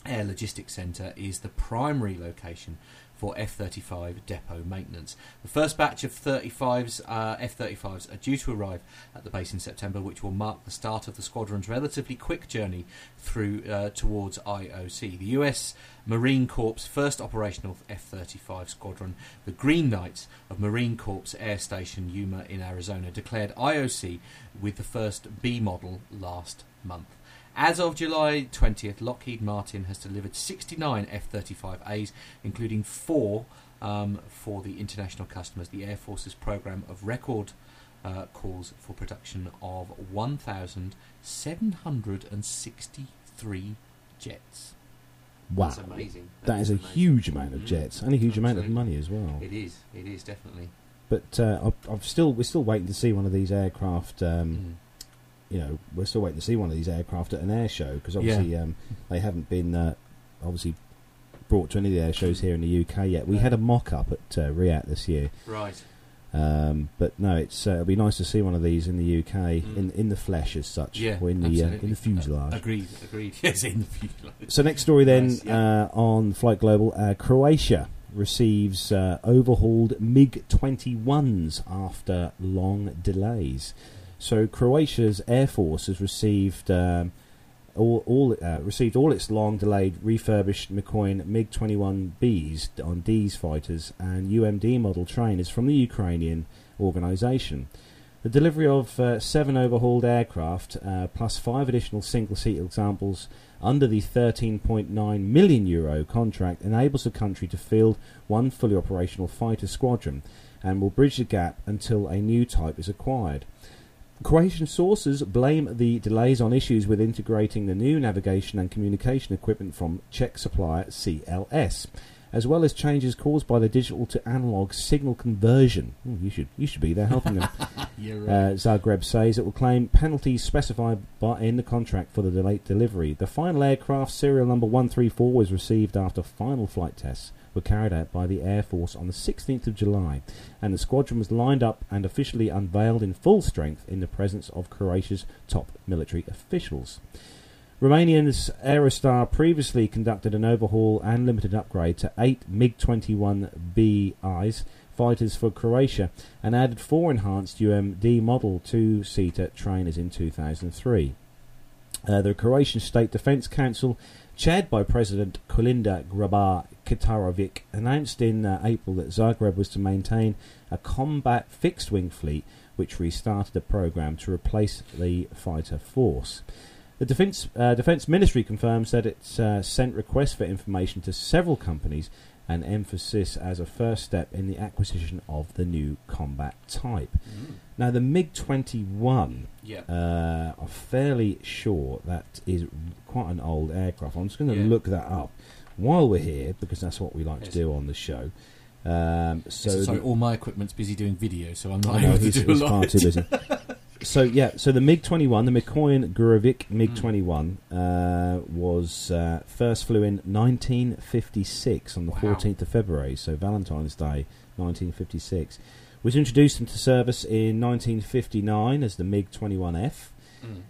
Air Logistics Centre is the primary location for F-35 depot maintenance. The first batch of 35s, uh, F-35s are due to arrive at the base in September, which will mark the start of the squadron's relatively quick journey through uh, towards IOC. The U.S. Marine Corps' first operational F-35 squadron, the Green Knights of Marine Corps Air Station Yuma in Arizona, declared IOC with the first B model last month. As of July 20th, Lockheed Martin has delivered 69 F 35As, including four um, for the international customers. The Air Force's program of record uh, calls for production of 1,763 jets. Wow. That's amazing. That is a amazing. huge amount of jets and a huge amount of money as well. It is. It is definitely. But uh, I've, I've still we're still waiting to see one of these aircraft. Um, Mm. You know, we're still waiting to see one of these aircraft at an air show because obviously um, they haven't been uh, obviously brought to any of the air shows here in the UK yet. We had a mock up at uh, this year, Right. um, but no, it's uh, it'll be nice to see one of these in the UK Mm. in in the flesh as such, Yeah. or in the uh, in the fuselage. Uh, agreed. Agreed. Yes, in the fuselage. So next story then yeah. uh, on Flight Global, uh, Croatia receives uh, overhauled MiG 21s after long delays. So Croatia's air force has received um, all, all uh, received all its long delayed refurbished Mikoyan MiG 21Bs on D's fighters and UMD model trainers from the Ukrainian organisation. The delivery of uh, seven overhauled aircraft uh, plus five additional single seat examples under the 13.9 million euro contract enables the country to field one fully operational fighter squadron and will bridge the gap until a new type is acquired. Croatian sources blame the delays on issues with integrating the new navigation and communication equipment from Czech supplier CLS, as well as changes caused by the digital to analog signal conversion. Ooh, you should you should be there helping them. You're Uh, Zagreb says it will claim penalties specified by, in the contract for the delayed delivery. The final aircraft, serial number 134, was received after final flight tests were carried out by the Air Force on the 16th of July, and the squadron was lined up and officially unveiled in full strength in the presence of Croatia's top military officials. Romanian's Aerostar previously conducted an overhaul and limited upgrade to eight MiG 21Bis fighters for Croatia and added four enhanced UMD Model 2 seater trainers in 2003. Uh, the Croatian State Defence Council, chaired by President Kolinda Grabar Kitarovic, announced in uh, April that Zagreb was to maintain a combat fixed wing fleet which restarted a program to replace the fighter force. The Defence uh, Defence Ministry confirms that it's uh, sent requests for information to several companies and emphasis as a first step in the acquisition of the new combat type. Now, the MiG 21, Yeah. uh, I'm fairly sure that is quite an old aircraft. I'm just going to Yeah. look that up while we're here because that's what we like Yes. to do on the show. Um, so So, sorry, all my equipment's busy doing video, so I'm not able to do a far lot. too busy. so yeah, so the MiG 21, the Mikoyan Gurevich MiG Mm. 21, uh, was uh, first flew in 1956 on the Wow. 14th of February, so Valentine's Day 1956. Was introduced into service in 1959 as the MiG 21F. Mm.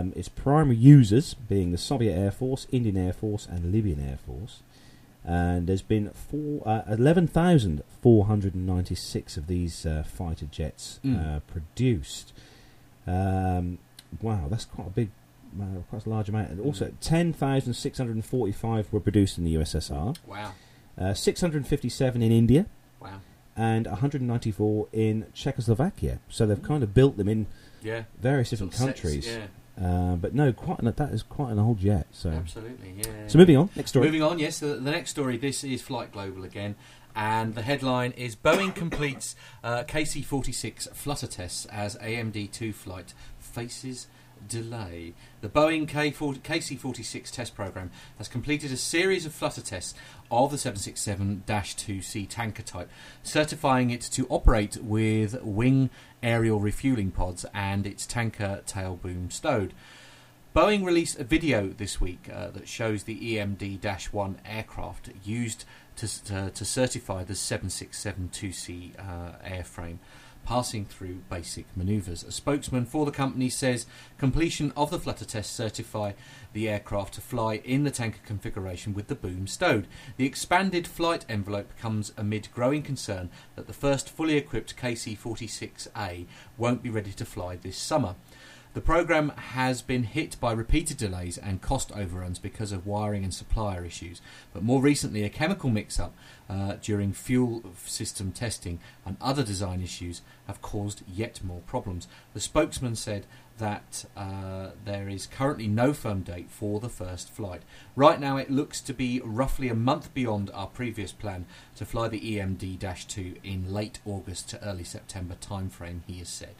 Um, its primary users being the Soviet Air Force, Indian Air Force, and Libyan Air Force. And there's been four, uh, 11,496 of these uh, fighter jets Mm. uh, produced. Um, wow, that's quite a big, uh, quite a large amount. And also, 10,645 were produced in the USSR, Wow. uh, 657 in India, Wow. and 194 in Czechoslovakia. So they've kind of built them in Yeah. various different of sets, countries. Yeah. Uh, but no, quite an, that is quite an old jet. So, Absolutely. Yeah. so moving on, next story. Moving on, yes, the, the next story. This is Flight Global again, and the headline is Boeing completes uh, KC-46 flutter tests as EMD-2 flight faces delay. The Boeing K40, KC-46 test program has completed a series of flutter tests of the 767-2C tanker type, certifying it to operate with wing aerial refueling pods and its tanker tail boom stowed. Boeing released a video this week uh, that shows the EMD 1 aircraft used to, to, to certify the 767-2C uh, airframe, passing through basic manoeuvres. A spokesman for the company says completion of the flutter test certify the aircraft to fly in the tanker configuration with the boom stowed. The expanded flight envelope comes amid growing concern that the first fully equipped KC-46A won't be ready to fly this summer. The program has been hit by repeated delays and cost overruns because of wiring and supplier issues, but more recently, a chemical mix up uh, during fuel system testing and other design issues have caused yet more problems. The spokesman said that uh, there is currently no firm date for the first flight. Right now, it looks to be roughly a month beyond our previous plan to fly the EMD 2 in late August to early September timeframe, he has said.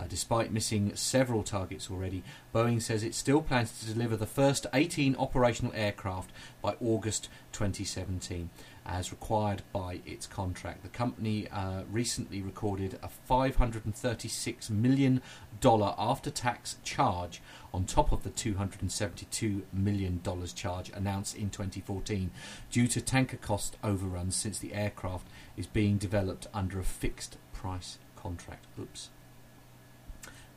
Uh, despite missing several targets already, Boeing says it still plans to deliver the first 18 operational aircraft by August 2017, as required by its contract. The company uh, recently recorded a $536 million after tax charge on top of the $272 million charge announced in 2014 due to tanker cost overruns since the aircraft is being developed under a fixed price contract. Oops.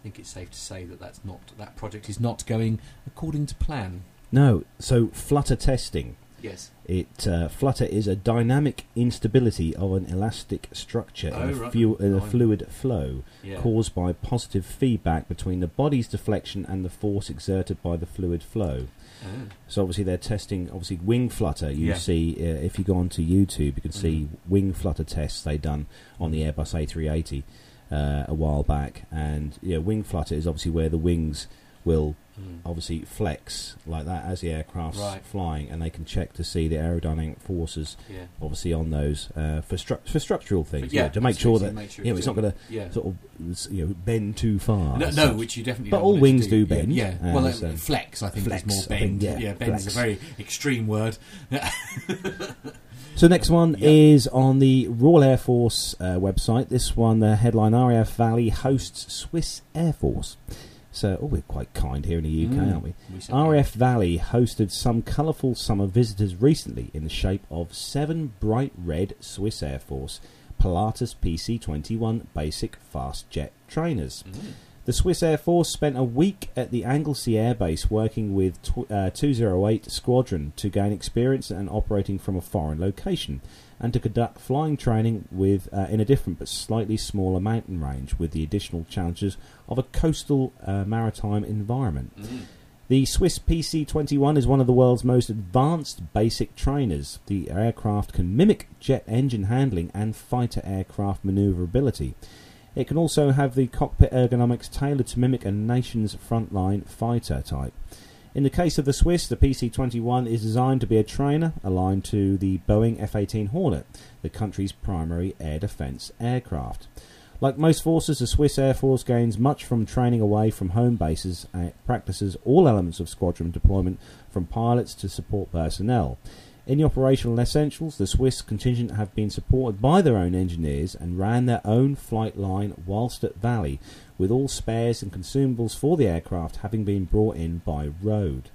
I think it's safe to say that that's not that project is not going according to plan. No, so flutter testing. Yes. It uh, flutter is a dynamic instability of an elastic structure Oh, in, a, right. fu- in a fluid flow Yeah. caused by positive feedback between the body's deflection and the force exerted by the fluid flow. Oh. So obviously they're testing obviously wing flutter. You Yeah. see uh, if you go onto YouTube, you can see Mhm. wing flutter tests they've done on the Airbus A380 uh, a while back, and yeah, wing flutter is obviously where the wings will Mm. obviously flex like that as the aircraft's Right. flying, and they can check to see the aerodynamic forces Yeah. obviously on those uh, for stru- for structural things. But yeah, yeah, to make sure that make sure you know it's not going to Yeah. sort of you know bend too far. No, no, which you definitely But all want it to wings do. do bend, Yeah, yeah. well, uh, uh, so- flex, I think, Flex, is more bend. think, yeah, bend is a very extreme word. So next one Yeah. is on the Royal Air Force uh, website. This one, the headline: RAF Valley hosts Swiss Air Force. So, oh, we're quite kind here in the UK, Mm, aren't we? we RAF Valley hosted some colourful summer visitors recently in the shape of seven bright red Swiss Air Force Pilatus PC-21 basic fast jet trainers. Mm. The Swiss Air Force spent a week at the Anglesey Air Base working with tw- uh, 208 Squadron to gain experience and operating from a foreign location, and to conduct flying training with uh, in a different but slightly smaller mountain range, with the additional challenges of a coastal uh, maritime environment. Mm. The Swiss PC-21 is one of the world's most advanced basic trainers. The aircraft can mimic jet engine handling and fighter aircraft maneuverability. It can also have the cockpit ergonomics tailored to mimic a nation's frontline fighter type. In the case of the Swiss, the PC-21 is designed to be a trainer aligned to the Boeing F-18 Hornet, the country's primary air defence aircraft. Like most forces, the Swiss Air Force gains much from training away from home bases and it practices all elements of squadron deployment from pilots to support personnel. In the operational essentials, the Swiss contingent have been supported by their own engineers and ran their own flight line whilst at Valley, with all spares and consumables for the aircraft having been brought in by road.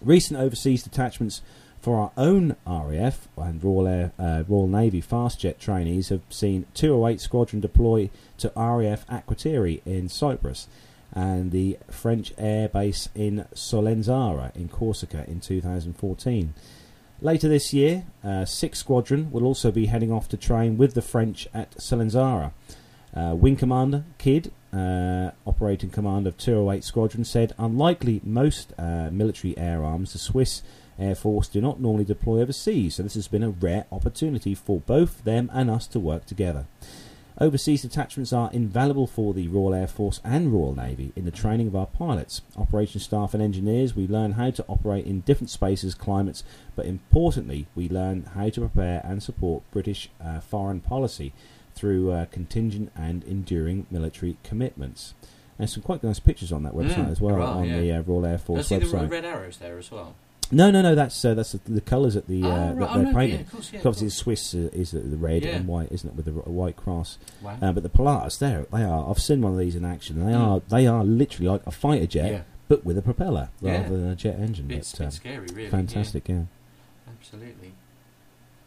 Recent overseas detachments for our own RAF and Royal, Air, uh, Royal Navy fast jet trainees have seen 208 Squadron deploy to RAF Akrotiri in Cyprus and the French air base in Solenzara in Corsica in 2014. Later this year, uh, 6th Squadron will also be heading off to train with the French at Solenzara. Uh, Wing Commander Kidd, uh, operating command of 208 Squadron, said, Unlikely most uh, military air arms, the Swiss Air Force do not normally deploy overseas, so this has been a rare opportunity for both them and us to work together. Overseas detachments are invaluable for the Royal Air Force and Royal Navy in the training of our pilots, operations staff, and engineers. We learn how to operate in different spaces, climates, but importantly, we learn how to prepare and support British uh, foreign policy through uh, contingent and enduring military commitments. There's some quite nice pictures on that website Mm, as well on yeah. the uh, Royal Air Force I see the red arrows there as well. No, no, no. That's uh, that's the, the colours at the uh, Oh, that right. Oh, they're no, yeah, painting. of course, yeah, Obviously, the. Swiss uh, is the red Yeah. and white, isn't it, with the r- white cross? Wow. Uh, but the Pilatus, there they are. I've seen one of these in action. They Mm. are they are literally like a fighter jet, Yeah. but with a propeller Yeah. rather than a jet engine. It's, but, uh, scary, really. fantastic, yeah. Absolutely.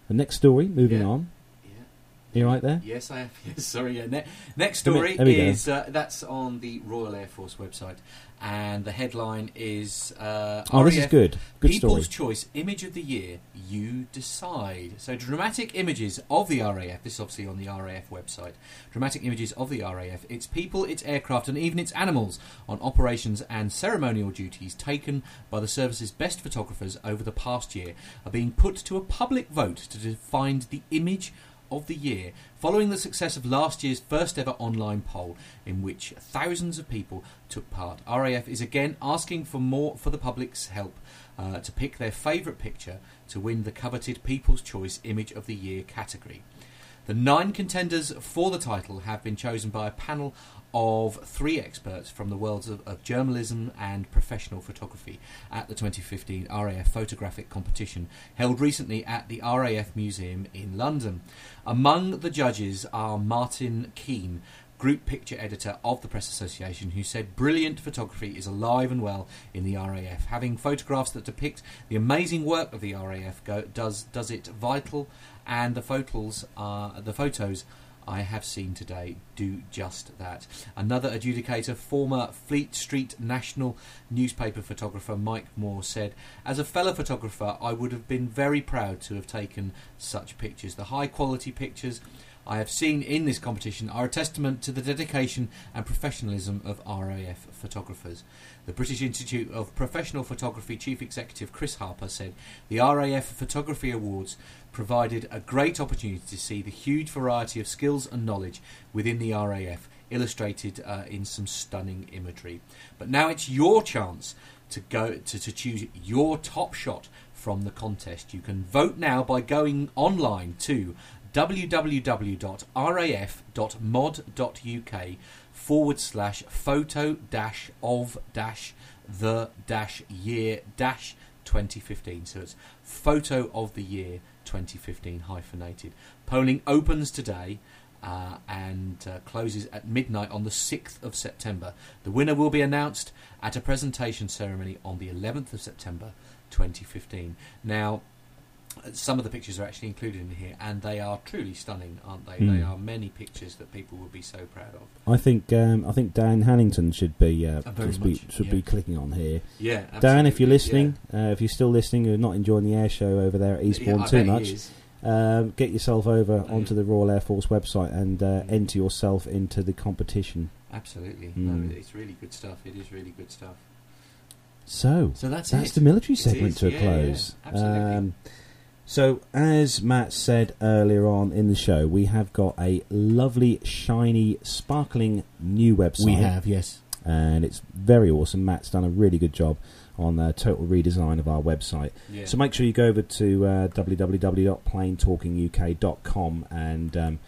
The next story, moving Yeah. on. Yeah. You right there? Yes, I have. Yes, sorry. Yeah. Ne- next story is uh, that's on the Royal Air Force website, and the headline is uh, Oh, this is good. Good People's story. Choice Image of the Year. You decide. So dramatic images of the RAF. This is obviously on the RAF website. Dramatic images of the RAF. Its people, its aircraft, and even its animals on operations and ceremonial duties taken by the service's best photographers over the past year are being put to a public vote to define the image of the year, following the success of last year's first ever online poll, in which thousands of people took part. RAF is again asking for more for the public's help uh, to pick their favourite picture to win the coveted People's Choice Image of the Year category. The nine contenders for the title have been chosen by a panel of three experts from the worlds of, of journalism and professional photography at the 2015 RAF photographic competition held recently at the RAF Museum in London. Among the judges are Martin Keene, group picture editor of the Press Association, who said brilliant photography is alive and well in the RAF. Having photographs that depict the amazing work of the RAF go, does does it vital, and the photos are the photos. I have seen today do just that. Another adjudicator, former Fleet Street National newspaper photographer Mike Moore said, As a fellow photographer, I would have been very proud to have taken such pictures. The high quality pictures I have seen in this competition are a testament to the dedication and professionalism of RAF photographers. The British Institute of Professional Photography Chief Executive Chris Harper said the RAF Photography Awards provided a great opportunity to see the huge variety of skills and knowledge within the RAF illustrated uh, in some stunning imagery. But now it's your chance to go to, to choose your top shot from the contest. You can vote now by going online to www.raf.mod.uk forward slash photo dash of dash the dash year dash 2015. So it's photo of the year 2015 hyphenated. Polling opens today. Uh, and uh, closes at midnight on the 6th of September. The winner will be announced at a presentation ceremony on the 11th of September 2015. Now, some of the pictures are actually included in here, and they are truly stunning, aren't they? They Hmm. are many pictures that people would be so proud of. I think um, I think Dan Hannington should be uh, should, be, much, should yeah. be clicking on here. Yeah, Dan, if you're absolutely, listening, uh, if you're still listening, you're not enjoying the air show over there at Yeah, Eastbourne I too much. Um, get yourself over Yeah. onto the Royal Air Force website and uh, Mm. enter yourself into the competition. Absolutely, Mm. no, it's really good stuff. It is really good stuff. So So that's that's the military It segment is, to a yeah, close. yeah, absolutely. Um, so, as Matt said earlier on in the show, we have got a lovely, shiny, sparkling new website. We have, yes. and it's very awesome. Matt's done a really good job on the total redesign of our website. Yeah. So make sure you go over to uh, www.planetalkinguk.com and um,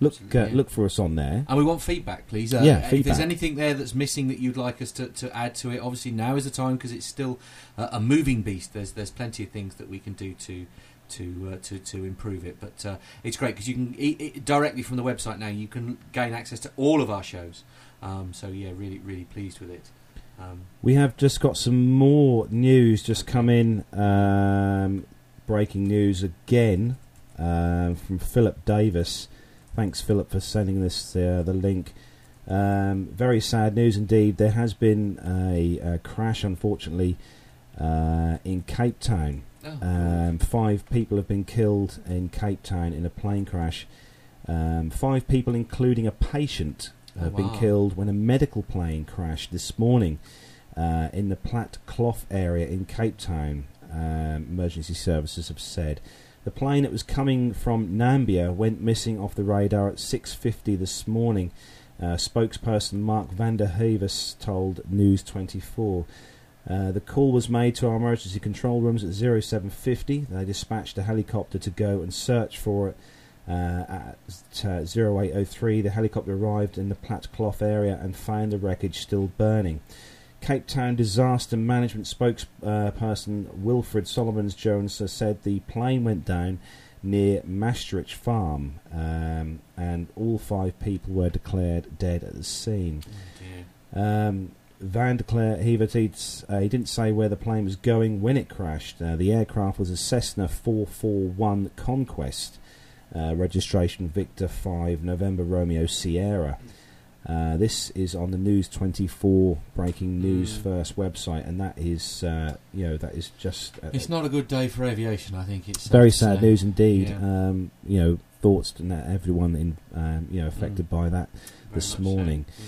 look uh, look for us on there. And we want feedback, please. Uh, Yeah, If feedback. there's anything there that's missing that you'd like us to, to add to it, obviously now is the time because it's still uh, a moving beast. There's there's plenty of things that we can do to to uh, to to improve it. But uh, it's great because you can e- directly from the website now you can gain access to all of our shows. Um, so yeah, really really pleased with it. Um, We have just got some more news just come in. Um, breaking news again um, from Philip Davis. Thanks, Philip, for sending this uh, the link. Um, very sad news indeed. There has been a, a crash, unfortunately, uh, in Cape Town. Oh, Um, five people have been killed in Cape Town in a plane crash. Um, five people, including a patient, Oh, have been killed when a medical plane crashed this morning uh, in the Plattekloof area in Cape Town. Um, emergency services have said the plane that was coming from Nambia went missing off the radar at 6:50 this morning. Uh, spokesperson Mark van der Heeves told News 24. Uh, the call was made to our emergency control rooms at 0750. They dispatched a helicopter to go and search for it. Uh, at uh, 0803, the helicopter arrived in the Plattekloof area and found the wreckage still burning. Cape Town disaster management spokesperson Wilfred Solomons Jones said the plane went down near Maastricht Farm um, and all five people were declared dead at the scene. oh. Um, Van der Clare Heverteets, uh, he didn't say where the plane was going when it crashed. Uh, the aircraft was a Cessna 441 Conquest, uh, registration Victor 5 November Romeo Sierra. Uh, this is on the News 24 breaking news Mm. first website, and that is, uh, you know, that is just uh, It's not a good day for aviation. I think it's very sad say. news indeed. Yeah. Um, you know, thoughts to everyone in, um, you know, affected by that Very this much so. morning. Mm.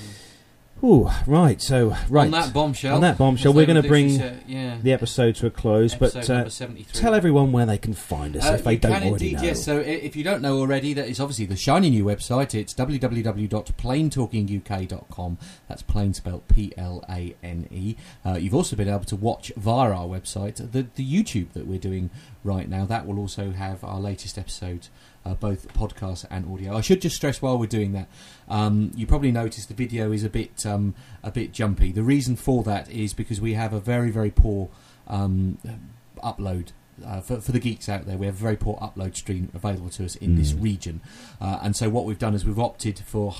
Ooh, right. So, right On that bombshell. On that bombshell, we're going to bring say, yeah. the episode to a close, Episode but uh, tell everyone where they can find us Uh, if they don't can already indeed, know. yes. So if you don't know already, that is obviously the shiny new website. It's www.planetalkinguk.com. That's plain spelled P-L-A-N-E. Uh, you've also been able to watch via our website the, the YouTube that we're doing right now. That will also have our latest episodes, uh, both podcast and audio. I should just stress while we're doing that, um, you probably noticed the video is a bit um, a bit jumpy. The reason for that is because we have a very very poor um, upload uh, for, for the geeks out there, we have a very poor upload stream available to us in this Mm. region, uh, and so what we've done is we've opted for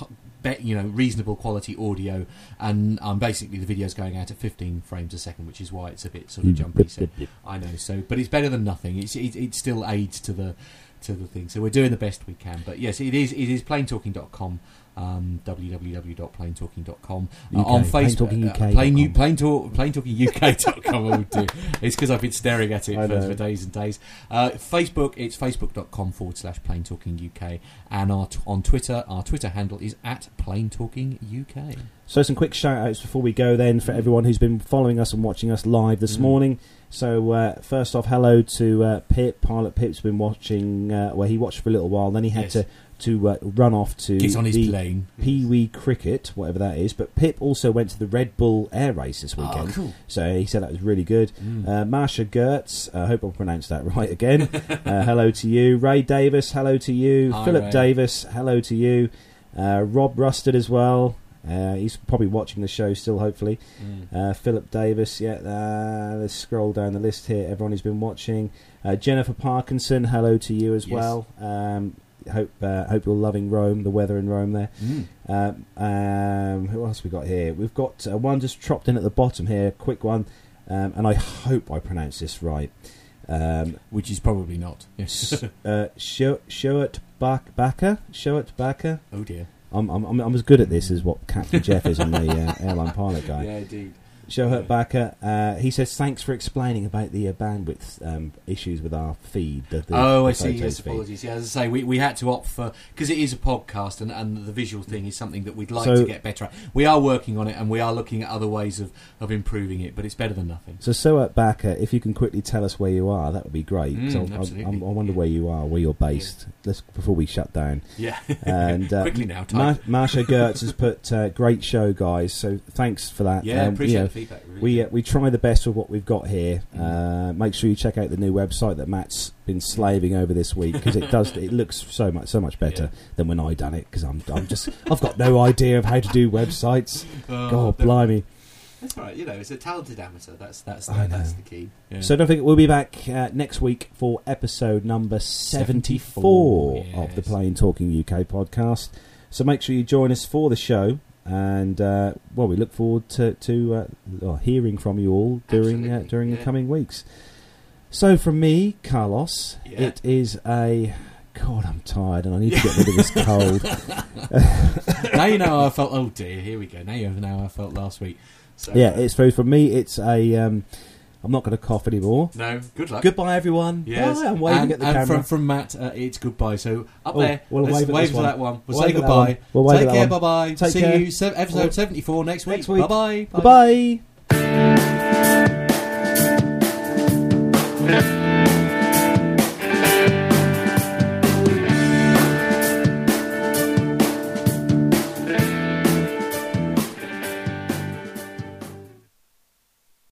you know reasonable quality audio, and um, basically the video's going out at 15 frames a second, which is why it's a bit sort of jumpy. So I know, so but it's better than nothing. It's it, it still aids to the to the thing. So we're doing the best we can. But yes, it is it is planetalking.com. Um, www.planetalking.com uh, UK, on Facebook, planetalkinguk.com. uh, plain, U- plain talk, planetalkinguk.com. I would do. It's because I've been staring at it for, for days and days. Uh, Facebook, it's facebook.com forward slash plane talking UK, and our t- on Twitter, our Twitter handle is at plane talking UK. So, some quick shout outs before we go then for everyone who's been following us and watching us live this Mm. morning. So, uh, first off, hello to uh, Pip. Pilot Pip's been watching, uh, well, he watched for a little while, then he had Yes. to, to uh, run off to Get on his the plane. Pee Wee Cricket, whatever that is. But Pip also went to the Red Bull Air Race this Oh, weekend. cool. So he said that was really good. Mm. Uh, Marsha Gertz, I hope I pronounced that right again. uh, hello to you. Ray Davis, hello to you. Hi, Philip Ray. Davis, hello to you. Uh, Rob Rusted as well. Uh, he's probably watching the show still, hopefully. Mm. Uh, Philip Davis, yeah. Uh, let's scroll down the list here. Everyone who's been watching. Uh, Jennifer Parkinson, hello to you as Yes. well. Um, hope uh, hope you're loving Rome, the weather in Rome there. Mm. Um, um, who else we got here? We've got uh, one just dropped in at the bottom here, quick one, um, and I hope I pronounce this right. Um, Which is probably not. Yes. uh, Sho- Shoet Bak- Bakker? Shoet Bakker? oh dear. I'm, I'm, I'm, as good at this as what Captain Jeff is on the uh, airline pilot guy. Yeah, indeed. Shohet Bakker, uh, he says, thanks for explaining about the uh, bandwidth um, issues with our feed. The, the, oh, the I see. Yes, feed. apologies. Yeah, as I say, we, we had to opt for because it is a podcast, and, and the visual thing is something that we'd like So- to get better at. We are working on it, and we are looking at other ways of, of improving it. But it's better than nothing. So, Soet Bakker, if you can quickly tell us where you are, that would be great. Mm, I- I. I, wonder where you are, where you're based. Let's before we shut down. Yeah. And uh, Quickly now, Mar- Marsha Gertz has put uh, great show, guys. So thanks for that. yeah, Um, appreciate you know, feedback. Really. we uh, we try the best with what we've got here. Mm. Uh, make sure you check out the new website that Matt's been slaving over this week because it does it looks so much so much better Yeah. than when I done it because I'm I'm just I've got no idea of how to do websites. Oh, God never mind. blimey! That's all right. You know, it's a talented amateur. That's that's I that's the key. Yeah. So don't forget we'll be back uh, next week for episode number seventy four 74, of the. Plane Talking UK podcast. So make sure you join us for the show. And uh, well, we look forward to, to uh, hearing from you all during uh, during the coming weeks. So, from me, Carlos, Yeah. it is a God. I'm tired, and I need to get rid of this cold. now you know how I felt. Oh dear, here we go. Now you know how I felt last week. So, yeah, it's very for me. It's a. Um, I'm not going to cough anymore. no. Good luck. Goodbye, everyone. Yes, Bye. I'm waving and, at the and camera. From, from Matt, uh, it's goodbye. So up Oh, there, we'll let's wave wave to that one. We'll Wave say goodbye. We'll wave Take care. Bye bye. See care. you se- episode Oh. seventy four next week. Next week. Bye bye. Bye bye.